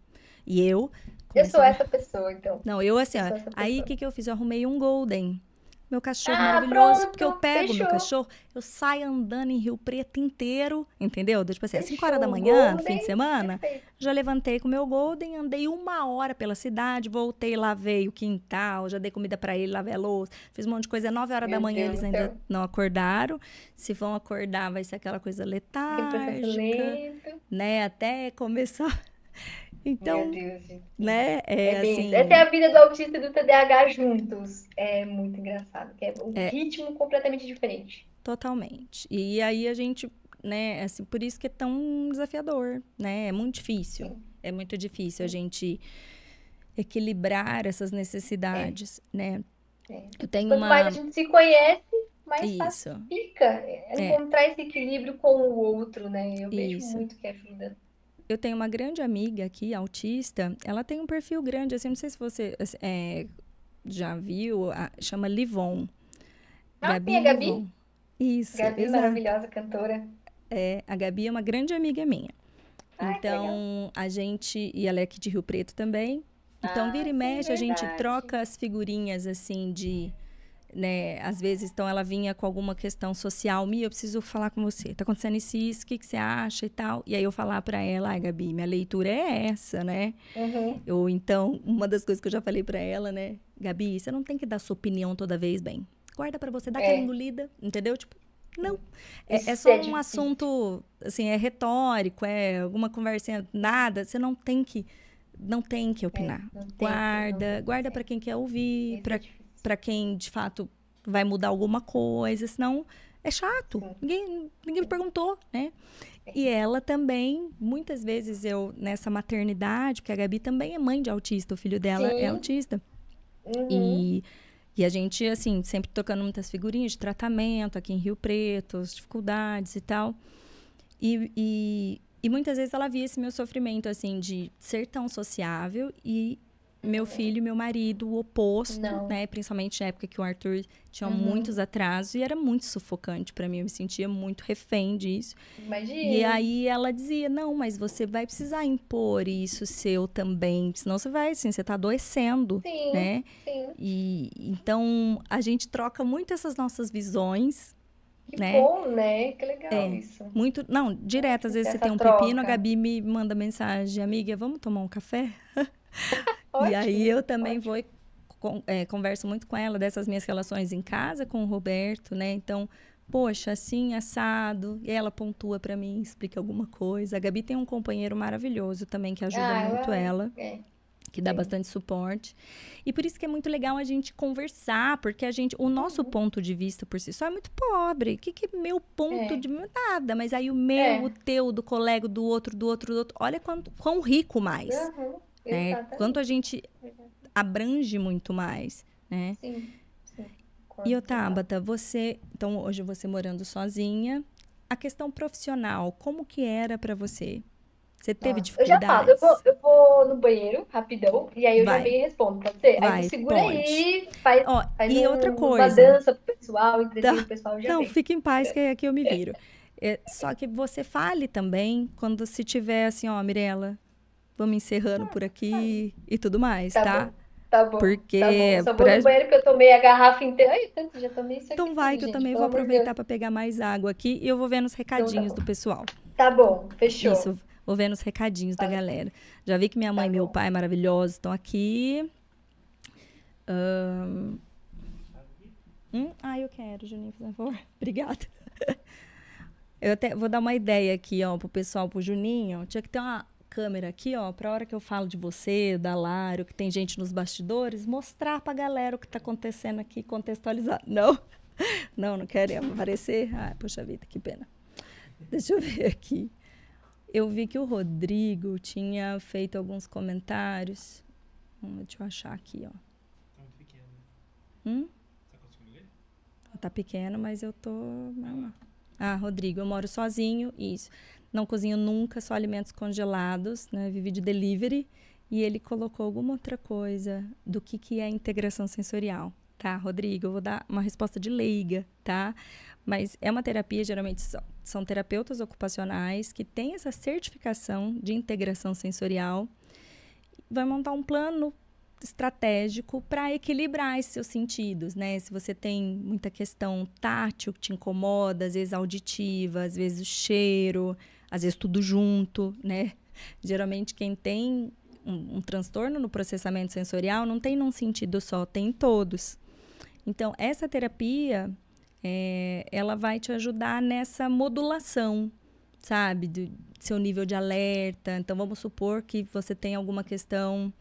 E eu eu sou essa pessoa, então. Não, eu assim, eu ó, aí o que, que eu fiz? Eu arrumei um Golden meu cachorro ah, maravilhoso, pronto, porque eu pego fechou. meu cachorro, eu saio andando em Rio Preto inteiro, entendeu? Tipo assim, às 5 horas da manhã, no fim de semana, perfeito. já levantei com o meu Golden, andei uma hora pela cidade, voltei, lavei o quintal, já dei comida para ele, lavei a louça, fiz um monte de coisa. 9 horas meu da manhã Deus eles ainda Deus. não acordaram. Se vão acordar, vai ser aquela coisa letárgica, né? Até começar então, né? É, é assim... Essa é a vida do autista e do TDAH juntos. É muito engraçado, que é um é... ritmo completamente diferente. Totalmente. E aí a gente, né, assim, por isso que é tão desafiador, né? É muito difícil. Sim. É muito difícil Sim. a gente equilibrar essas necessidades, é. né? É. Eu tenho Quanto uma... mais a gente se conhece, mais isso. fácil fica é. encontrar esse equilíbrio com o outro, né? Eu vejo isso. muito que ajuda eu tenho uma grande amiga aqui, autista, ela tem um perfil grande, assim, não sei se você é, já viu, a, chama Livon. Ah, Gabi sim, a Gabi. Livon. Isso, Gabi, exato. maravilhosa cantora. É, a Gabi é uma grande amiga minha. Ai, então, a gente, e ela é aqui de Rio Preto também. Então, ah, vira e mexe, a gente troca as figurinhas, assim, de né? Às vezes, então, ela vinha com alguma questão social, Mia, eu preciso falar com você. Tá acontecendo isso, isso, o que, que você acha e tal. E aí eu falar para ela, ai, Gabi, minha leitura é essa, né? Uhum. Ou então, uma das coisas que eu já falei para ela, né? Gabi, você não tem que dar sua opinião toda vez bem. Guarda para você, dá é. aquela engolida, entendeu? Tipo, não. É, é, só é um assunto, assim, é retórico, é alguma conversinha, nada. Você não tem que, não tem que opinar. É, guarda, guarda para quem quer ouvir, para para quem de fato vai mudar alguma coisa, senão é chato. Ninguém, ninguém me perguntou, né? E ela também, muitas vezes eu, nessa maternidade, porque a Gabi também é mãe de autista, o filho dela é Sim. é autista. Uhum. E, e a gente, assim, sempre tocando muitas figurinhas de tratamento aqui em Rio Preto, as dificuldades e tal. E, e, e muitas vezes ela via esse meu sofrimento, assim, de ser tão sociável e meu filho e meu marido, o oposto, Não. né? Principalmente na época que o Arthur tinha uhum. muitos atrasos e era muito sufocante para mim. Eu me sentia muito refém disso. Imagina. E aí ela dizia: Não, mas você vai precisar impor isso seu também, senão você vai, assim, você tá adoecendo, sim, né? Sim. E então a gente troca muito essas nossas visões. Que né? bom, né? Que legal é, isso. Muito, não, direto, às vezes você tem um troca. pepino, a Gabi me manda mensagem, amiga, vamos tomar um café? e aí eu também ótimo. vou com, é, converso muito com ela dessas minhas relações em casa com o Roberto, né? Então, poxa, assim, assado. E ela pontua para mim, explica alguma coisa. A Gabi tem um companheiro maravilhoso também que ajuda ah, muito é, ela. É. Que dá Sim. bastante suporte. E por isso que é muito legal a gente conversar, porque a gente, o nosso uhum. ponto de vista por si só é muito pobre. O que, que é meu ponto é. de nada? Mas aí o meu, é. o teu, do colega, do outro, do outro, do outro. Olha quanto, quão rico mais. Uhum. Né? Quanto a gente abrange muito mais, né? Sim. sim. E o Tabata, você, então hoje você morando sozinha, a questão profissional, como que era para você? Você teve dificuldades? Eu já falo, eu vou, eu vou no banheiro rapidão e aí eu Vai. já venho e respondo, pode ser? Vai, aí segura pode. aí, faz, Ó, faz e um, outra coisa. uma dança pro pessoal, entretém tá. o pessoal já Não, vem. fique em paz que aqui eu me viro. É, só que você fale também quando se tiver assim, ó, Mirella, vamos encerrando por aqui e tudo mais, tá? tá? Tá bom. Porque. Tá bom. Só vou pra... no banheiro que eu tomei a garrafa inteira. Ai, tanto, já tomei isso aqui. Então vai, que eu também vou aproveitar para pegar mais água aqui e eu vou ver nos recadinhos então, tá do pessoal. Tá bom, fechou. Isso, vou ver nos recadinhos tá. da galera. Já vi que minha mãe tá e meu pai maravilhosos estão aqui. Um... Hum? Ah, eu quero, Juninho, por favor. Obrigada. Eu até vou dar uma ideia aqui, ó, pro pessoal, pro Juninho. Tinha que ter uma, câmera aqui, ó, para a hora que eu falo de você, da Lário, que tem gente nos bastidores, mostrar para a galera o que está acontecendo aqui, contextualizar. Não, não, não quero aparecer. Ai, poxa vida, que pena. Deixa eu ver aqui. Eu vi que o Rodrigo tinha feito alguns comentários. Hum, deixa eu achar aqui, ó. Tá muito pequeno. Hum? Tá conseguindo ler? Tá pequeno, mas eu tô. Ah, Rodrigo, eu moro sozinho. Isso não cozinho nunca, só alimentos congelados, né? Vivi de delivery. E ele colocou alguma outra coisa do que, que é integração sensorial, tá, Rodrigo? Eu vou dar uma resposta de leiga, tá? Mas é uma terapia, geralmente são, são terapeutas ocupacionais que têm essa certificação de integração sensorial. Vai montar um plano estratégico para equilibrar esses seus sentidos, né? Se você tem muita questão tátil que te incomoda, às vezes auditiva, às vezes o cheiro, às vezes tudo junto, né? Geralmente quem tem um, um transtorno no processamento sensorial não tem num sentido só, tem em todos. Então, essa terapia, é, ela vai te ajudar nessa modulação, sabe? Do seu nível de alerta. Então, vamos supor que você tem alguma questão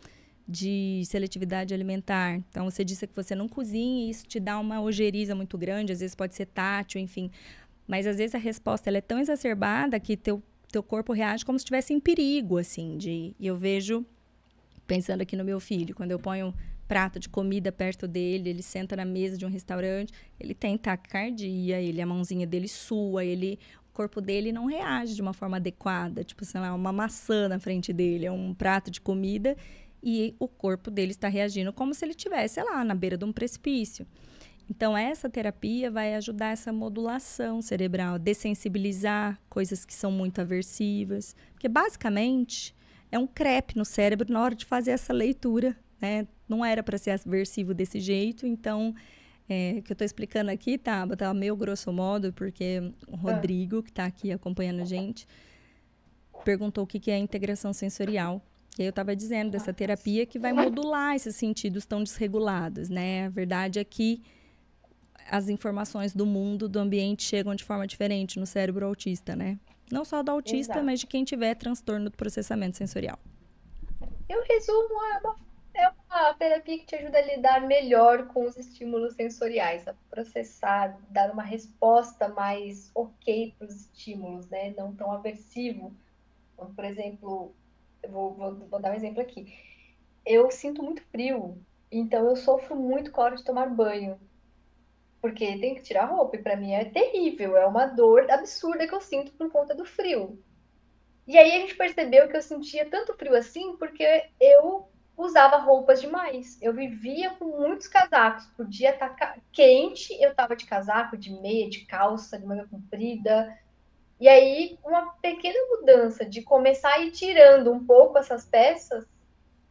de seletividade alimentar. Então, você disse que você não cozinha e isso te dá uma ojeriza muito grande, às vezes pode ser tátil, enfim. Mas às vezes a resposta ela é tão exacerbada que teu, teu corpo reage como se estivesse em perigo, assim. De, e eu vejo, pensando aqui no meu filho, quando eu ponho um prato de comida perto dele, ele senta na mesa de um restaurante, ele tem taquicardia, ele, a mãozinha dele sua, ele, o corpo dele não reage de uma forma adequada. Tipo, sei lá, uma maçã na frente dele, é um prato de comida e o corpo dele está reagindo como se ele estivesse, sei lá, na beira de um precipício. Então, essa terapia vai ajudar essa modulação cerebral, dessensibilizar coisas que são muito aversivas. Porque, basicamente, é um crepe no cérebro na hora de fazer essa leitura. Né? Não era para ser aversivo desse jeito, então. É, que eu estou explicando aqui, tá, tá meio grosso modo, porque o Rodrigo, que está aqui acompanhando a gente, perguntou o que, que é integração sensorial. E aí eu estava dizendo dessa terapia que vai modular esses sentidos tão desregulados, né? A verdade é que as informações do mundo, do ambiente, chegam de forma diferente no cérebro autista, né? Não só do autista, Exato. mas de quem tiver transtorno do processamento sensorial. Eu resumo, é uma, é uma terapia que te ajuda a lidar melhor com os estímulos sensoriais, a processar, dar uma resposta mais ok para os estímulos, né? Não tão aversivo. Então, por exemplo, vou, vou, vou dar um exemplo aqui. Eu sinto muito frio Então eu sofro muito com a hora de tomar banho. Porque tem que tirar roupa, e para mim é terrível, é uma dor absurda que eu sinto por conta do frio. E aí a gente percebeu que eu sentia tanto frio assim porque eu usava roupas demais. Eu vivia com muitos casacos. Podia estar tá quente, eu estava de casaco, de meia, de calça, de manga comprida. E aí, uma pequena mudança de começar a ir tirando um pouco essas peças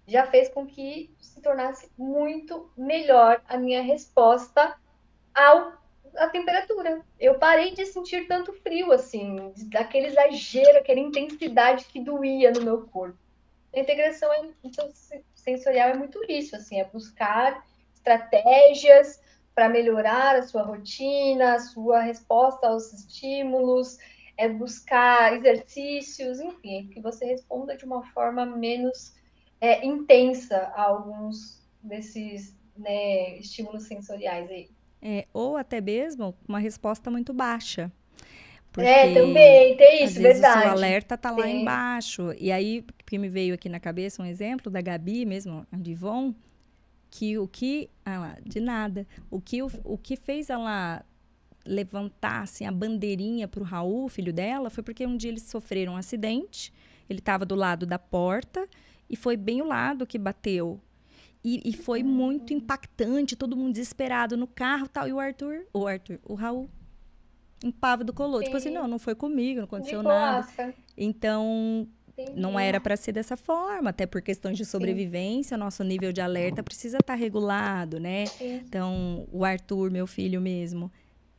já fez com que se tornasse muito melhor a minha resposta ao a temperatura. Eu parei de sentir tanto frio assim, daquele exagero, aquela intensidade que doía no meu corpo. A integração é, sensorial é muito isso, assim, é buscar estratégias para melhorar a sua rotina, a sua resposta aos estímulos, é buscar exercícios, enfim, que você responda de uma forma menos é, intensa a alguns desses né, estímulos sensoriais aí. É, ou até mesmo uma resposta muito baixa. é, também, tem isso, às vezes verdade. o alerta tá lá embaixo. E aí, que me veio aqui na cabeça um exemplo da Gabi mesmo, a Divon, que o que. Ah lá, de nada. O que, o, o que fez ela levantar assim, a bandeirinha para o Raul, filho dela, foi porque um dia eles sofreram um acidente. Ele estava do lado da porta e foi bem o lado que bateu. E, e, foi muito impactante, todo mundo desesperado no carro tal. E o Arthur, o Arthur, o Raul, impávido colou. Sim. Tipo assim, não, não foi comigo, não aconteceu nada. Então, Entendi. não era para ser dessa forma, até por questões de sobrevivência, Sim. nosso nível de alerta precisa estar tá regulado, né? Sim. Então, o Arthur, meu filho mesmo,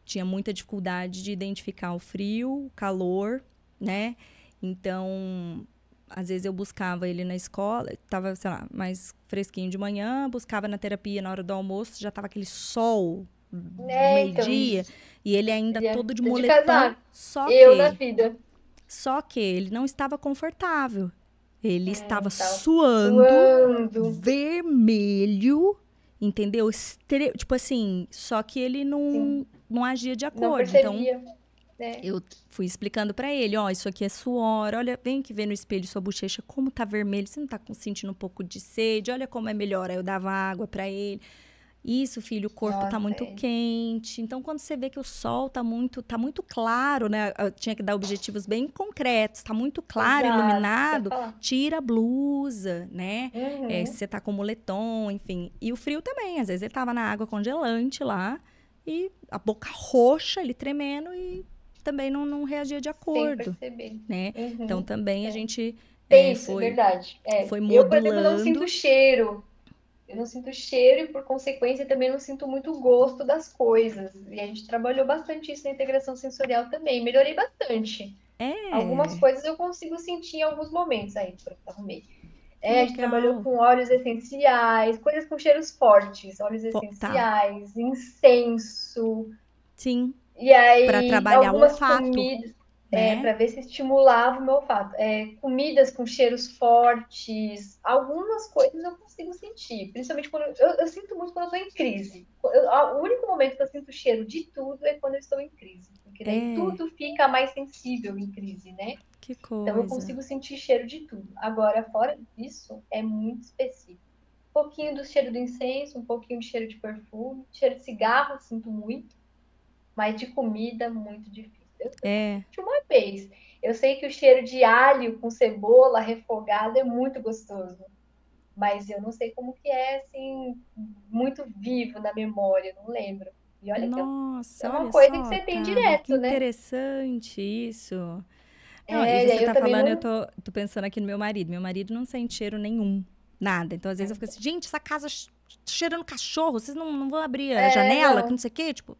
tinha muita dificuldade de identificar o frio, o calor, né? Então, às vezes eu buscava ele na escola, estava, sei lá, mais fresquinho de manhã, buscava na terapia na hora do almoço, já estava aquele sol é, meio-dia, então, e ele ainda ele todo de moletom. De só eu que, na vida. Só que ele não estava confortável. Ele é, estava suando, suando, vermelho, entendeu? Estre... Tipo assim, só que ele não, não agia de acordo. Não então, é. Eu fui explicando para ele, ó, isso aqui é suor, olha, vem que ver no espelho sua bochecha como tá vermelho, você não tá sentindo um pouco de sede, olha como é melhor. Aí eu dava água para ele. Isso, filho, o corpo Nossa, tá muito é. quente. Então, quando você vê que o sol tá muito, tá muito claro, né? Eu tinha que dar objetivos bem concretos, tá muito claro, Exato, iluminado, tira a blusa, né? Uhum. É, se você tá com moletom, enfim. E o frio também, às vezes ele tava na água congelante lá e a boca roxa, ele tremendo e também não, não reagia de acordo. Né? Uhum. Então também é. a gente. Tem é, isso, foi, verdade. É. Foi modulando. Eu, por exemplo, não sinto cheiro. Eu não sinto cheiro e, por consequência, também não sinto muito gosto das coisas. E a gente trabalhou bastante isso na integração sensorial também. Melhorei bastante. É. Algumas coisas eu consigo sentir em alguns momentos aí, por arrumei. É, a gente trabalhou com óleos essenciais, coisas com cheiros fortes, óleos tá. essenciais, tá. incenso. Sim. E aí, para trabalhar o olfato. Comidas, é, né? É, para ver se estimulava o meu olfato. É, comidas com cheiros fortes, algumas coisas eu consigo sentir, principalmente quando eu, eu sinto muito quando eu estou em crise. Eu, o único momento que eu sinto cheiro de tudo é quando eu estou em crise, porque daí é. tudo fica mais sensível em crise, né? Que coisa. Então eu consigo sentir cheiro de tudo. Agora, fora disso, é muito específico. Um pouquinho do cheiro do incenso, um pouquinho de cheiro de perfume, cheiro de cigarro, sinto muito mas de comida muito difícil. Eu é. De uma vez. Eu sei que o cheiro de alho com cebola refogada é muito gostoso. Mas eu não sei como que é, assim, muito vivo na memória, não lembro. E olha Nossa, que é uma coisa só, que você tem direto, que né? interessante isso. Não, é, você tá falando, não... eu tô, tô pensando aqui no meu marido. Meu marido não sente cheiro nenhum, nada. Então, às vezes, eu fico assim, gente, essa casa cheirando cachorro, vocês não, não vão abrir a é, janela, não. que não sei o quê, tipo...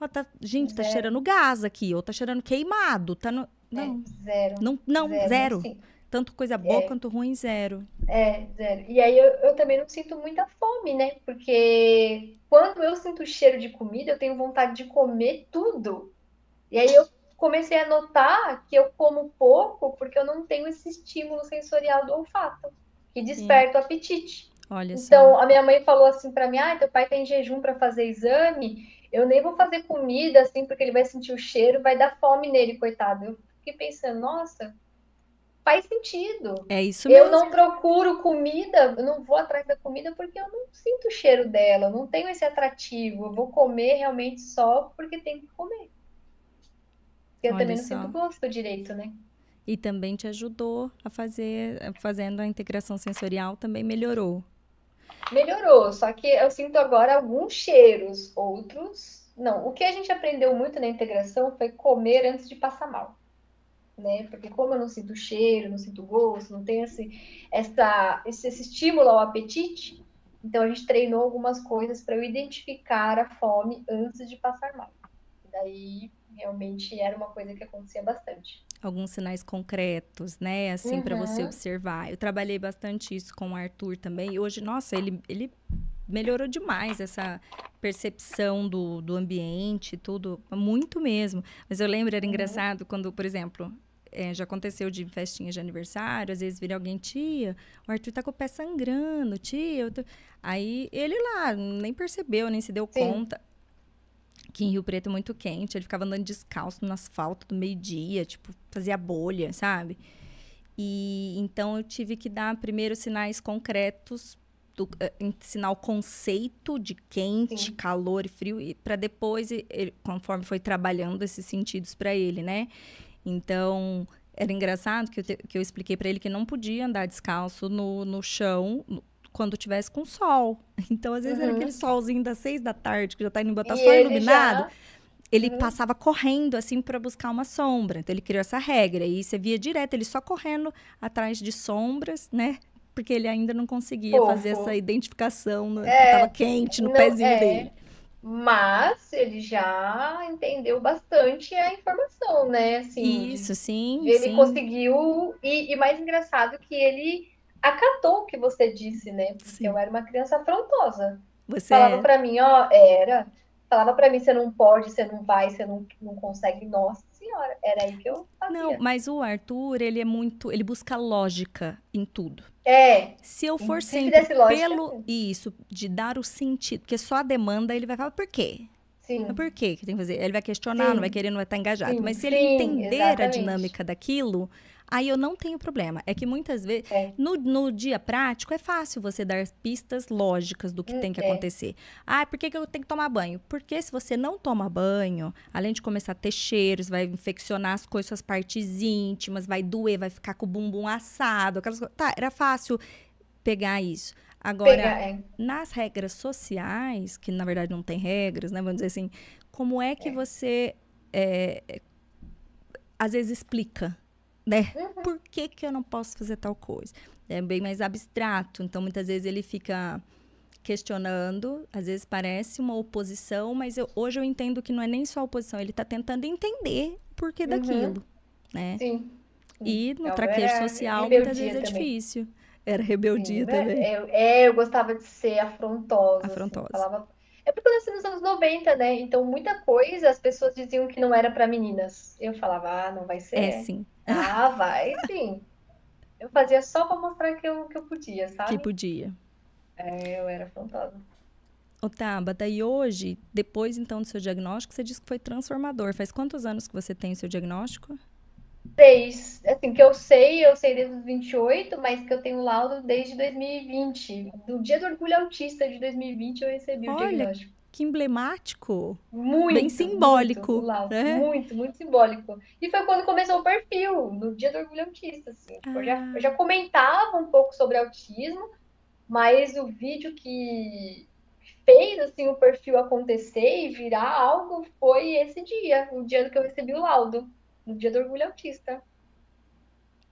Ela tá, gente, tá zero. cheirando gás aqui, ou tá cheirando queimado, tá no, é, não. É, zero. Não, não, zero. zero. Tanto coisa boa é. quanto ruim, zero. É, zero. E aí eu, eu também não sinto muita fome, né? Porque quando eu sinto cheiro de comida, eu tenho vontade de comer tudo. E aí eu comecei a notar que eu como pouco porque eu não tenho esse estímulo sensorial do olfato, que desperta Sim. o apetite. Olha então, só. a minha mãe falou assim para mim: ah, teu pai tá em jejum para fazer exame eu nem vou fazer comida assim, porque ele vai sentir o cheiro, vai dar fome nele, coitado. Eu fiquei pensando, nossa, faz sentido. É isso Eu mesmo. não procuro comida, eu não vou atrás da comida porque eu não sinto o cheiro dela, eu não tenho esse atrativo. Eu vou comer realmente só porque tem que comer. Eu Olha também não só. sinto gosto direito, né? E também te ajudou a fazer, fazendo a integração sensorial, também melhorou. Melhorou, só que eu sinto agora alguns cheiros, outros não. O que a gente aprendeu muito na integração foi comer antes de passar mal, né? Porque como eu não sinto cheiro, não sinto gosto, não tenho esse, essa, esse, esse estímulo ao apetite, então a gente treinou algumas coisas para eu identificar a fome antes de passar mal. Daí realmente era uma coisa que acontecia bastante. Alguns sinais concretos, né? Assim, para você Uhum. observar. Eu trabalhei bastante isso com o Arthur também. E hoje, nossa, ele, ele melhorou demais essa percepção do, do ambiente, tudo. Muito mesmo. Mas eu lembro, era Uhum. engraçado quando, por exemplo, eh, já aconteceu de festinha de aniversário, às vezes vira alguém, tia, o Arthur tá com o pé sangrando, tia. eu tô-" Aí ele lá, nem percebeu, nem se deu Sim. conta. Que em Rio Preto é muito quente, ele ficava andando descalço no asfalto do meio-dia, tipo, fazia bolha, sabe? E então eu tive que dar primeiro sinais concretos, do, eh, ensinar o conceito de quente, Sim. calor e frio, e para depois, ele- conforme foi trabalhando esses sentidos para ele, né? Então era engraçado que eu, te- que eu expliquei para ele que não podia andar descalço no, no chão quando tivesse com sol. Então, às vezes, era Uhum. aquele solzinho das seis da tarde, que já tá indo botar E só iluminado já- ele Uhum. passava correndo assim para buscar uma sombra. Então ele criou essa regra e você via direto ele só correndo atrás de sombras, né? Porque ele ainda não conseguia fazer essa identificação no, É, tava quente no não- pezinho é. dele. Mas ele já entendeu bastante a informação, né? Assim, Isso, sim, Ele sim. conseguiu, e, e mais engraçado que ele acatou o que você disse, né? Porque Sim. eu era uma criança afrontosa. Você Falava é- pra mim, ó, era. Falava pra mim, você não pode, você não vai, você não, não consegue. Nossa senhora, era aí que eu fazia. Não, mas o Arthur, ele é muito, ele busca lógica em tudo. É, Se eu for Se sempre pelo sim. isso, de dar o sentido, porque só a demanda ele vai falar por quê? sim. Mas por quê que tem que fazer? Ele vai questionar, Sim. não vai querer, não vai estar engajado. Sim, Mas se ele entender a exatamente. dinâmica daquilo, aí eu não tenho problema. É que muitas vezes, É. no, no dia prático, é fácil você dar pistas lógicas do que Hum, tem que é. acontecer. Ah, por que, que eu tenho que tomar banho? Porque se você não toma banho, além de começar a ter cheiros, vai infeccionar as coisas, suas partes íntimas, vai doer, vai ficar com o bumbum assado, aquelas coisas. Tá, era fácil pegar isso. Agora, Pegar, é. nas regras sociais, que na verdade não tem regras, né? Vamos dizer assim, como é que você é, é, às vezes explica, né? Uhum. Por que, que eu não posso fazer tal coisa? É bem mais abstrato, então muitas vezes ele fica questionando, às vezes parece uma oposição, mas eu- hoje eu entendo que não é nem só oposição, ele está tentando entender o porquê Uhum. daquilo, né? Sim. E no Então, traquejo social muitas vezes é também. difícil. Era rebeldia Sim, né? também. Eu, é, eu gostava de ser afrontosa. assim, Afrontosa. falava... É porque eu nasci nos anos 90, né? Então, muita coisa as pessoas diziam que não era pra meninas. Eu falava, ah, não vai ser. É, sim. Ah, vai sim. Eu fazia só pra mostrar que eu, que eu podia, sabe? Que podia. É, eu era afrontosa. Ô, Tabata, e hoje, depois então do seu diagnóstico, você disse que foi transformador. Faz quantos anos que você tem o seu diagnóstico? Três, assim, que eu sei, eu sei desde os 28, mas que eu tenho laudo desde 2020. No dia do orgulho autista de 2020 eu recebi o Olha, diagnóstico. Que emblemático. Muito, Bem simbólico, muito, o laudo, né? muito, muito simbólico. E foi quando começou o perfil, no dia do orgulho autista, assim. Tipo, eu, já, Ah. eu já comentava um pouco sobre autismo, mas o vídeo que fez, assim, o perfil acontecer e virar algo foi esse dia, o dia que eu recebi o laudo, no dia do orgulho autista.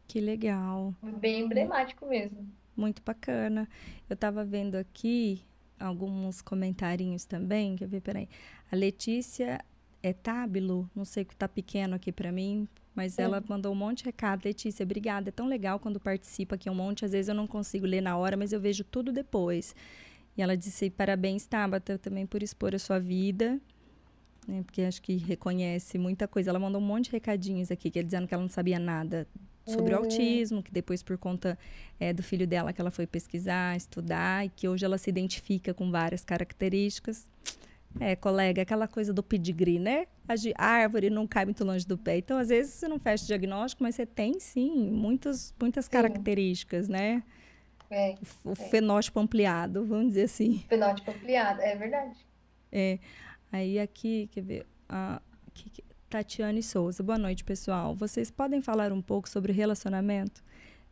Que legal. Bem emblemático mesmo. Muito bacana. Eu tava vendo aqui alguns comentarinhos também. Quer ver? Peraí. A Letícia é Tábilo, não sei o que tá pequeno aqui para mim, mas ela mandou um monte de recado. Letícia, obrigada. É tão legal quando participa aqui um monte. Às vezes eu não consigo ler na hora, mas eu vejo tudo depois. E ela disse: parabéns, Tabata, também por expor a sua vida. Né, porque acho que reconhece muita coisa. Ela mandou um monte de recadinhos aqui, que é dizendo que ela não sabia nada sobre o Hum. autismo, que depois, por conta é, do filho dela, que ela foi pesquisar, estudar, e que hoje ela se identifica com várias características. É, colega, aquela coisa do pedigree, né? A árvore não cai muito longe do pé. Então, às vezes, você não fecha o diagnóstico, mas você tem, sim, muitas, muitas características, né? É, O, o fenótipo ampliado, vamos dizer assim. fenótipo ampliado, é verdade. É. Aí aqui, quer ver? a aqui, Tatiane Souza. Boa noite, pessoal. Vocês podem falar um pouco sobre relacionamento?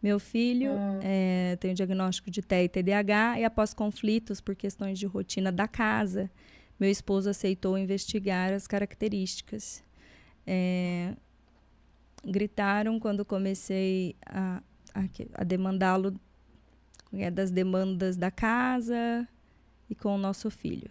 Meu filho eh, tem o diagnóstico de TEA e TDAH e após conflitos por questões de rotina da casa, meu esposo aceitou investigar as características. Eh, gritaram quando comecei a, a, a demandá-lo é, das demandas da casa e com o nosso filho.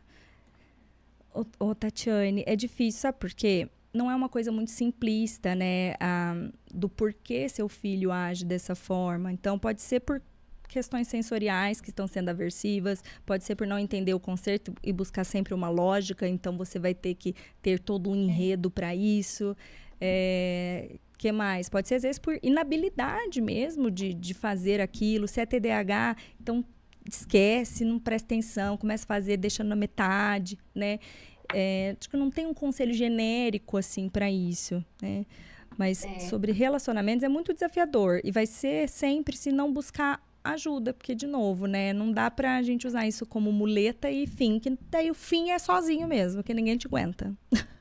Ô, ô, Tatiane, é difícil, sabe por quê? Não é uma coisa muito simplista, né? a- do porquê seu filho age dessa forma. Então, pode ser por questões sensoriais que estão sendo aversivas, pode ser por não entender o conceito e buscar sempre uma lógica, então você vai ter que ter todo um enredo para isso. É, que mais? Pode ser, às vezes, por inabilidade mesmo de, de fazer aquilo. Se é TDAH, então esquece, não presta atenção, começa a fazer, deixa na metade, né? É, acho que não tem um conselho genérico, assim, para isso, né? Mas É. sobre relacionamentos é muito desafiador. E vai ser sempre se não buscar ajuda, porque, de novo, né? Não dá pra gente usar isso como muleta e fim, que daí o fim é sozinho mesmo, que ninguém te aguenta.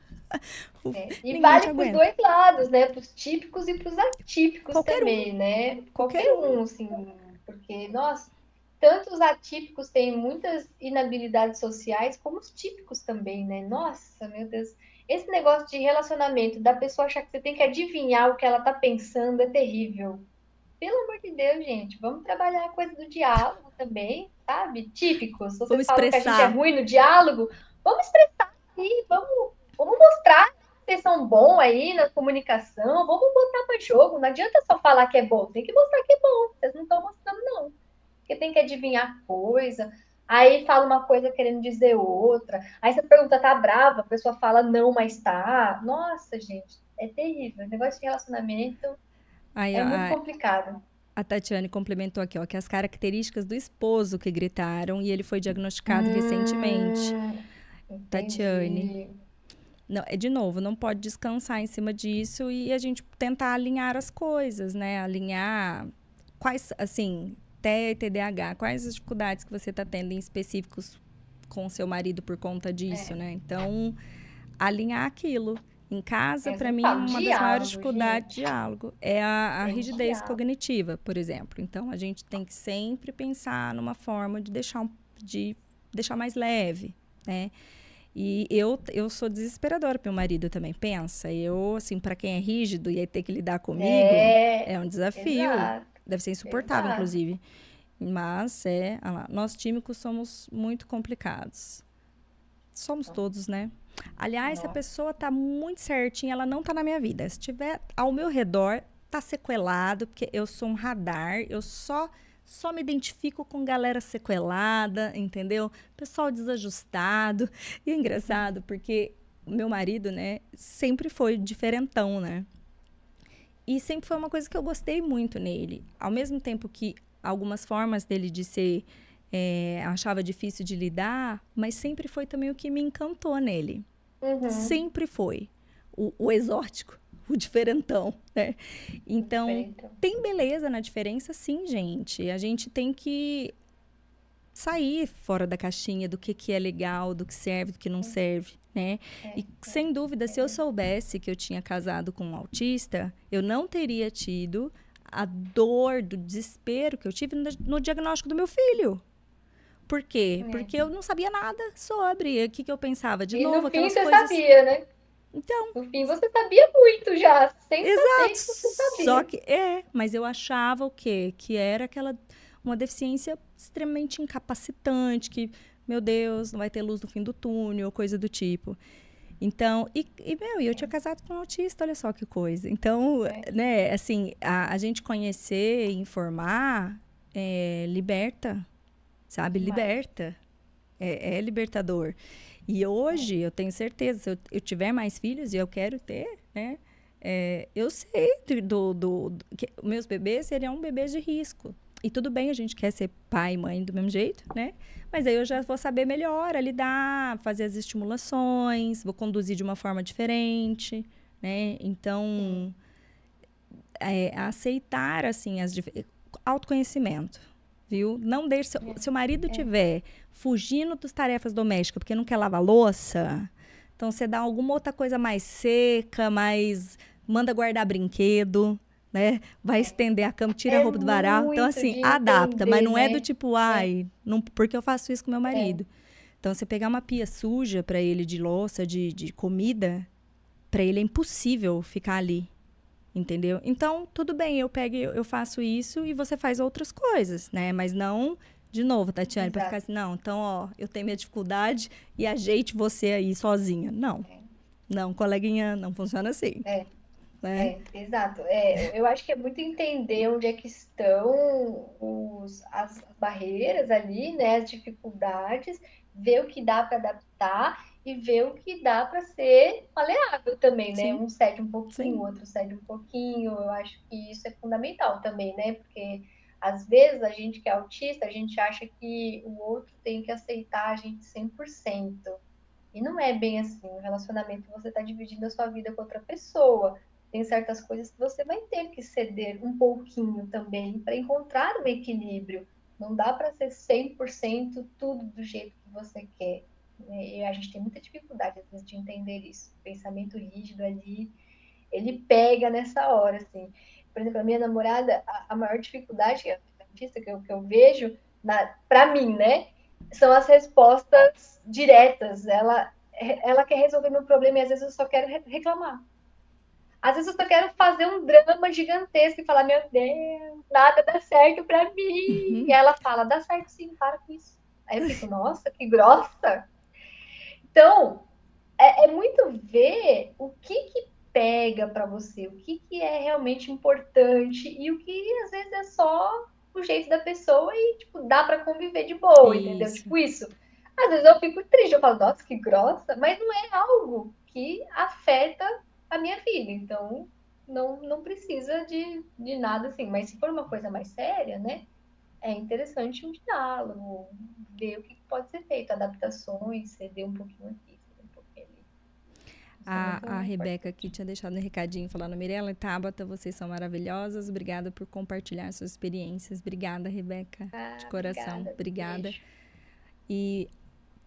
O- É, E ninguém vale para os dois lados, né? Para os típicos e para os atípicos Qualquer um. também, né? Qualquer Qualquer um, assim, porque, nossa, tanto os atípicos têm muitas inabilidades sociais, como os típicos também, né? Nossa, meu Deus. Esse negócio de relacionamento, da pessoa achar que você tem que adivinhar o que ela tá pensando, é terrível. Pelo amor de Deus, gente, vamos trabalhar a coisa do diálogo também, sabe? Típicos. Se você Vamos fala que a gente é expressar. ruim no diálogo, vamos expressar aí, vamos, vamos mostrar que vocês são bons aí na comunicação, vamos botar para jogo. Não adianta só falar que é bom, tem que mostrar que é bom. Vocês não estão mostrando, não. Porque tem que adivinhar coisa. Aí fala uma coisa querendo dizer outra. Aí você pergunta, tá brava? A pessoa fala não, mas tá. Nossa, gente, é terrível. O negócio de relacionamento Aí, é ó, muito complicado. A Tatiane complementou aqui, ó, que as características do esposo que gritaram e ele foi diagnosticado recentemente. Hum, Tatiane. entendi. Não, é de novo, não pode descansar em cima disso e a gente tentar alinhar as coisas, né? Alinhar quais, assim, TEA e TDAH, quais as dificuldades que você está tendo em específicos com seu marido por conta disso, É. né? Então, alinhar aquilo. Em casa, É, para mim, uma das diálogo, maiores dificuldades de diálogo é a, a Tem rigidez diálogo. cognitiva, por exemplo. Então, a gente tem que sempre pensar numa forma de deixar, um- de deixar mais leve, né? E eu, eu sou desesperadora meu marido também. Pensa, eu, assim, para quem é rígido e aí ter que lidar comigo, é, É, um desafio. exato. Deve ser insuportável, Exato. inclusive. Mas é, ah lá, nós tímicos somos muito complicados. Somos todos, né? Aliás, se a Nossa. pessoa tá muito certinha, ela não tá na minha vida. Se estiver ao meu redor, tá sequelado, porque eu sou um radar, eu só só me identifico com galera sequelada, entendeu? Pessoal desajustado. E é engraçado, porque meu marido, né, sempre foi diferentão, né? E sempre foi uma coisa que eu gostei muito nele. Ao mesmo tempo que algumas formas dele de ser é, achava difícil de lidar, mas sempre foi também o que me encantou nele. Uhum. Sempre foi. O, o exótico, o diferentão, né? Então, tem beleza na diferença, sim, gente. A gente tem que sair fora da caixinha do que, que é legal, do que serve, do que não serve, né? É, E sem dúvida, se eu soubesse que eu tinha casado com um autista, eu não teria tido a dor do desespero que eu tive no, no diagnóstico do meu filho. Por quê? É. Porque eu não sabia nada sobre. O que, que eu pensava? De e novo, no fim aquelas você coisas. sabia, né? Então, No fim você sabia muito já. Sem saber Exato. sabia. Só que é, mas eu achava o quê? Que era aquela uma deficiência extremamente incapacitante, que, meu Deus, não vai ter luz no fim do túnel, coisa do tipo. Então, e, e meu, e eu tinha casado com um autista, olha só que coisa. Então, É. né, assim, a, a gente conhecer e informar é, liberta, sabe? Demais. Liberta. É, é libertador. E hoje, eu tenho certeza, se eu, eu tiver mais filhos, e eu quero ter, né? é, eu sei do, do, do- que meus bebês seriam bebês de risco. e tudo bem, a gente quer ser pai e mãe do mesmo jeito, né? Mas aí eu já vou saber melhor a lidar, fazer as estimulações, vou conduzir de uma forma diferente, né? Então, é, aceitar, assim, as autoconhecimento, viu? Não deixe... É. Se o marido é. tiver fugindo das tarefas domésticas porque não quer lavar louça, então você dá alguma outra coisa mais seca, mais... Manda guardar brinquedo, né? Vai estender a cama, tira é a roupa do varal. Então, assim, adapta, entender, mas não é do né? tipo, é. ai, não, porque eu faço isso com meu é. marido. É. Então, você pegar uma pia suja para ele de louça, de, de comida, para ele é impossível ficar ali. Entendeu? Então, tudo bem, eu pego, eu faço isso e você faz outras coisas, né? Mas não, de novo, Tatiane, para ficar assim, não, então, ó, eu tenho minha dificuldade e ajeite você aí sozinha. Não. É. Não, coleguinha, não funciona assim. É. Né? É, exato. É, eu acho que é muito entender onde é que estão os, as barreiras ali, né, as dificuldades, ver o que dá para adaptar e ver o que dá para ser maleável também, né? Sim. Um cede um pouquinho, o outro cede um pouquinho. Eu acho que isso é fundamental também, né? Porque às vezes a gente que é autista, a gente acha que o outro tem que aceitar a gente 100%. E não é bem assim. No relacionamento você está dividindo a sua vida com outra pessoa tem certas coisas que você vai ter que ceder um pouquinho também para encontrar o equilíbrio. Não dá para ser 100% tudo do jeito que você quer. Né? E a gente tem muita dificuldade, às vezes, de entender isso. O pensamento rígido ali, ele pega nessa hora, assim. Por exemplo, a minha namorada, a, maior dificuldade que, eu, que eu vejo, para mim, né, são as respostas diretas. Ela, ela quer resolver meu problema e às vezes eu só quero reclamar. Às vezes eu só quero fazer um drama gigantesco e falar, meu Deus, nada dá certo pra mim. Uhum. E ela fala, dá certo sim, para com isso. Aí eu fico, nossa, que grossa. Então, é, é muito ver o que que pega para você, o que que é realmente importante e o que às vezes é só o jeito da pessoa e, tipo, dá para conviver de boa, isso. entendeu? Tipo isso. Às vezes eu fico triste, eu falo, nossa, que grossa, mas não é algo que afeta a minha filha. Então, não, não precisa de, de nada assim. Mas se for uma coisa mais séria, né? É interessante um diálogo, ver o que pode ser feito, adaptações, ceder um pouquinho aqui, ceder um pouquinho ali. É a, a Rebeca aqui tinha deixado um recadinho falando, Mirella e Tabata, vocês são maravilhosas. Obrigada por compartilhar suas experiências. Obrigada, Rebeca. Ah, de coração. Obrigada. obrigada. E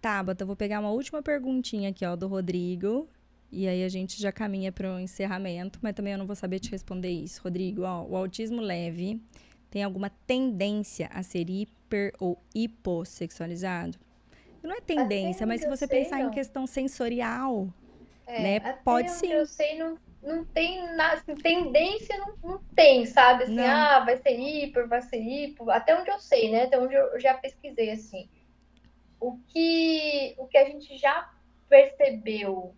Tabata, vou pegar uma última perguntinha aqui, ó, do Rodrigo. E aí a gente já caminha para o encerramento, mas também eu não vou saber te responder isso. Rodrigo, ó, o autismo leve tem alguma tendência a ser hiper ou hipossexualizado? Não é tendência, mas se você sei, pensar não. em questão sensorial, é, né, pode sim. Eu sei, não, não tem nada, assim, tendência não, não tem, sabe? Assim, não. ah, vai ser hiper, vai ser hipo, até onde eu sei, né? Até onde eu já pesquisei, assim. O que, o que a gente já percebeu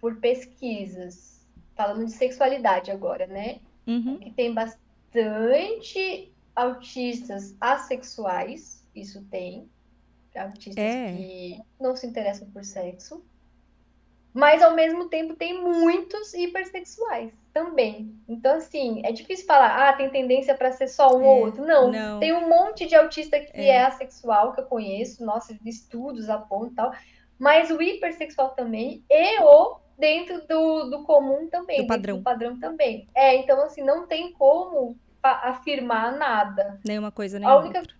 por pesquisas, falando de sexualidade agora, né? Uhum. Que tem bastante autistas assexuais, isso tem. Autistas é. que não se interessam por sexo. Mas ao mesmo tempo tem muitos hipersexuais também. Então, assim, é difícil falar, ah, tem tendência para ser só um é, ou outro. Não, não, tem um monte de autista que é. é assexual que eu conheço, nossos estudos apontam e tal. Mas o hipersexual também e o dentro do, do comum também, do padrão. do padrão também. É, então assim, não tem como afirmar nada. Nenhuma coisa, nem a única, outra.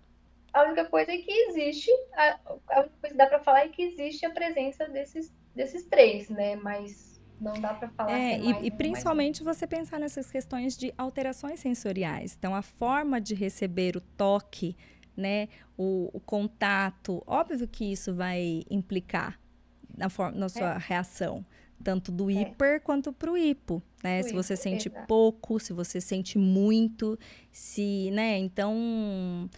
A única coisa é que existe, a, a única coisa que dá para falar é que existe a presença desses, desses três, né? Mas não dá para falar. É, é e, e principalmente você pensar nessas questões de alterações sensoriais. Então, a forma de receber o toque, né, o, o contato, óbvio que isso vai implicar na, forma, na sua é. reação tanto do é. hiper quanto para o hipo, né? O se você sente exato. pouco, se você sente muito, se, né? Então,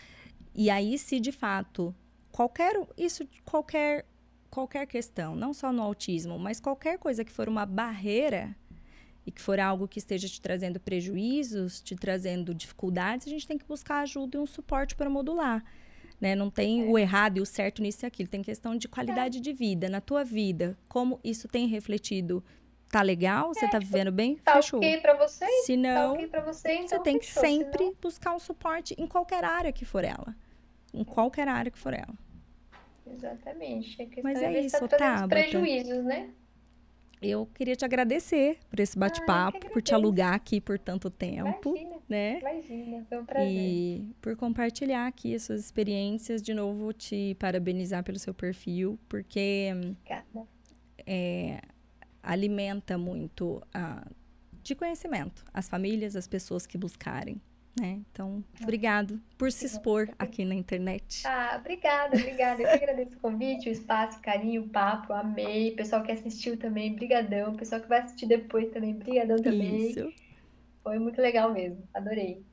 e aí se de fato qualquer isso qualquer qualquer questão, não só no autismo, mas qualquer coisa que for uma barreira e que for algo que esteja te trazendo prejuízos, te trazendo dificuldades, a gente tem que buscar ajuda e um suporte para modular. Né? Não tem é. o errado e o certo nisso e aquilo. Tem questão de qualidade é. de vida, na tua vida. Como isso tem refletido Tá legal? Você tá vivendo bem? Tá Fechou. ok pra você? Se Tá não, ok pra você? Então você tem que fechou, sempre senão- buscar um suporte em qualquer área que for ela. Em qualquer área que for ela. Exatamente. A Mas é, é se isso, tá prejuízos, né? Eu queria te agradecer por esse bate-papo, por te alugar aqui por tanto tempo, Imagina, né? imagina. Foi um prazer. E por compartilhar aqui as suas experiências. De novo, te parabenizar pelo seu perfil, porque é, alimenta muito a, de conhecimento as famílias, as pessoas que buscarem. Né? Então, obrigado por se expor aqui na internet. Ah, obrigada, obrigada. Eu que agradeço o convite, o espaço, o carinho, o papo. Amei. O pessoal que assistiu também, brigadão. O pessoal que vai assistir depois também, brigadão também. Isso. Foi muito legal mesmo. Adorei.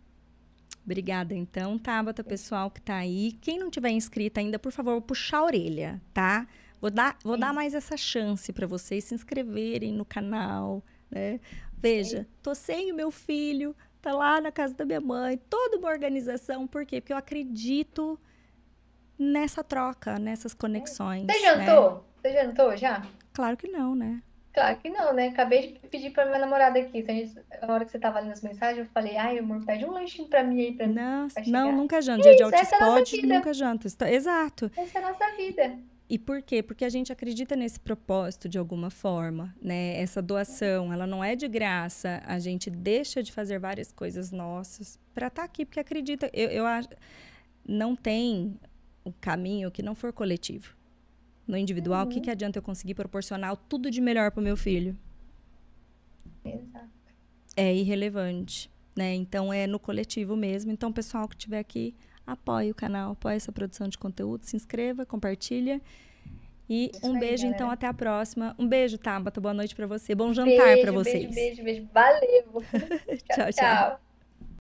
Obrigada, então, Tabata, pessoal que tá aí. Quem não tiver inscrito ainda, por favor, puxar a orelha, tá? Vou dar, vou dar mais essa chance para vocês se inscreverem no canal, né? Veja, tô sem o meu filho, tá lá na casa da minha mãe, toda uma organização, por quê? Porque eu acredito nessa troca, nessas conexões. Você né? jantou? Você jantou já? Claro que não, né? Claro que não, né? Acabei de pedir pra minha namorada aqui. Se a gente- Na hora que você tava lendo as mensagens, eu falei, ai, amor, pede um lanchinho pra mim aí, pra. Não, vai não nunca janto. Dia de é a Outspot, vida. nunca janto. Está- Exato. Essa é a nossa vida. E por quê? Porque a gente acredita nesse propósito de alguma forma, né? Essa doação, ela não é de graça. A gente deixa de fazer várias coisas nossas para estar aqui, porque acredita. Eu, eu acho. Não tem o caminho que não for coletivo. No individual, o que, que adianta eu conseguir proporcionar tudo de melhor para o meu filho? Exato. É irrelevante, né? Então é no coletivo mesmo. Então, pessoal que estiver aqui, apoie o canal, apoie essa produção de conteúdo, se inscreva, compartilha. E Isso um aí, beijo, galera. então, até a próxima. Um beijo, Tabata. Boa noite para você. Bom jantar para vocês. beijo, beijo, beijo. Valeu. tchau, tchau. Tchau.